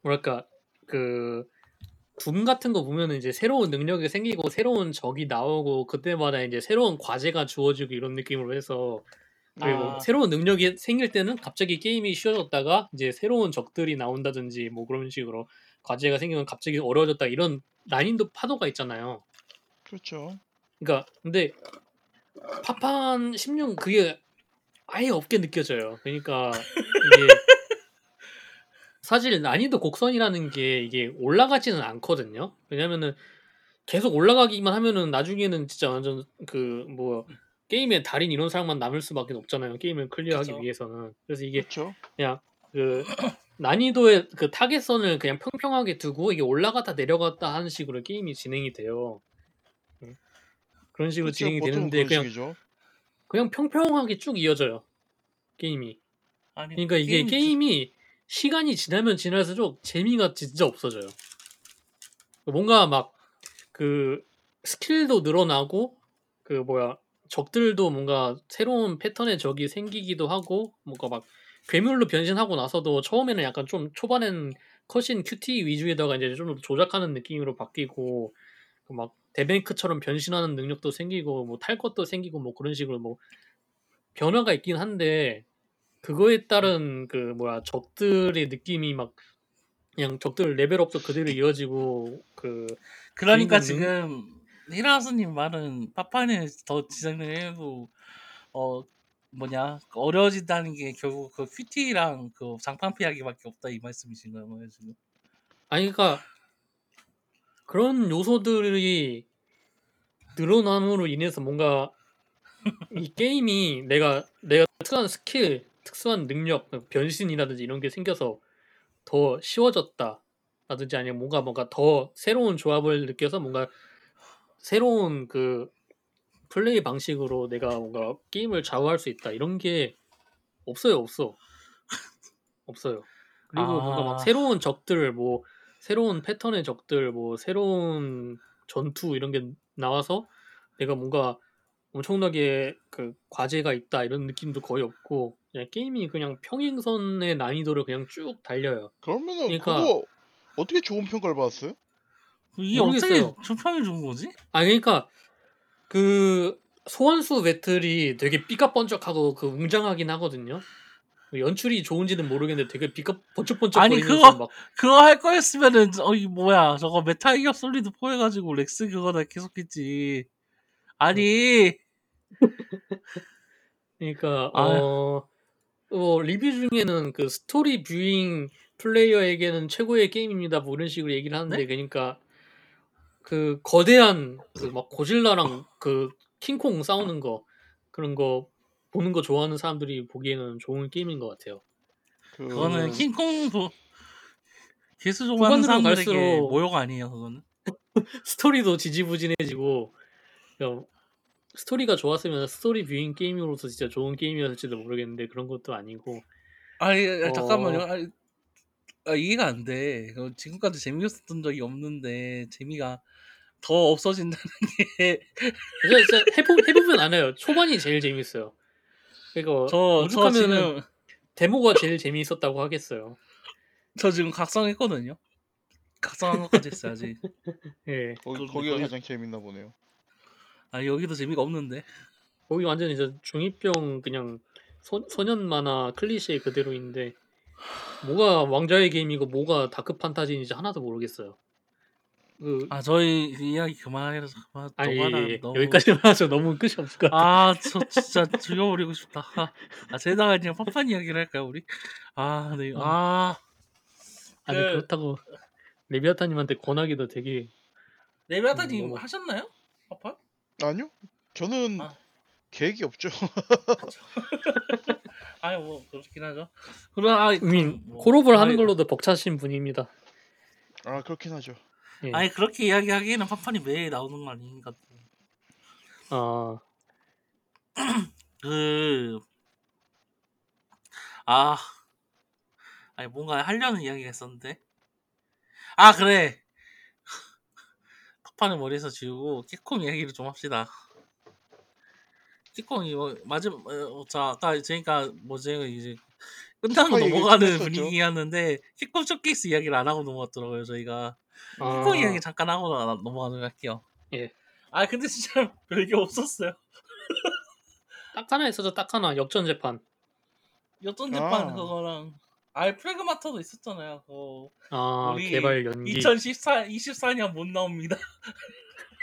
S3: 뭐랄까 그 둠 같은 거 보면은 이제 새로운 능력이 생기고 새로운 적이 나오고 그때마다 이제 새로운 과제가 주어지고 이런 느낌으로 해서 그리고
S1: 아.
S3: 새로운 능력이 생길 때는 갑자기 게임이 쉬워졌다가 이제 새로운 적들이 나온다든지 뭐 그런 식으로 과제가 생기면 갑자기 어려워졌다 이런 난이도 파도가 있잖아요.
S2: 그렇죠.
S3: 그러니까 근데 파판 16 그게 아예 없게 느껴져요. 그러니까 이게 사실 난이도 곡선이라는 게 이게 올라가지는 않거든요. 왜냐면은 계속 올라가기만 하면은 나중에는 진짜 완전 그 뭐 게임의 달인 이런 사람만 남을 수밖에 없잖아요. 게임을 클리어하기
S1: 그쵸.
S3: 위해서는. 그래서 이게
S2: 그렇죠.
S3: 그냥 그 난이도의 그 타겟선을 그냥 평평하게 두고 이게 올라갔다 내려갔다 하는 식으로 게임이 진행이 돼요. 음. 그런 식으로
S2: 그렇죠.
S3: 진행이 되는데 그냥
S2: 식이죠.
S3: 그냥 평평하게 쭉 이어져요. 게임이.
S1: 아니,
S3: 그러니까 이게
S1: 게임이
S3: 게임이 시간이 지나면 지날수록 재미가 진짜 없어져요. 뭔가 막 그 스킬도 늘어나고 그 뭐야 적들도 뭔가 새로운 패턴의 적이 생기기도 하고 뭔가 막 괴물로 변신하고 나서도 처음에는 약간 좀 초반엔 컷신 큐티 위주에다가 이제 좀 조작하는 느낌으로 바뀌고 그막 데뱅크처럼 변신하는 능력도 생기고 뭐 탈 것도 생기고 뭐 그런 식으로 뭐 변화가 있긴 한데 그거에 따른 그 뭐야 적들의 느낌이 막 그냥 적들 레벨업도 그대로 이어지고 그
S1: 그러니까 지금 히라스님 말은 파판을 더 지정을 해도 어 뭐냐 어려워진다는 게 결국 그 큐티랑 그 장판 피하기밖에 없다 이 말씀이신 거예요 지금?
S3: 아니 그러니까 그런 요소들이 늘어남으로 인해서 뭔가 이 게임이 내가 내가 특수한 스킬, 특수한 능력, 변신이라든지 이런 게 생겨서 더 쉬워졌다라든지 아니면 뭔가 뭔가 더 새로운 조합을 느껴서 뭔가 새로운 그 플레이 방식으로 내가 뭔가 게임을 좌우할 수 있다. 이런 게 없어요 없어. 없어요. 그리고 뭔가
S1: 아.
S3: 막 새로운 적들 뭐 새로운 패턴의 적들 뭐 새로운 전투 이런 게 나와서 내가 뭔가 엄청나게 그 과제가 있다. 이런 느낌도 거의 없고 그냥 게임이 그냥 평행선의 난이도를 그냥 쭉 달려요
S2: 그러면은
S3: 그러니까-
S2: 그거 어떻게 좋은 평가를 받았어요?
S1: 이게
S3: 모르겠어요.
S1: 어떻게 총평이 좋은 거지?
S3: 아 그러니까 그 소환수 배틀이 되게 삐까번쩍하고 그 웅장하긴 하거든요. 연출이 좋은지는 모르겠는데 되게 삐까 번쩍번쩍
S1: 아니, 그거-
S3: 막
S1: 그거 할 거였으면은 어이 뭐야 저거 메탈 기어 솔리드 4 해가지고 렉스 그거다 계속했지. 아니
S3: 그러니까
S1: 아.
S3: 어, 어 리뷰 중에는 그 스토리 viewing 플레이어에게는 최고의 게임입니다. 뭐 이런 식으로 얘기를 하는데
S1: 네?
S3: 그러니까 그 거대한 그 막 고질라랑 그 킹콩 싸우는 거 그런 거 보는 거 좋아하는 사람들이 보기에는 좋은 게임인 것 같아요.
S2: 그
S1: 그거는 킹콩도 괴수 좋아하는 사람들에게
S3: 갈수록-
S1: 모욕 아니에요 그거는.
S3: 스토리도 지지부진해지고 그러니까 스토리가 좋았으면 스토리 viewing 게임으로서 진짜 좋은 게임이었을지도 모르겠는데 그런 것도 아니고
S1: 아니
S3: 어.
S1: 잠깐만요. 아니, 아, 이해가 안 돼. 그 지금까지 재미없었던 적이 없는데 재미가 더 없어진다는 게
S3: 진짜, 진짜 해보, 해보면 알아요. 초반이 제일 재밌어요. 그러니까
S1: 저, 저 지금
S3: 데모가 제일 재미있었다고 하겠어요.
S1: 저 지금 각성했거든요. 각성한 것까지 했어야지.
S3: 예,
S2: 거기,
S1: 그-
S2: 거기가
S1: 거기-
S2: 가장 재밌나 보네요.
S1: 아 여기도 재미가 없는데.
S3: 거기 완전 이제 중이병 그냥 소, 소년 만화 클리셰 그대로인데 뭐가 왕좌의 게임이고 뭐가 dark 판타지인지 하나도 모르겠어요. 그
S1: 아 저희 그 이야기 그만해서 그만
S3: 아니 예, 예.
S1: 너무-
S3: 여기까지만 하죠. 너무 끝이 없을 것 같아.
S1: 아, 저 진짜 죽여버리고 싶다. 아, 젤다가 그냥 파판 이야기를 할까요, 우리? 아, 네. 아,
S3: 아니
S1: 그-
S3: 그렇다고 레비아타님한테 권하기도 되게
S1: 레베아타님
S3: 음, 너무-
S1: 하셨나요? 팝판?
S2: 아니요. 저는
S1: 아.
S2: 계획이 없죠.
S1: 아니, 뭐, 그렇긴 하죠. 그럼, 아,
S3: 음,
S1: 뭐,
S3: 콜옵을 하는
S1: 아니,
S3: 걸로도 벅차신 분입니다.
S2: 아 그렇긴 하죠.
S3: 예.
S1: 아니, 그렇게 이야기하기에는 팝판이 매일 나오는 거 아닌가. 또.
S3: 아,
S1: 그, 아, 아니, 뭔가 하려는 이야기가 있었는데. 아, 그래. 팝판을 머리에서 지우고, 키콩 이야기를 좀 합시다. 키콩이 뭐, 마지막, 어, 자, 아까 저희가 뭐지, 이제, 끝나고 넘어가는. 분위기였는데, 키콩 쇼케이스 이야기를 안 하고 넘어갔더라고요, 저희가.
S3: 아,
S1: 키콩 이야기 잠깐 하고 나- 넘어가는 거 할게요.
S3: 예.
S1: 아, 근데 진짜 별게 없었어요.
S3: 딱 하나 있어서 딱 하나 역전 재판.
S1: 여전 재판
S2: 아.
S1: 그거랑, 아, 프레그마터도 있었잖아요, 그거.
S3: 아,
S1: 우리
S3: 개발 연기.
S1: 2014 24년 못 나옵니다.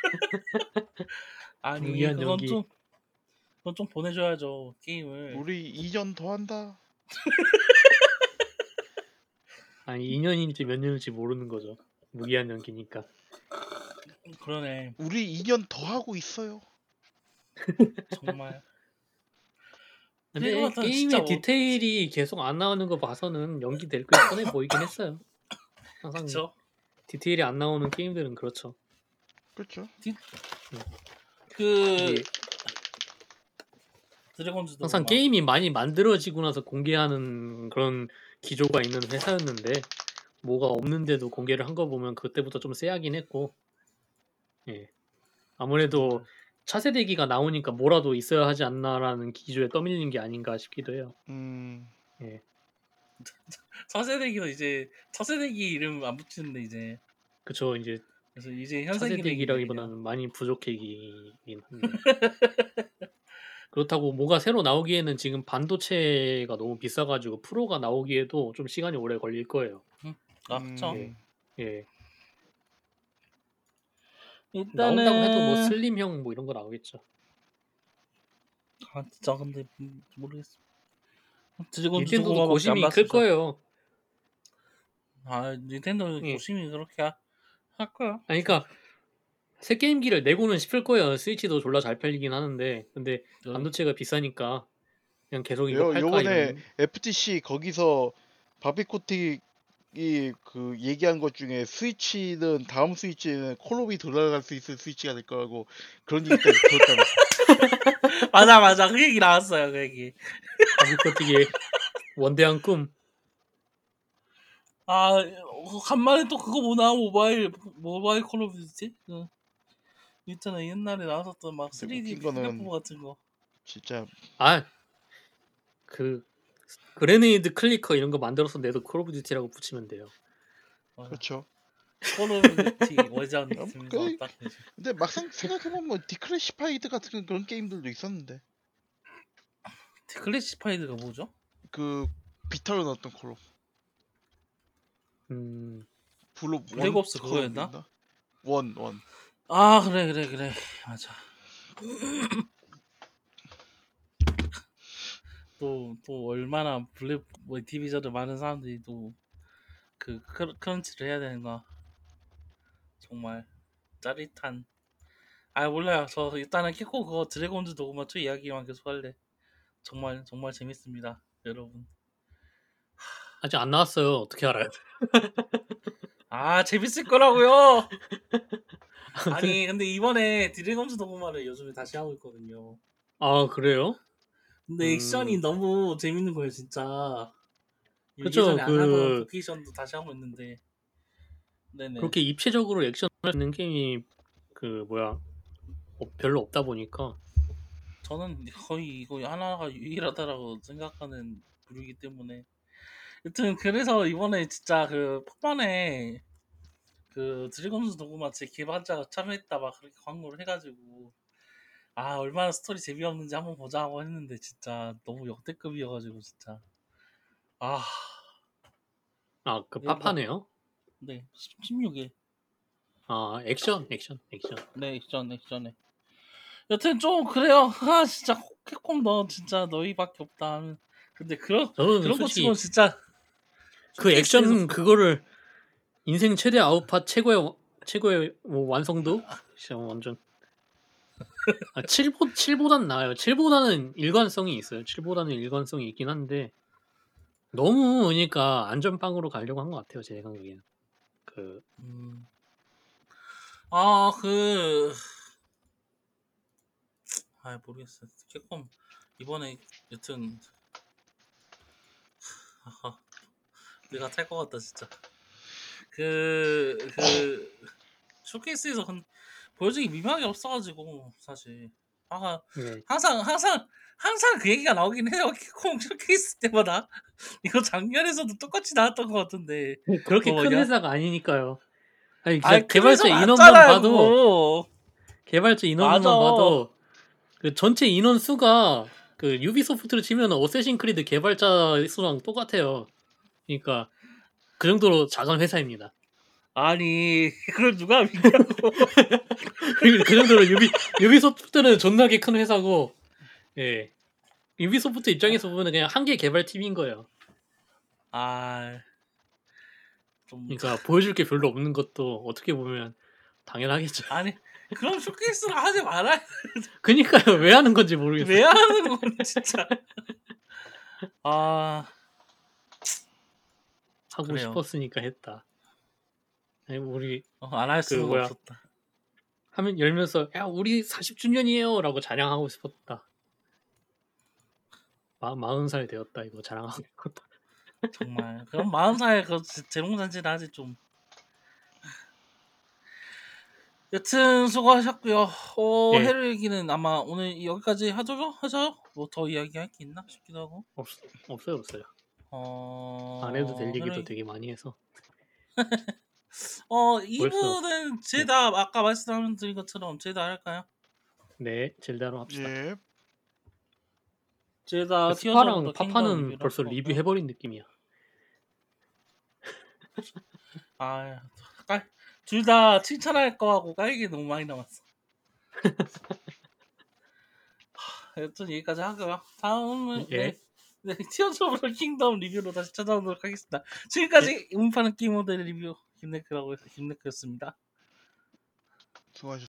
S1: 아니
S3: 무기한
S1: 그건
S3: 연기.
S1: 좀 그건 좀 보내줘야죠 게임을.
S2: 우리 2년 더 한다.
S3: 아니 2년인지 몇 년인지 모르는 거죠. 무기한 연기니까.
S1: 그러네
S2: 우리 2년 더 하고 있어요.
S1: 정말.
S3: 근데 게임의 디테일이 계속 안 나오는 거 봐서는 연기 될거 뻔해 보이긴 했어요. 항상
S1: 그렇죠.
S3: 디테일이 안 나오는 게임들은 그렇죠.
S2: 그렇죠.
S1: 그
S3: 이게
S1: 드래곤즈도
S3: 항상
S1: 막-
S3: 게임이 많이 만들어지고 나서 공개하는 그런 기조가 있는 회사였는데 뭐가 없는데도 공개를 한 거 보면 그때부터 좀 쎄하긴 했고 예 아무래도 차세대기가 나오니까 뭐라도 있어야 하지 않나라는 기조에 떠밀린 게 아닌가 싶기도 해요.
S2: 음.
S1: 차세대기도 이제 차세대기 이름 안 붙이는데 이제
S3: 그쵸 이제
S1: 그래서 이제 현세기
S3: 차세대기라기보다는 많이 부족해긴 한데 그렇다고 뭐가 새로 나오기에는 지금 반도체가 너무 비싸가지고 프로가 나오기에도 좀 시간이 오래 걸릴 거예요.
S1: 아 그쵸.
S2: 음.
S3: 예.
S1: 일단은
S3: 나온다고 해도 뭐 슬림형 뭐 이런 거 나오겠죠.
S1: 아 진짜 근데 음, 모르겠어. 드래곤즈
S3: 닌텐도도 고심이 클
S1: 저.
S3: 거예요.
S1: 아 닌텐도
S3: 예.
S1: 고심이 그렇게 하- 할 거야.
S3: 아니 그러니까 새 게임기를 내고는 싶을 거예요. 스위치도 졸라 잘 팔리긴 하는데 근데 반도체가 비싸니까 그냥 계속 이거
S2: 요-
S3: 팔까
S2: 요번에
S3: 이런.
S2: FTC 거기서 바비 코틱이 그 얘기한 것 중에 스위치는 다음 스위치는 콜옵이 돌아갈 수 있을 스위치가 될 거라고 그런 얘기까지 들었다면서.
S1: 맞아 맞아 그 얘기 나왔어요 그 얘기.
S3: 바비 코틱의 원대한 꿈.
S1: 아 어, 간만에 또 그거 뭐나 모바일 모바일 콜 오브 듀티 그 있잖아 옛날에 나왔었던 막
S2: 근데
S1: 3D
S2: 웃긴 거는
S1: 플랫폼 같은 거.
S2: 진짜
S3: 아 그 grenade clicker 이런 거 만들어서 내도 콜 오브 듀티라고 붙이면 돼요.
S2: 그렇죠.
S1: 콜 오브 듀티 워존
S2: 어,
S1: 있으면서
S2: 그-
S1: 딱.
S2: 근데 막상 생각해보면 뭐 디클래시파이드 같은 그런 게임들도 있었는데
S1: 클래시파이드가 뭐죠?
S2: 그 비타로 나왔던 콜옵
S3: 음,
S2: 블루
S1: 블랙옵스 그거였나?
S2: 원 원
S1: 아 그래 그래 그래 맞아. 또 또 얼마나 블랙 뭐 디비전을 많은 사람들이 또 그 crunch를 해야 되는가. 정말 짜릿한. 아 몰라요 저 일단은 키코 그거 드래곤즈 도그마 2 이야기만 계속 할래. 정말 정말 재밌습니다 여러분.
S3: 아직 안 나왔어요. 어떻게 알아요?
S1: 아 재밌을 거라고요? 아니 근데 이번에 드래곤즈 도그마를 요즘에 다시 하고 있거든요.
S3: 아 그래요?
S1: 근데
S3: 음.
S1: 액션이 너무 재밌는 거예요 진짜.
S3: 그쵸, 그-
S1: 하던 로케이션도 다시 하고 있는데. 네네.
S3: 그렇게 입체적으로 액션을 있는 게임이 그 뭐야 어, 별로 없다 보니까.
S1: 저는 거의 이거 하나가 유일하다라고 생각하는 부류이기 때문에. 여튼 그래서 이번에 진짜 그 파판에 그 드래곤즈 도그마 측 개발자가 참여했다 막 그렇게 광고를 해가지고 아 얼마나 스토리 재미없는지 한번 보자 하고 했는데 진짜 너무 역대급이어가지고 진짜 아
S3: 아, 그
S1: 예,
S3: 파판네요.
S1: 네, 16일.
S3: 아, 액션, 액션, 액션.
S1: 네, 액션, 액션에. 여튼 좀 그래요. 아, 진짜 캡콤 너 진짜 너희밖에 없다. 하는. 근데 그런
S3: 저는
S1: 그런 거
S3: 솔직히
S1: 치고 진짜
S3: 그 액션 그거를 인생 최대 아웃팟 최고의 와- 최고의 뭐 완성도 진짜 완전 아, 7보 7보단 나아요. 7보다는 일관성이 있어요. 7보다는 일관성이 있긴 한데 너무 그러니까 안전빵으로 가려고 한 것 같아요. 제 생각에는 그
S1: 음. 아, 그 아, 모르겠어. 캡콤 이번에 여튼 아, 내가 탈 것 같다 진짜. 그, 그, 쇼케이스에서 근- 보여주기 미묘하게 없어가지고, 사실. 아,
S3: 네.
S1: 항상, 항상, 항상 그 얘기가 나오긴 해요. 캡콤 쇼케이스 때마다. 이거 작년에서도 똑같이 나왔던 것 같은데.
S3: 그렇게
S1: 그거
S3: 큰
S1: 뭐냐?
S3: 회사가 아니니까요. 아니, 진짜 개발자 인원만
S1: 맞잖아요,
S3: 봐도
S1: 그거.
S3: 개발자 인원만
S1: 맞아.
S3: 봐도 그 전체 인원 수가 그 유비소프트로 치면 어쌔신 크리드 개발자 수랑 똑같아요. 그러니까 그 정도로 작은 회사입니다.
S1: 아니, 그걸 누가 믿냐고.
S3: 그리고 그 정도로 유비 유비소프트는 존나게 큰 회사고, 예. 유비소프트 입장에서 보면 그냥 한 개 개발 팀인 거예요.
S1: 아, 좀.
S3: 그러니까 보여줄 게 별로 없는 것도 어떻게 보면 당연하겠죠.
S1: 아니, 그럼 쇼케이스를 하지 말아야
S3: 그니까요 왜 하는 건지 모르겠어요.
S1: 왜 하는 거니, 진짜. 아,
S3: 하고
S1: 그래요.
S3: 싶었으니까 했다. 아니 우리
S1: 안할 수는
S3: 뭐야.
S1: 없었다.
S3: 하면 열면서 야 우리 40주년이에요라고 자랑하고 싶었다. 마, 40살 되었다 이거 자랑하고 싶었다.
S1: 정말. 그럼 40살 그 재롱잔치를 하지 좀. 여튼 수고하셨고요. 어,
S3: 예.
S1: 해외 얘기는 아마 오늘 여기까지 하죠? 하죠? 뭐 더 이야기할 게 있나 싶기도 하고.
S3: 없, 없어요 없어요.
S1: 어...
S3: 안 해도 될 얘기도
S1: 해외-
S3: 되게 많이 해서.
S1: 어, 이분은 제다 아까 말씀드린 것처럼 제다 할까요?
S3: 네 젤다로 합시다.
S2: 예.
S1: 제다
S3: 스파랑 파파는 벌써 리뷰해버린 느낌이야.
S1: 아, 둘다 칭찬할 거하고 깔기 너무 많이 남았어. 하, 여튼 여기까지 하고요. 다음은
S3: 예.
S1: 네, 네, 티어즈 오브 킹덤 리뷰로 다시 찾아오도록 하겠습니다. 지금까지 음파는 게임 모델 리뷰 김네크라고 해서 김네크였습니다.
S2: 수고하셨습니다.